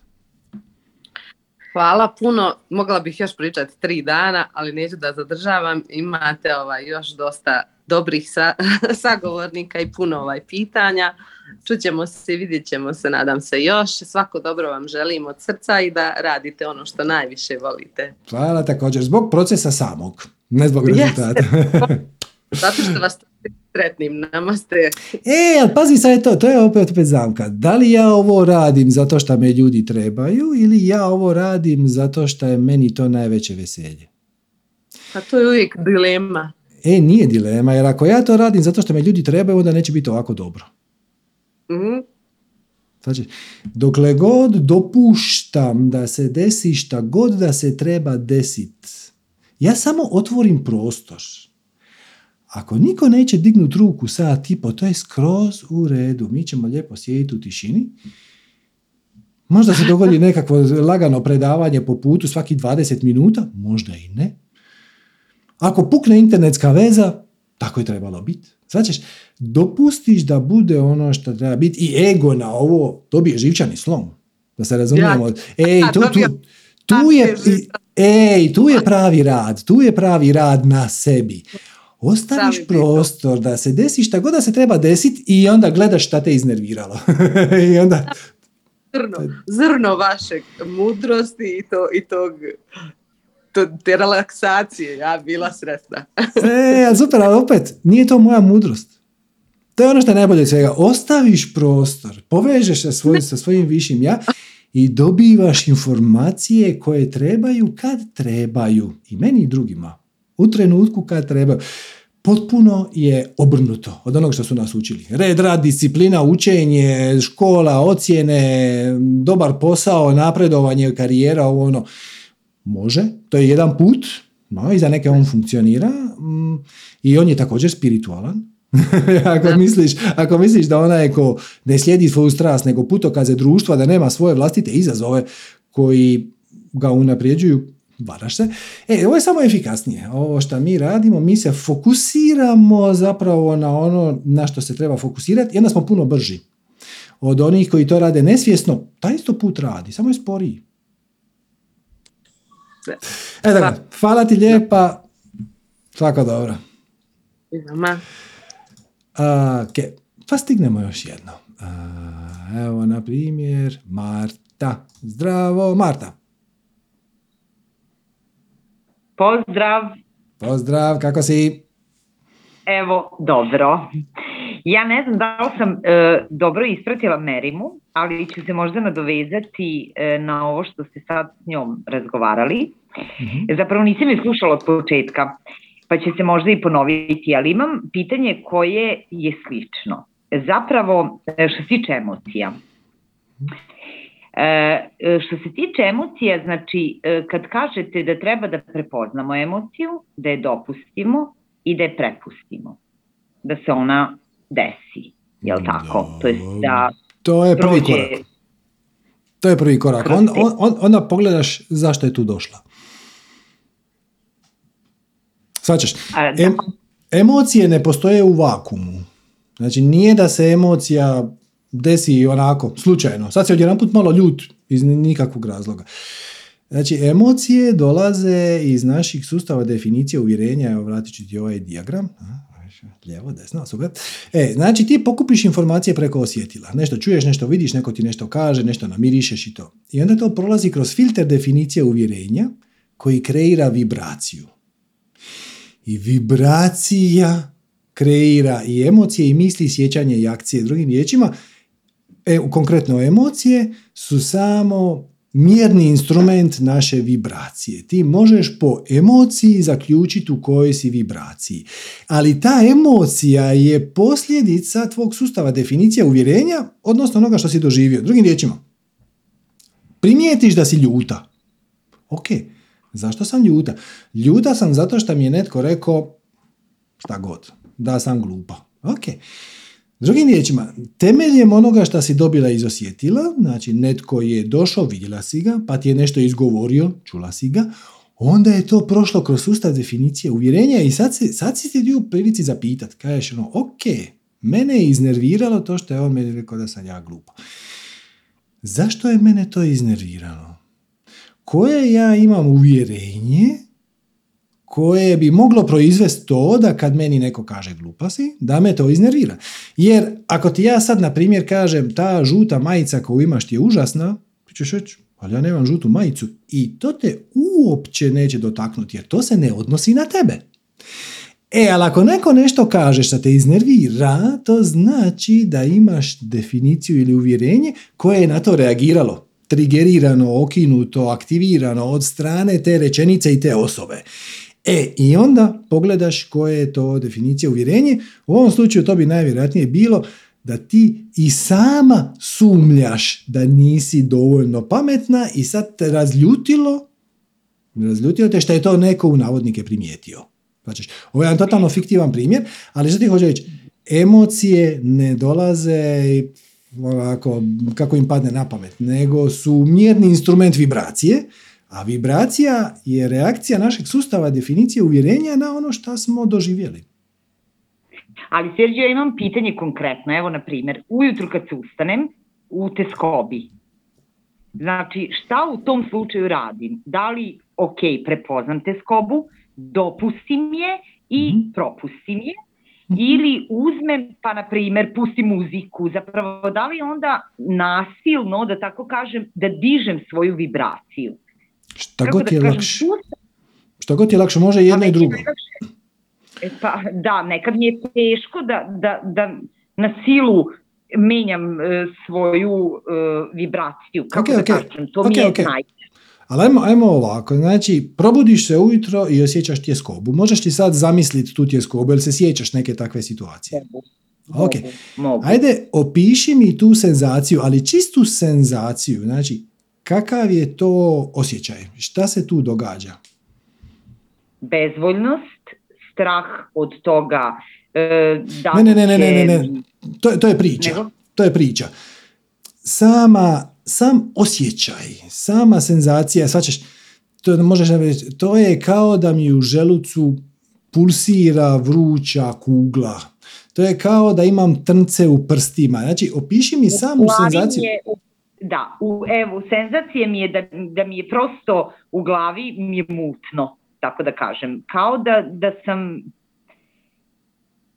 Hvala puno. Mogla bih još pričati tri dana, ali neću da zadržavam. Imate ovaj, još dosta dobrih sagovornika i puno ovaj pitanja. Čućemo se i vidjet ćemo se, nadam se još. Svako dobro vam želim od srca i da radite ono što najviše volite. Hvala također. Zbog procesa samog, ne zbog rezultata. Zato što vas sretnim, namaste. E, ali pazi sad je to, to je opet, opet zamka. Da li ja ovo radim zato što me ljudi trebaju ili ja ovo radim zato što je meni to najveće veselje? A to je uvijek dilema. E, nije dilema, jer ako ja to radim zato što me ljudi trebaju, onda neće biti ovako dobro. Mm-hmm. Znači, dokle god dopuštam da se desi šta god da se treba desiti, ja samo otvorim prostor. Ako niko neće dignuti ruku sad tipo, to je skroz u redu. Mi ćemo lijepo sjediti u tišini. Možda se dogodi nekakvo lagano predavanje po putu svaki 20 minuta, možda i ne. Ako pukne internetska veza, tako je trebalo biti. Značiš, dopustiš da bude ono što treba biti i ego na ovo dobije živčani slom. Da se razumijemo. Ej, tu, tu, tu je, ej, tu je pravi rad. Tu je pravi rad na sebi. Ostaviš prostor da se desi šta god da se treba desiti i onda gledaš šta te iznerviralo. I onda... Zrno, zrno vaše mudrosti i, to, i tog te relaksacije, ja bila sretna. e, super, ali opet, nije to moja mudrost. To je ono što je najbolje svega. Ostaviš prostor, povežeš se svoj, sa svojim višim ja i dobivaš informacije koje trebaju kad trebaju. I meni i drugima. U trenutku kad trebaju. Potpuno je obrnuto od onog što su nas učili. Red, rad, disciplina, učenje, škola, ocjene, dobar posao, napredovanje, karijera, ovo ono. Može, to je jedan put, no, i za neke on funkcionira mm, i on je također spiritualan. ako, misliš, ako misliš da ona je ko ne slijedi svoju strast, nego putokaze društva, da nema svoje vlastite izazove koji ga unaprijeđuju, varaš se. E, ovo je samo efikasnije. Ovo što mi radimo, mi se fokusiramo zapravo na ono na što se treba fokusirati i onda smo puno brži od onih koji to rade nesvjesno. Taj isto put radi, samo je sporiji. E, da, hvala ti lijepa. Svako dobro. Ok, pa stignemo još jedno. Evo, na primjer, Marta. Zdravo, Marta. Pozdrav. Pozdrav, kako si? Evo, dobro. Ja ne znam da li sam e, dobro ispratila Merimu, ali ću se možda nadovezati e, na ovo što ste sad s njom razgovarali. mm Zapravo nisam je slušala od početka, pa će se možda i ponoviti, ali imam pitanje koje je slično. Zapravo, e, što se tiče emocija. što se tiče emocija, znači kad kažete da treba da prepoznamo emociju, da je dopustimo, i da je prepustimo. Da se ona desi, jel tako? To je da To je prvi prođe... korak. To je prvi korak. Onda, on- on- onda pogledaš zašto je tu došla. Svačaš, em, emocije ne postoje u vakumu. Znači, nije da se emocija desi onako, slučajno. Sad se odjedanput malo ljut iz ni- nikakvog razloga. Znači, emocije dolaze iz naših sustava definicije uvjerenja, evo vratit ću ti ovaj dijagram, a, lijevo, desno, super. E, znači ti pokupiš informacije preko osjetila. Nešto čuješ, nešto vidiš, neko ti nešto kaže, nešto namirišeš i to. I onda to prolazi kroz filter definicije uvjerenja koji kreira vibraciju. I vibracija kreira i emocije i misli, sjećanje i akcije. Drugim riječima, e, konkretno emocije su samo mjerni instrument naše vibracije. Ti možeš po emociji zaključiti u kojoj si vibraciji. Ali ta emocija je posljedica tvog sustava definicija uvjerenja, odnosno onoga što si doživio. Drugim riječima, primijetiš da si ljuta. Ok, zašto sam ljuta? Ljuta sam zato što mi je netko rekao šta god, da sam glupa. Ok. Drugim riječima, temeljem onoga što si dobila iz osjetila, znači netko je došao, vidjela si ga, pa ti je nešto izgovorio, čula si ga, onda je to prošlo kroz sustav definicije uvjerenja i sad, se, sad si ti u prilici zapitat. Kažeš ono, ok, mene je iznerviralo to što je on meni rekao da sam ja glupa. Zašto je mene to iznerviralo? Koje ja imam uvjerenje koje bi moglo proizvesti to da kad meni neko kaže glupa si, da me to iznervira. Jer ako ti ja sad, na primjer, kažem ta žuta majica koju imaš ti je užasna, ti ćeš reći, ali ja nemam žutu majicu i to te uopće neće dotaknuti jer to se ne odnosi na tebe. E, ali ako neko nešto kaže što te iznervira, to znači da imaš definiciju ili uvjerenje koje je na to reagiralo. Trigerirano, okinuto, aktivirano od strane te rečenice i te osobe. E, i onda pogledaš koje je to definicija uvjerenje. U ovom slučaju to bi najvjerojatnije bilo da ti i sama sumnjaš da nisi dovoljno pametna i sad te razljutilo, razljutilo te što je to neko u navodnike primijetio. Znači, ovo je jedan totalno fiktivan primjer, ali što ti hoće reći? Emocije ne dolaze ovako, kako im padne na pamet, nego su mjerni instrument vibracije, a vibracija je reakcija našeg sustava definicije uvjerenja na ono što smo doživjeli. Ali Sergio, ja imam pitanje konkretno. Evo, na primjer, ujutru kad se ustanem u teskobi, znači šta u tom slučaju radim? Da li, ok, prepoznam teskobu, dopustim je i Mhm. propustim je, ili uzmem, pa na primjer, pustim muziku, zapravo da li onda nasilno, da tako kažem, da dižem svoju vibraciju? Šta Kako god je lakše. Šta god je lakše, može jedno i drugo. E, pa, da, nekad mi je teško da, da, da na silu menjam e, svoju e, vibraciju, kako Ok, da ok, kažem, to ok, mi je ok. naj... Ali ajmo, ajmo ovako, znači probudiš se ujutro i osjećaš tjeskobu. Možeš ti sad zamisliti tu tjeskobu, ili se sjećaš neke takve situacije? Ok. Mogu. Ajde, opiši mi tu senzaciju, ali čistu senzaciju, znači kakav je to osjećaj? Šta se tu događa? Bezvoljnost, strah od toga e, da Ne, ne, ne, ne, ne, ne, ne. To, je- to je priča. Nego? To je priča. Sama, sam osjećaj, sama senzacija, svačeš, to možeš reći, to je kao da mi u želucu pulsira vruća kugla. To je kao da imam trnce u prstima. Znači, opiši mi U samu senzaciju. u- da, u, evo, senzacija mi je da, da mi je prosto u glavi mi je mutno, tako da kažem. Kao da, da sam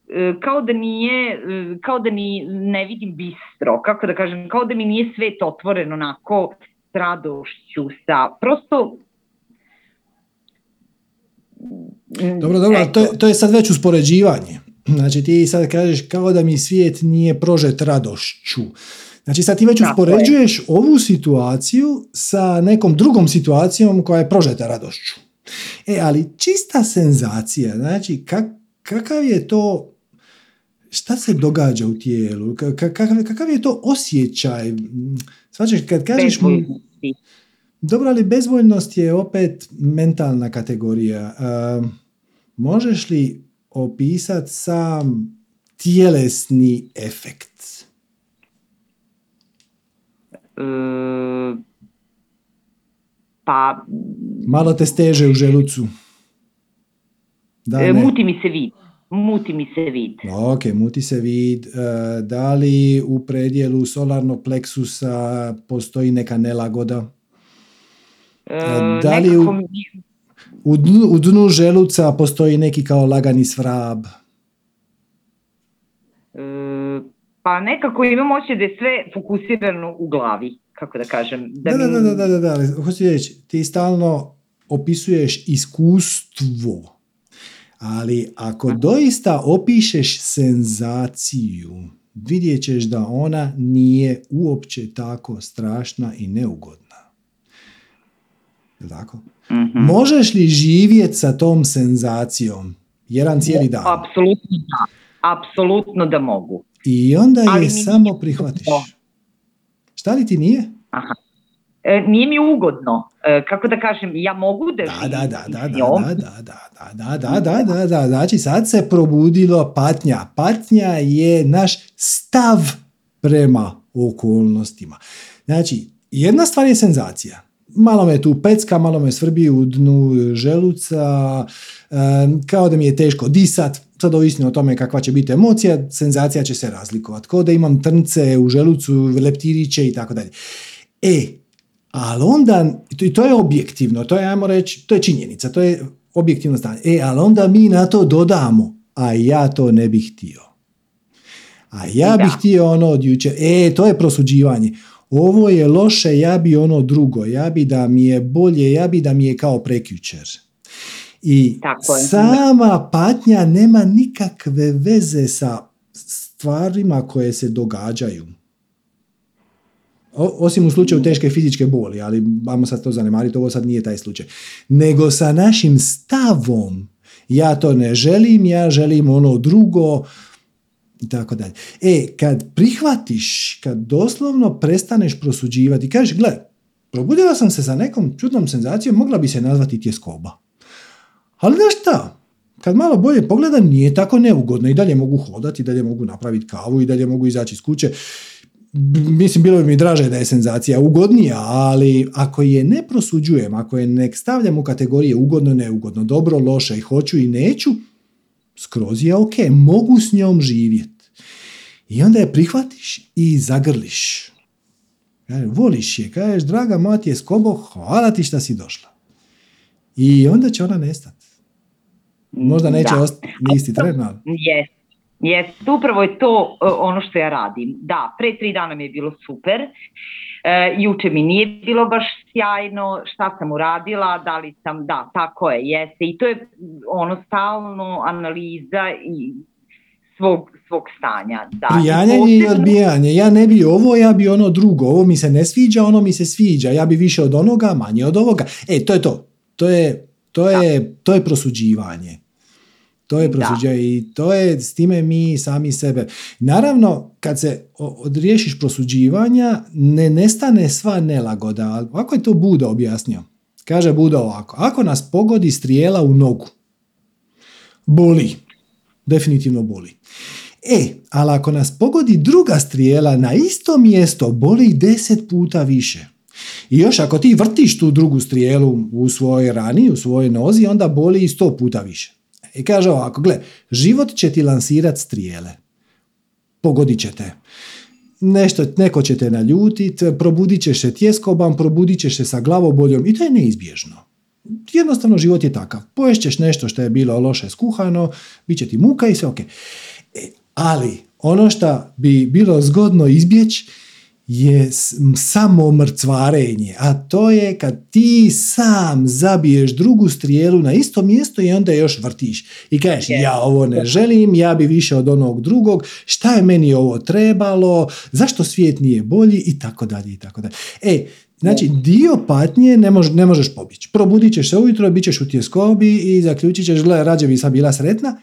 e, kao da nije, e, kao da ni ne vidim bistro, kako da kažem, kao da mi nije svet otvoren onako s radošću, sa, prosto mm, Dobro, dobro, to to je sad već uspoređivanje. Znači ti sad kažeš kao da mi svijet nije prožet radošću. Znači sad ti već Tako je. uspoređuješ ovu situaciju sa nekom drugom situacijom koja je prožeta radošću. E, ali čista senzacija, znači kak, kakav je to, šta se događa u tijelu, Ka- ka- kakav, kakav je to osjećaj? Svačeš, kad kažeš... mu- dobro, ali bezvoljnost je opet mentalna kategorija. Um, možeš li opisati sam tjelesni efekt? E, pa... Malo te steže u želucu. Da, e, muti mi se vid. Muti mi se vid. Ok, muti se vid. E, da li u predjelu solarnog pleksusa postoji neka nelagoda? da li u, u, dnu, u dnu želuca postoji neki kao lagani svrab? Pa nekako imam osjećaj da je sve fokusirano u glavi, kako da kažem. Da, da, da, da, da, da, hoću reći, ti stalno opisuješ iskustvo, ali ako doista opišeš senzaciju, vidjet ćeš da ona nije uopće tako strašna i neugodna. Je tako? mm Možeš li živjeti sa tom senzacijom jedan cijeli dan? Apsolutno da. Apsolutno da mogu. I onda je samo prihvatiš. Šta li ti nije? Aha. E, nije mi ugodno. E, kako da kažem, ja mogu da da, da, da, da, da, da, da, da, da, da, da, da, znači sad se probudilo patnja. Patnja je naš stav prema okolnostima. Znači, jedna stvar je senzacija. Malo me tu pecka, malo me svrbi u dnu želuca, kao da mi je teško disat, sad ovisno o tome kakva će biti emocija, senzacija će se razlikovati. Kao da imam trnce u želucu, leptiriće i tako dalje. E, ali onda, i to je objektivno, to je, ajmo reći, to je činjenica, to je objektivno stanje. E, ali onda mi na to dodamo, a ja to ne bih htio. A ja bih htio ono od jučer, e, to je prosuđivanje. Ovo je loše, ja bi ono drugo, ja bi da mi je bolje, ja bi da mi je kao prekjučer. I sama patnja nema nikakve veze sa stvarima koje se događaju. osim u slučaju teške fizičke boli, ali vamo sad to zanemariti, ovo sad nije taj slučaj. Nego sa našim stavom, ja to ne želim, ja želim ono drugo, i tako dalje. E, kad prihvatiš, kad doslovno prestaneš prosuđivati, kažeš, gle, probudila sam se sa nekom čudnom senzacijom, mogla bi se nazvati tjeskoba. Ali znaš šta? Kad malo bolje pogledam, nije tako neugodno. I dalje mogu hodati, i dalje mogu napraviti kavu, i dalje mogu izaći iz kuće. Mislim, bilo bi mi draže da je senzacija ugodnija, ali ako je ne prosuđujem, ako je ne stavljam u kategorije ugodno, neugodno, dobro, loše i hoću i neću, skroz je ok, mogu s njom živjeti. I onda je prihvatiš i zagrliš. Voliš je, kažeš, draga Matije Skobo, hvala ti što si došla. I onda će ona nestati. Možda neće ostati isti tren, ali... Jest, upravo je to e, ono što ja radim. Da, pre tri dana mi je bilo super, e, juče mi nije bilo baš sjajno, šta sam uradila, da li sam, da, tako je, jeste. I to je ono stalno analiza i svog, svog stanja. Da. Prijanjanje i odbijanje. Ja ne bi ovo, ja bi ono drugo. Ovo mi se ne sviđa, ono mi se sviđa. Ja bi više od onoga, manje od ovoga. E, to je to. To je, to je, to je prosuđivanje. To je prosuđivanje i to je s time mi sami sebe. Naravno, kad se odriješiš prosuđivanja, ne nestane sva nelagoda. Ali ako je to Buda objasnio? Kaže Buda ovako, ako nas pogodi strijela u nogu, boli. Definitivno boli. E, ali ako nas pogodi druga strijela na isto mjesto, boli deset puta više. I još ako ti vrtiš tu drugu strijelu u svojoj rani, u svojoj nozi, onda boli i sto puta više. I kaže ovako, gle, život će ti lansirati strijele. Pogodit će te. Nešto, neko će te naljutit, probudit ćeš se tjeskoban, probudit ćeš se sa glavoboljom i to je neizbježno. Jednostavno život je takav. Poješćeš nešto što je bilo loše skuhano, bit će ti muka i sve ok. E, ali ono što bi bilo zgodno izbjeći je samo mrcvarenje, a to je kad ti sam zabiješ drugu strijelu na isto mjesto i onda još vrtiš. I kažeš, ja ovo ne želim, ja bi više od onog drugog, šta je meni ovo trebalo, zašto svijet nije bolji i tako dalje i tako dalje. E, Znači, dio patnje ne, mož, ne možeš pobići. Probudit ćeš se ujutro, bit ćeš u tjeskobi i zaključit ćeš, gledaj, rađe bi sad bila sretna.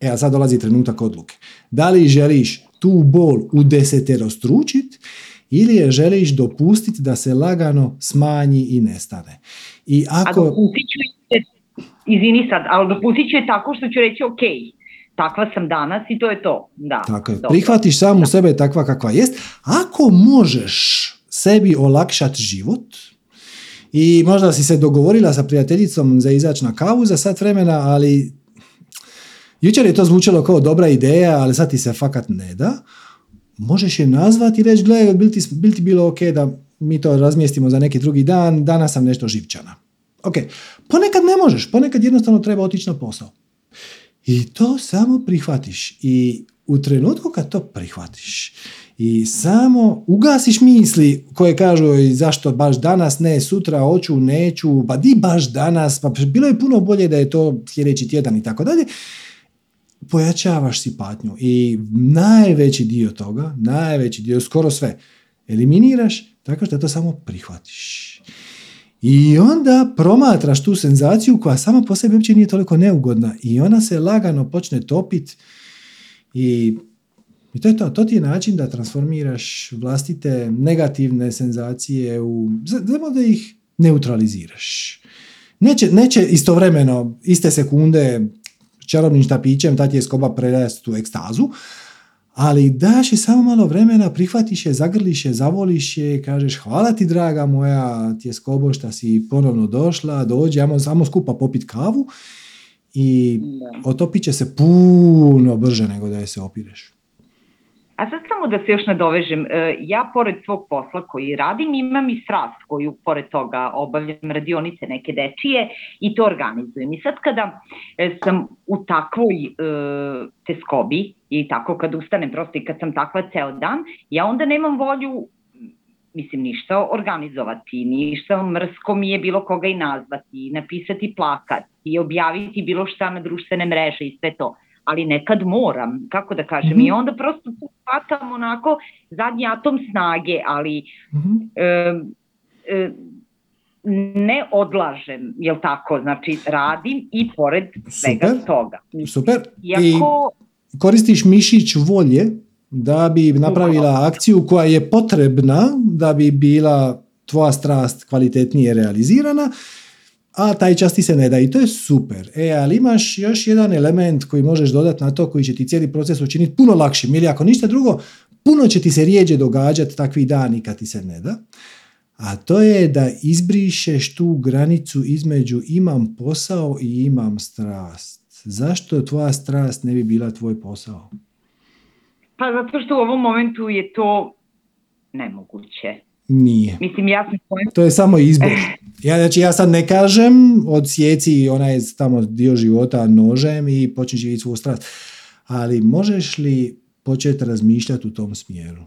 E, a sad dolazi trenutak odluke. Da li želiš tu bol u desetero stručit ili je želiš dopustiti da se lagano smanji i nestane. I ako... izvini sad, ali dopustit ću je tako što ću reći ok, takva sam danas i to je to. Da, Tako je. dobro. Prihvatiš samu sebe takva kakva jest. Ako možeš sebi olakšati život i možda si se dogovorila sa prijateljicom za izaći na kavu za sat vremena, ali jučer je to zvučalo kao dobra ideja, ali sad ti se fakat ne da, možeš je nazvati i reći, gle, bil ti, bil ti bilo ok da mi to razmjestimo za neki drugi dan, danas sam nešto živčana. Ok, ponekad ne možeš, ponekad jednostavno treba otići na posao. I to samo prihvatiš. I u trenutku kad to prihvatiš i samo ugasiš misli koje kažu "I zašto baš danas, ne, sutra hoću, neću, pa di baš danas, pa bilo je puno bolje da je to sljedeći tjedan i tako dalje, pojačavaš si patnju i najveći dio toga, najveći dio, skoro sve, eliminiraš tako što to samo prihvatiš. I onda promatraš tu senzaciju koja sama po sebi uopće nije toliko neugodna i ona se lagano počne topit i, i to je to. To ti je način da transformiraš vlastite negativne senzacije u... Znamo da ih neutraliziraš. Neće, neće istovremeno, iste sekunde, čarobnim štapićem ta ti je skoba prerasti u ekstazu, ali daš je samo malo vremena, prihvatiš je, zagrliš je, zavoliš je, kažeš hvala ti draga moja tjeskobo šta si ponovno došla, dođi, ajmo samo skupa popit kavu. I otopit će se puno brže nego da je se opireš. A sad samo da se još nadovežem, e, ja pored svog posla koji radim imam i strast koju pored toga obavljam radionice neke dečije i to organizujem. I sad kada e, sam u takvoj e, teskobi i tako kad ustanem prosto i kad sam takva ceo dan, ja onda nemam volju mislim, ništa organizovati, ništa mrsko mi je bilo koga i nazvati, napisati plakat i objaviti bilo šta na društvene mreže i sve to ali nekad moram, kako da kažem, Mhm. i onda prosto tu hvatam onako zadnji atom snage, ali Mhm. e, e, ne odlažem, jel tako, znači radim i pored svega Super. toga. Super. I Iako, koristiš mišić volje da bi napravila akciju koja je potrebna da bi bila tvoja strast kvalitetnije realizirana, a taj čas ti se ne da i to je super. E, ali imaš još jedan element koji možeš dodati na to koji će ti cijeli proces učiniti puno lakšim ili ako ništa drugo, puno će ti se rijeđe događati takvi dani kad ti se ne da. A to je da izbrišeš tu granicu između imam posao i imam strast. Zašto tvoja strast ne bi bila tvoj posao? pa zato što u ovom momentu je to nemoguće. Nije. Mislim, ja sam To je samo izbor. Ja, znači, ja sad ne kažem od sjeci onaj tamo dio života nožem i počni živjeti svoju strast. Ali možeš li početi razmišljati u tom smjeru?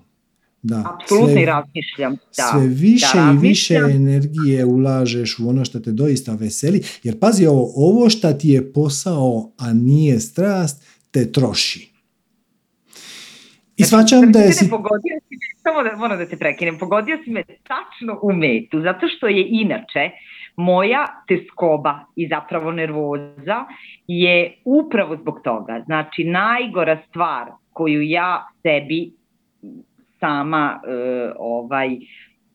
Da, apsolutno sve- razmišljam. Da, sve više da i više energije ulažeš u ono što te doista veseli, jer pazi ovo, ovo što ti je posao, a nije strast, te troši. I svačam da je... si... Pogodio si samo da moram da te prekinem, pogodio si me tačno u metu, zato što je inače moja teskoba i zapravo nervoza je upravo zbog toga. Znači, najgora stvar koju ja sebi sama e, ovaj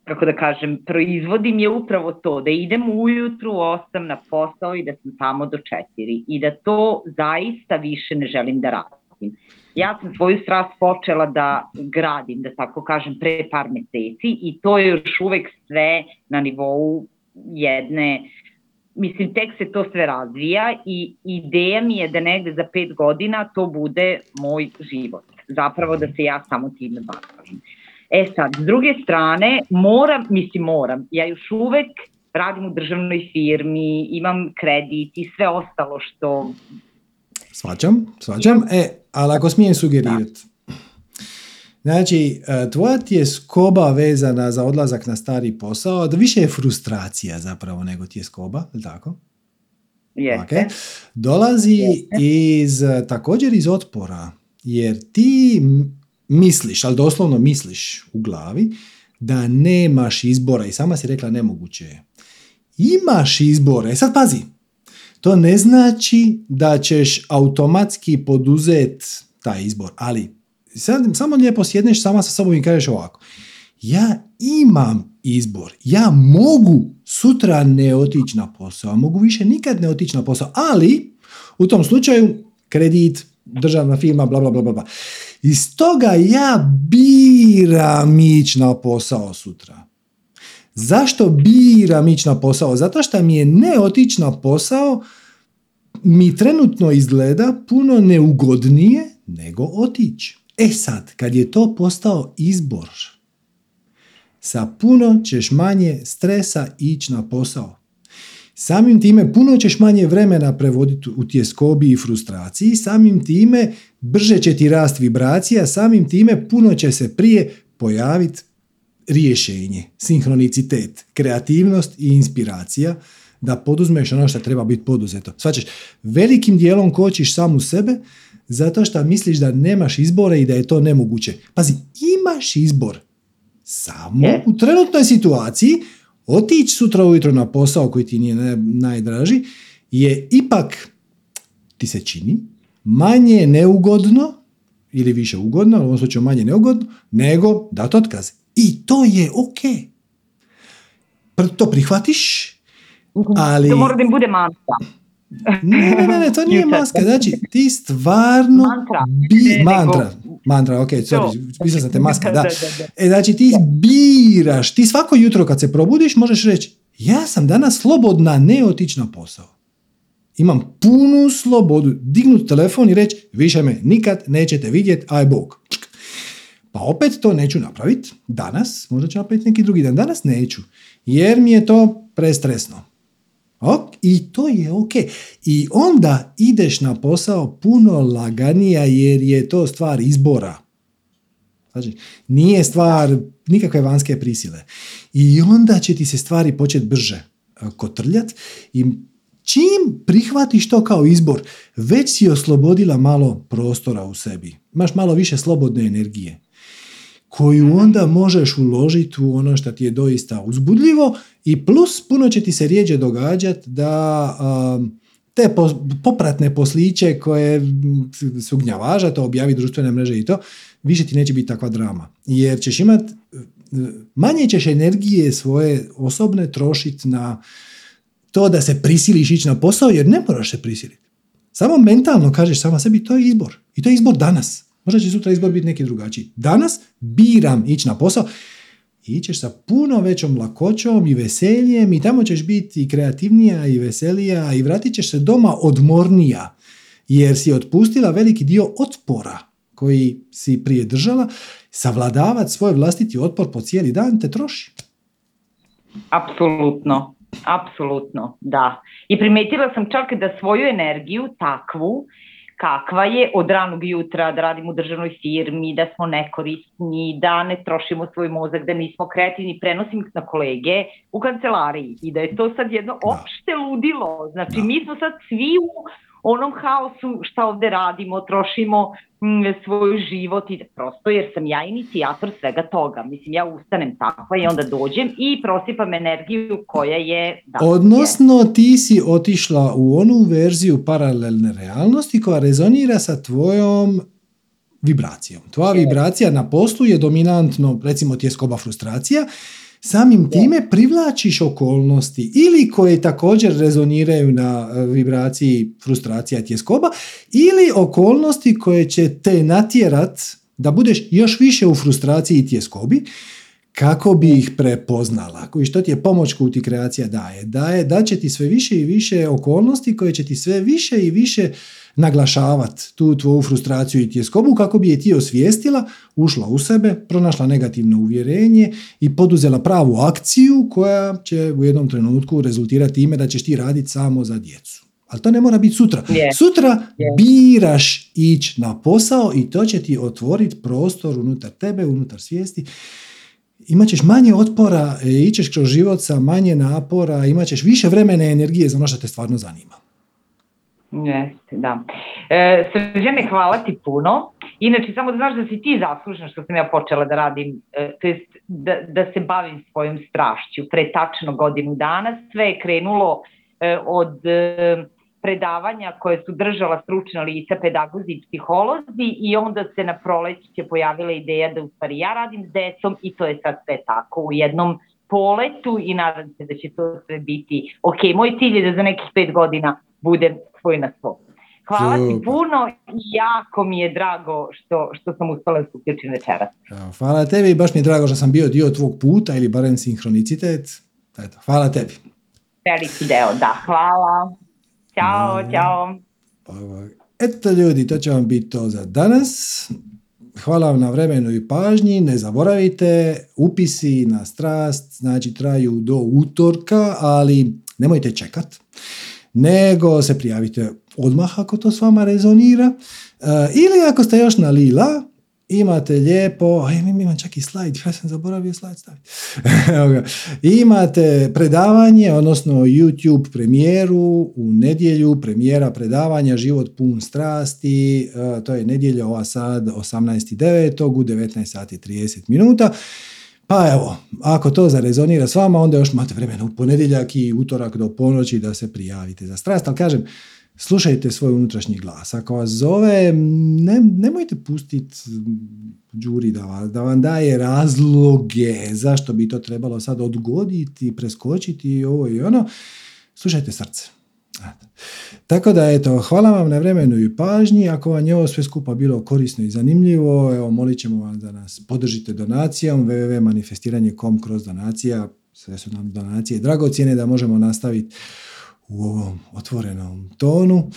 kako da kažem, proizvodim je upravo to, da idem ujutru u 8 na posao i da sam tamo do 4 i da to zaista više ne želim da radim. Ja sam svoju strast počela da gradim, da tako kažem, pre par meseci i to je još uvek sve na nivou jedne, mislim, tek se to sve razvija i ideja mi je da negde za pet godina to bude moj život. Zapravo da se ja samo time bavim. E sad, s druge strane, moram, mislim moram, ja još uvek radim u državnoj firmi, imam kredit i sve ostalo što Svačam, svačam. E, ali ako smijem sugerirati. Znači, e, tvoja ti je skoba vezana za odlazak na stari posao, da više je frustracija zapravo nego ti je skoba, je tako? jeste. Ok. Dolazi iz, e, također iz otpora, jer ti misliš, ali doslovno misliš u glavi, da nemaš izbora i sama si rekla nemoguće je. Imaš izbora, e sad pazi, to ne znači da ćeš automatski poduzet taj izbor, ali sad samo lijepo sjedneš sama sa sobom i kažeš ovako. ja imam izbor. Ja mogu sutra ne otići na posao, mogu više nikad ne otići na posao, ali u tom slučaju kredit, državna firma, bla, bla, bla, bla. Iz toga ja biram ići na posao sutra. Zašto biram ići na posao? Zato što mi je ne otići na posao mi trenutno izgleda puno neugodnije nego otići. E sad, kad je to postao izbor, sa puno ćeš manje stresa ići na posao. Samim time puno ćeš manje vremena prevoditi u tjeskobi i frustraciji, samim time brže će ti rast vibracija, samim time puno će se prije pojaviti rješenje, sinhronicitet, kreativnost i inspiracija da poduzmeš ono što treba biti poduzeto. Svačeš, velikim dijelom kočiš samu sebe zato što misliš da nemaš izbora i da je to nemoguće. Pazi, imaš izbor. Samo u trenutnoj situaciji otići sutra ujutro na posao koji ti nije najdraži je ipak, ti se čini, manje neugodno ili više ugodno, u ovom slučaju manje neugodno, nego dati otkaz. I to je ok. To prihvatiš, ali... To mora da im bude mantra. Ne, ne, ne, to nije maska. Znači, ti stvarno... Mantra. Bi, mantra. Mantra, ok, sorry, mislio sam te maska, da. E, znači, ti biraš, ti svako jutro kad se probudiš možeš reći, ja sam danas slobodna ne otići na posao. Imam punu slobodu dignut telefon i reći, više me nikad nećete vidjeti, aj bog. Pa opet to neću napraviti danas, možda ću napraviti neki drugi dan. Danas neću, jer mi je to prestresno. Ok, I to je ok. I onda ideš na posao puno laganija jer je to stvar izbora. Znači, nije stvar nikakve vanjske prisile. I onda će ti se stvari početi brže e, kotrljat i čim prihvatiš to kao izbor, već si oslobodila malo prostora u sebi. Imaš malo više slobodne energije koju onda možeš uložiti u ono što ti je doista uzbudljivo i plus puno će ti se rijeđe događati da te popratne posliće koje su gnjavaža, to objavi društvene mreže i to, više ti neće biti takva drama. Jer ćeš imat, manje ćeš energije svoje osobne trošiti na to da se prisiliš ići na posao, jer ne moraš se prisiliti. Samo mentalno kažeš sama sebi, to je izbor. I to je izbor danas. Možda će sutra izbor biti neki drugačiji. Danas biram ići na posao i ćeš sa puno većom lakoćom i veseljem i tamo ćeš biti kreativnija i veselija i vratit ćeš se doma odmornija jer si otpustila veliki dio otpora koji si prije držala, savladavati svoj vlastiti otpor po cijeli dan te troši. Apsolutno, apsolutno, da. I primetila sam čak da svoju energiju takvu kakva je od ranog jutra da radimo u državnoj firmi, da smo nekorisni, da ne trošimo svoj mozak, da nismo kreativni, prenosim na kolege u kancelariji. I da je to sad jedno opšte ludilo. Znači, mi smo sad svi u onom haosu šta ovde radimo, trošimo mm, svoj život i prosto jer sam ja inicijator svega toga. Mislim, ja ustanem takva i onda dođem i prosipam energiju koja je... Da, Odnosno, ti si otišla u onu verziju paralelne realnosti koja rezonira sa tvojom vibracijom. Tvoja vibracija na poslu je dominantno, recimo tjeskoba frustracija, samim time privlačiš okolnosti ili koje također rezoniraju na e, vibraciji frustracija tjeskoba ili okolnosti koje će te natjerat da budeš još više u frustraciji i tjeskobi kako bi ih prepoznala. I što ti je pomoć koju ti kreacija daje? Daje, da će ti sve više i više okolnosti koje će ti sve više i više naglašavati tu tvoju frustraciju i tjeskobu kako bi je ti osvijestila, ušla u sebe, pronašla negativno uvjerenje i poduzela pravu akciju koja će u jednom trenutku rezultirati ime da ćeš ti raditi samo za djecu. Ali to ne mora biti sutra. Sutra biraš ići na posao i to će ti otvoriti prostor unutar tebe, unutar svijesti. Imaćeš manje otpora, e, ićeš kroz život sa manje napora, imat ćeš više vremena i energije za ono što te stvarno zanima. Jeste, da. E, Srđane, hvala ti puno. Inače, samo da znaš da si ti zaslužna što sam ja počela da radim, e, to jest da, da se bavim svojom strašću. Pre tačno godinu dana sve je krenulo e, od e, predavanja koje su držala stručna lica, pedagozi i psiholozi i onda se na proleće pojavila ideja da u stvari ja radim s decom i to je sad sve tako u jednom poletu i nadam se da će to sve biti ok. Moj cilj je da za nekih pet godina budem svoj na svoj. Hvala Super. ti puno i jako mi je drago što, što sam uspela da se uključim večeras. Hvala tebi baš mi je drago što sam bio dio tvog puta ili barem sinhronicitet. Eto, hvala tebi. Veliki deo, da. Hvala. Ćao, no. ćao. Eto ljudi, to će vam biti to za danas. Hvala vam na vremenu i pažnji. Ne zaboravite, upisi na strast znači traju do utorka, ali nemojte čekat. Nego se prijavite odmah ako to s vama rezonira. Uh, ili ako ste još na lila, imate lijepo, aj imam čak i slajd, ja sam zaboravio slajd staviti. imate predavanje, odnosno YouTube premijeru u nedjelju, premijera predavanja Život pun strasti, uh, to je nedjelja ova sad 18.9. u 19 sati 30 minuta. Pa evo, ako to zarezonira s vama, onda još imate vremena u ponedjeljak i utorak do ponoći da se prijavite za strast, ali kažem, slušajte svoj unutrašnji glas. Ako vas zove, ne, nemojte pustiti džuri da, vas, da vam daje razloge zašto bi to trebalo sad odgoditi, preskočiti i ovo i ono. Slušajte srce. Tako da eto, hvala vam na vremenu i pažnji. Ako vam je ovo sve skupa bilo korisno i zanimljivo, evo molit ćemo vam da nas podržite donacijom www.manifestiranje.com kroz donacija. Sve su nam donacije dragocjene da možemo nastaviti u ovom otvorenom tonu.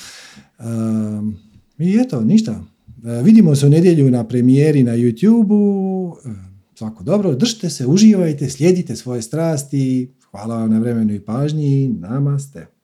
Um, I eto, ništa. Uh, vidimo se u nedjelju na premijeri na YouTube-u. Uh, svako dobro, držite se, uživajte, slijedite svoje strasti. Hvala vam na vremenu i pažnji. Namaste.